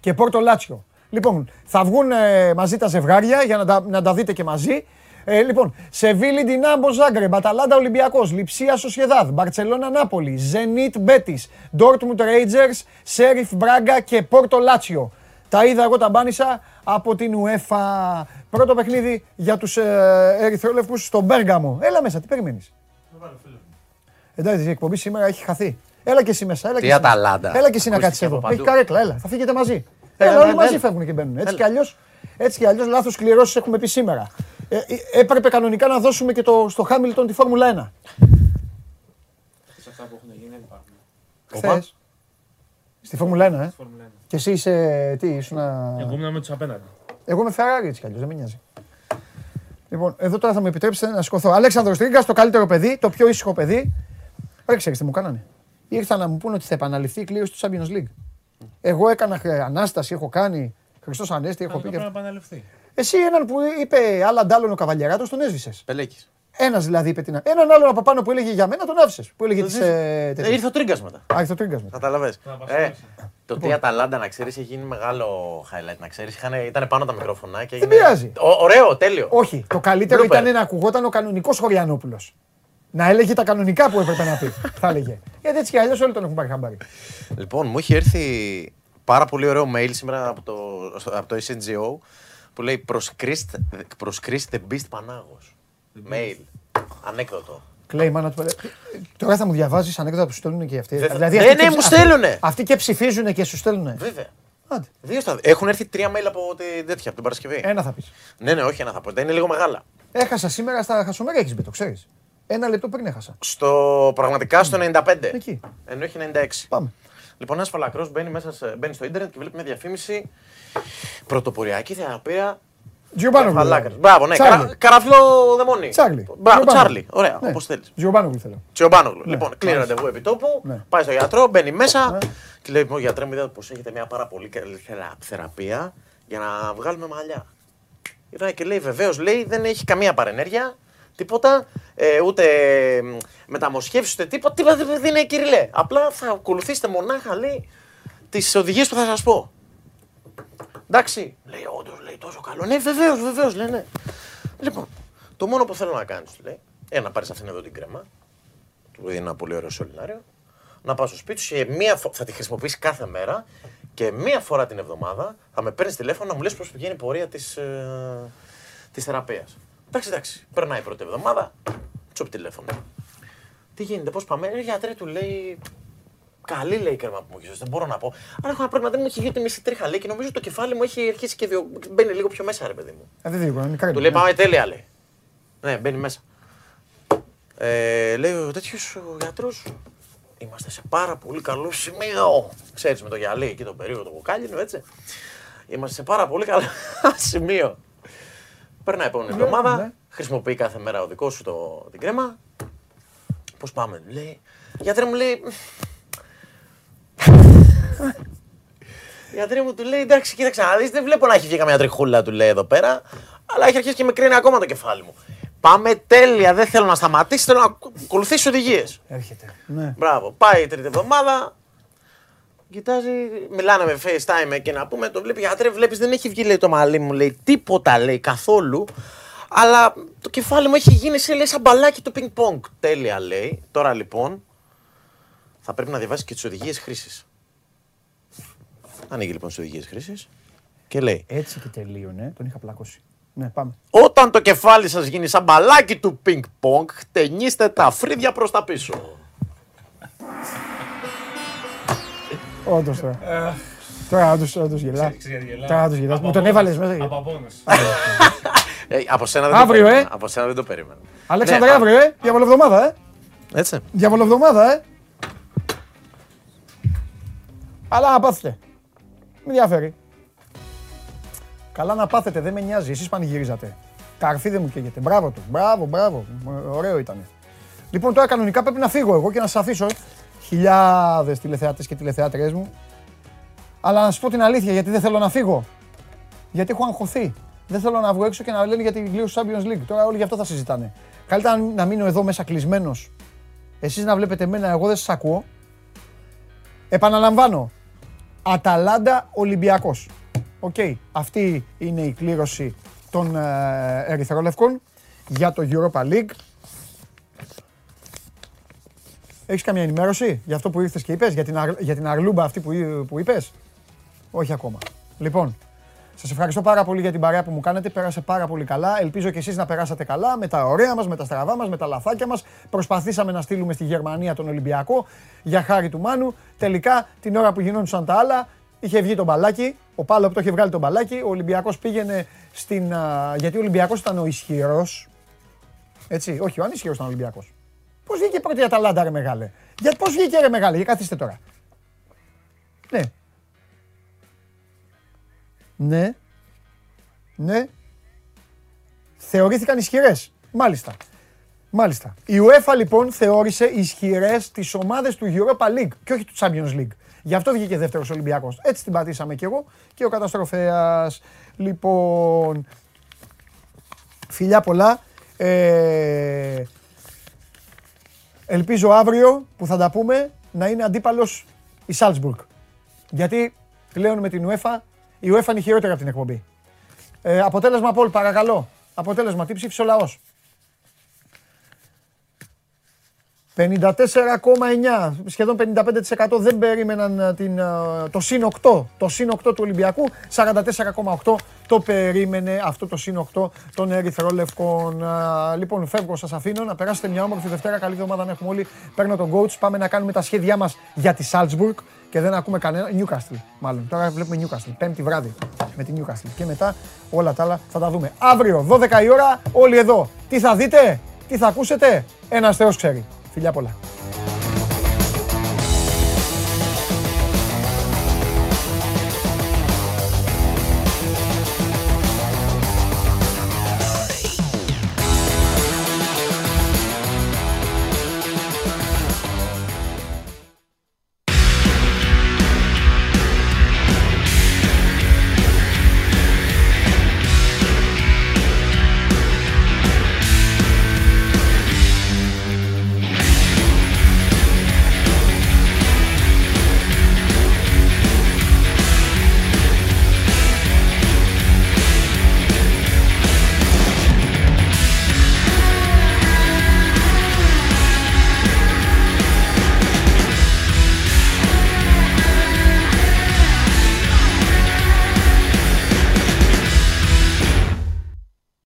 και Πόρτο Λάτσιο. Λοιπόν, θα βγουν ε, μαζί τα ζευγάρια για να τα, να τα δείτε και μαζί. Ε, λοιπόν, Σεβίλη Ντινάμπο Ζάγκρεμπ, Αταλάντα Ολυμπιακός, Λιψία Σοσιεδάδ, Μπαρσελόνα Νάπολη, Ζενίτ Μπέτη, Ντόρτμουντ Ρέιτζερς, Σέριφ Μπράγκα και Πόρτο Λάτσιο. Τα είδα εγώ τα μπάνισα από την UEFA. Πρώτο παιχνίδι για τους ε, Ερυθρόλευκους στον Μπέργαμο. Έλα μέσα, τι περιμένεις; Εντάξει, η εκπομπή σήμερα έχει χαθεί. Έλα και εσύ μέσα. Έλα Τι και εσύ μέσα. Αταλάντα. Έλα και εσύ να Ακούστηκε κάτσεις εδώ. από παντού. Έχει καρέκλα, έλα. Θα φύγετε μαζί. Έλα, Έλα, όλοι ναι, μαζί ναι. φεύγουν και μπαίνουν. Έτσι Έλα. κι αλλιώς, έτσι κι αλλιώς λάθος κληρώσεις έχουμε πει σήμερα. Ε, ε, έπρεπε κανονικά να δώσουμε και το, στο Χάμιλτον τη Φόρμουλα 1. Σε αυτά που έχουν γίνει δεν υπάρχουν. Χθες. Στη Φόρμουλα 1, ε. Και εσύ είσαι. Τι, ήσουν. Εγώ ήμουν με τους απέναντι. Εγώ είμαι Ferrari έτσι κι αλλιώς, δεν με νοιάζει. Λοιπόν, εδώ τώρα θα μου επιτρέψετε να σηκωθώ. Αλέξανδρος Τρίγκα, το καλύτερο παιδί, το πιο ήσυχο παιδί. Δεν ξέρεις τι μου κάνανε. Ήρθαν να μου πούνε ότι θα επαναληφθεί η κλήρωση του Champions League. Εγώ έκανα ε, ανάσταση, έχω κάνει. Χριστός Ανέστη, έχω Αυτό πει. πρέπει και- να επαναληφθεί. Εσύ έναν που είπε άλλα ντάλλον ο καβαλιαράτο τον έσβησε. Πελέκης. Ένας δηλαδή είπε την. Έναν άλλον από πάνω που έλεγε για μένα τον άφησες. Που έλεγε τις. Ε, ήρθε ο Τρίγκας μετά. Α, ήρθε ο Τρίγκας μετά. Καταλαβέ. Ε, το τι Αταλάντα να ξέρεις έχει γίνει μεγάλο highlight να ξέρεις. Ήταν πάνω τα μικρόφωνα και έγινε. πειράζει. Ω- Ωραίο, τέλειο. Όχι. Το καλύτερο Blooper. ήταν να ακουγόταν ο κανονικός Χωριανόπουλος. Να έλεγε τα κανονικά που έπρεπε να πει. θα έλεγε. Γιατί έτσι κι αλλιώς όλοι τον έχουν πάρει χαμπάρι. Λοιπόν, μου είχε έρθει πάρα πολύ ωραίο mail σήμερα από το, από το SNGO που λέει προσκρίστε, προσκρίστε Beast Πανάγος. Mail. Ανέκδοτο. Κλαίει η μάνα του. ε, Τώρα θα μου διαβάζεις ανέκδοτα που σου στέλνουν και αυτοί. Δεν θα- Δηλαδή, Ναι, αυτοί ναι, και μου ψ- στέλνουνε. αυτοί- Αυτοί και ψηφίζουν και σου στέλνουν. Βέβαια. Άντε. Δύο στα... Έχουν έρθει τρία mail από τη, τέτοια, από την Παρασκευή. Ένα θα πεις. Ναι, ναι, όχι ένα θα πω. Τα είναι λίγο μεγάλα. Έχασα σήμερα στα χασομέρια έχεις μπει, το ξέρεις. Ένα λεπτό πριν έχασα. Στο, πραγματικά στο 95. Εκεί. Ενώ έχει 96. Πάμε. Λοιπόν, ένας φαλακρός μπαίνει, μέσα σε- μπαίνει στο ίντερνετ και βλέπει μια διαφήμιση πρωτοποριακή θεραπεία. Τζιομπάνογλου. Φαλάκρας. Μπράβο, ναι. Τσάρλι. Καρα, καραφλό δαιμόνι. Τσάρλι. Μπράβο, Τζιομπάνογλου. Τσάρλι. Ωραία, Ναι. όπως θέλεις. Τζιομπάνογλου θέλω. Τσιομπάνογλου. Ναι, Λοιπόν, κλείνει μάλιστα. ραντεβού επί τόπου, Ναι. πάει στο γιατρό, μπαίνει μέσα και λέει: «Μου, Γιατρέ, μου είδατε πως έχετε μια πάρα πολύ καλή θερα- θεραπεία για να βγάλουμε μαλλιά. Είδα και λέει: Βεβαίως, λέει, δεν έχει καμία παρενέργεια, τίποτα, ε, ούτε μ, μεταμοσχεύσεις, ούτε τίποτα. Τίποτα δεν δεν είναι κυριλέ. Απλά θα ακολουθήσετε μονάχα, λέει, τις οδηγίες που θα σας πω. Εντάξει, λέει, όντως, λέει τόσο καλό. Ναι, βεβαίως, βεβαίως, λέει, ναι. Λοιπόν, το μόνο που θέλω να κάνεις, λέει, ένα να πάρεις αυτήν εδώ την κρέμα, του δίνει ένα πολύ ωραίο σωληνάριο, να πας στο σπίτι σου και μία φο- θα τη χρησιμοποιήσει κάθε μέρα και μία φορά την εβδομάδα θα με παίρνεις τηλέφωνο να μου λες πώς πηγαίνει η πορεία της ε, της θεραπείας. Εντάξει, εντάξει. Περνάει η πρώτη εβδομάδα, τσοπ τηλέφωνο. Τι γίνεται, πώς πάμε. Ε, γιατρέ του λέει. Καλή λέει η κρέμα που μου έχει δώσει, δεν μπορώ να πω. Αλλά έχω ένα πρόβλημα, δεν μου έχει γίνει τη μισή τρίχα λέει και νομίζω το κεφάλι μου έχει αρχίσει και διο... μπαίνει λίγο πιο μέσα, ρε παιδί μου. Ε, δεν δίκο, είναι μικρά. Του λέει πάμε τέλεια, λέει. Ναι, μπαίνει μέσα. Ε, λέει ο τέτοιος ο γιατρός, είμαστε σε πάρα πολύ καλό σημείο. Ξέρεις με το γυαλί εκεί το περίοδο το κοκάλινο, έτσι. Είμαστε σε πάρα πολύ καλό σημείο. Περνάει επόμενη Ναι, εβδομάδα, ναι. χρησιμοποιεί κάθε μέρα ο δικός σου το, την κρέμα. Πώς πάμε, λέει. Γιατρέ μου λέει. Γιατρέ μου του λέει εντάξει, κοίταξε να δεις, δεν βλέπω να έχει βγει καμιά τριχούλα του λέει εδώ πέρα, αλλά έχει αρχίσει και με κρίνει ακόμα το κεφάλι μου. Πάμε τέλεια, δεν θέλω να σταματήσει, θέλω να ακολουθήσει οδηγίες. Έρχεται. Ναι. Μπράβο. Πάει η τρίτη εβδομάδα. Κοιτάζει, μιλάνε με FaceTime και να πούμε, το βλέπει γιατρέ, βλέπεις δεν έχει βγει λέει, το μαλλί μου, λέει τίποτα λέει καθόλου. Αλλά το κεφάλι μου έχει γίνει σε, λέει, σαν μπαλάκι του πινκ πονγκ. Τέλεια λέει. Τώρα λοιπόν θα πρέπει να διαβάσεις και τις οδηγίες χρήσης. Ανοίγει λοιπόν τι οδηγίες χρήσης και λέει: Έτσι και τελείωνε. Τον είχα πλακώσει. Ναι, πάμε. Όταν το κεφάλι σας γίνει σαν μπαλάκι του πινκ πονγκ, χτενίστε τα φρύδια προς τα πίσω. Όντως τώρα. Τώρα όντως γελά. Ξέρεις γιατί γελάω. Τώρα όντως γελάς. Από Μου τον πόνος. έβαλες μέσα. Από πόνος. Ε, από σένα δεν Αύριο, το ε. περίμενα. Από σένα δεν το περίμενα. Αλέξανδρα, Ναι, αύριο, ε. Διαβολοβδομάδα, ε. Έτσι. Διαβολοβδομάδα, ε. Αλλά να πάθετε. Μην διαφέρει. Καλά να πάθετε, δεν με νοιάζει. Εσείς πανηγυρίζατε. Καρφί δεν μου καίγεται. Μπράβο του. Μπράβο, μπράβο. Ε, Ωραίο ήταν. Λοιπόν, τώρα κανονικά πρέπει να φύγω εγώ και να σας αφήσω. Χιλιάδες τηλεθεάτες και τηλεθεάτρες μου. Αλλά να σας πω την αλήθεια, γιατί δεν θέλω να φύγω. Γιατί έχω αγχωθεί. Δεν θέλω να βγω έξω και να λένε για την κλήρωση του Champions League. Τώρα όλοι γι' αυτό θα συζητάνε. Καλύτερα να- να μείνω εδώ μέσα κλεισμένος. Εσείς να βλέπετε εμένα, εγώ δεν σας ακούω. Επαναλαμβάνω. Αταλάντα Ολυμπιακός. Οκ. Αυτή είναι η κλήρωση των ε, Ερυθρόλευκων για το Europa League. Έχεις καμία ενημέρωση για αυτό που ήρθες και είπες, για την, αρ- για την αρλούμπα αυτή που, εί- που είπες; Όχι ακόμα. Λοιπόν, Σας ευχαριστώ πάρα πολύ για την παρέα που μου κάνετε. Πέρασε πάρα πολύ καλά. Ελπίζω και εσείς να περάσατε καλά με τα ωραία μας, με τα στραβά μας, με τα λαθάκια μας. Προσπαθήσαμε να στείλουμε στη Γερμανία τον Ολυμπιακό για χάρη του Μάνου. Τελικά την ώρα που γινόντουσαν τα άλλα, είχε βγει το μπαλάκι. Ο Πάλο που το είχε βγάλει το μπαλάκι. Ο Ολυμπιακός πήγαινε στην. α, γιατί ο Ολυμπιακός ήταν ο ισχυρός. Έτσι, όχι, ο ανίσχυρος ήταν ο Ολυμπιακός. Πώς βγήκε πρώτη η Αταλάντα, ρε μεγάλε; Γιατί πώς βγήκε ρε μεγάλη, για καθίστε τώρα. Ναι. Ναι. Ναι. Θεωρήθηκαν ισχυρές. Μάλιστα. Μάλιστα. Η UEFA λοιπόν θεώρησε ισχυρές τις ομάδες του Europa League και όχι του Champions League. Γι' αυτό βγήκε δεύτερος Ολυμπιακός. Έτσι την πατήσαμε κι εγώ και ο καταστροφέας. Λοιπόν. Φιλιά πολλά. Ε, ελπίζω αύριο που θα τα πούμε να είναι αντίπαλος η Salzburg. Γιατί πλέον με την UEFA, η UEFA είναι χειρότερη από την εκπομπή. Ε, αποτέλεσμα Πολ, παρακαλώ. Αποτέλεσμα, τι ψήφισε ο λαός; 54,9, σχεδόν 55% δεν περίμεναν ε, την, ε, το συν 8, το συν 8 του Ολυμπιακού, 44,8 το περίμενε αυτό το συν 8 των Ερυθρόλευκων. Ε, λοιπόν, φεύγω, σας αφήνω να περάσετε μια όμορφη Δευτέρα, καλή εβδομάδα να έχουμε όλοι. Παίρνω τον coach, πάμε να κάνουμε τα σχέδιά μας για τη Salzburg και δεν ακούμε κανένα, Newcastle μάλλον, τώρα βλέπουμε Newcastle, πέμπτη βράδυ με τη Newcastle και μετά όλα τα άλλα θα τα δούμε. Αύριο, 12 η ώρα, όλοι εδώ. Τι θα δείτε, τι θα ακούσετε, ένας Θεός ξέρει. Φιλιά πολλά.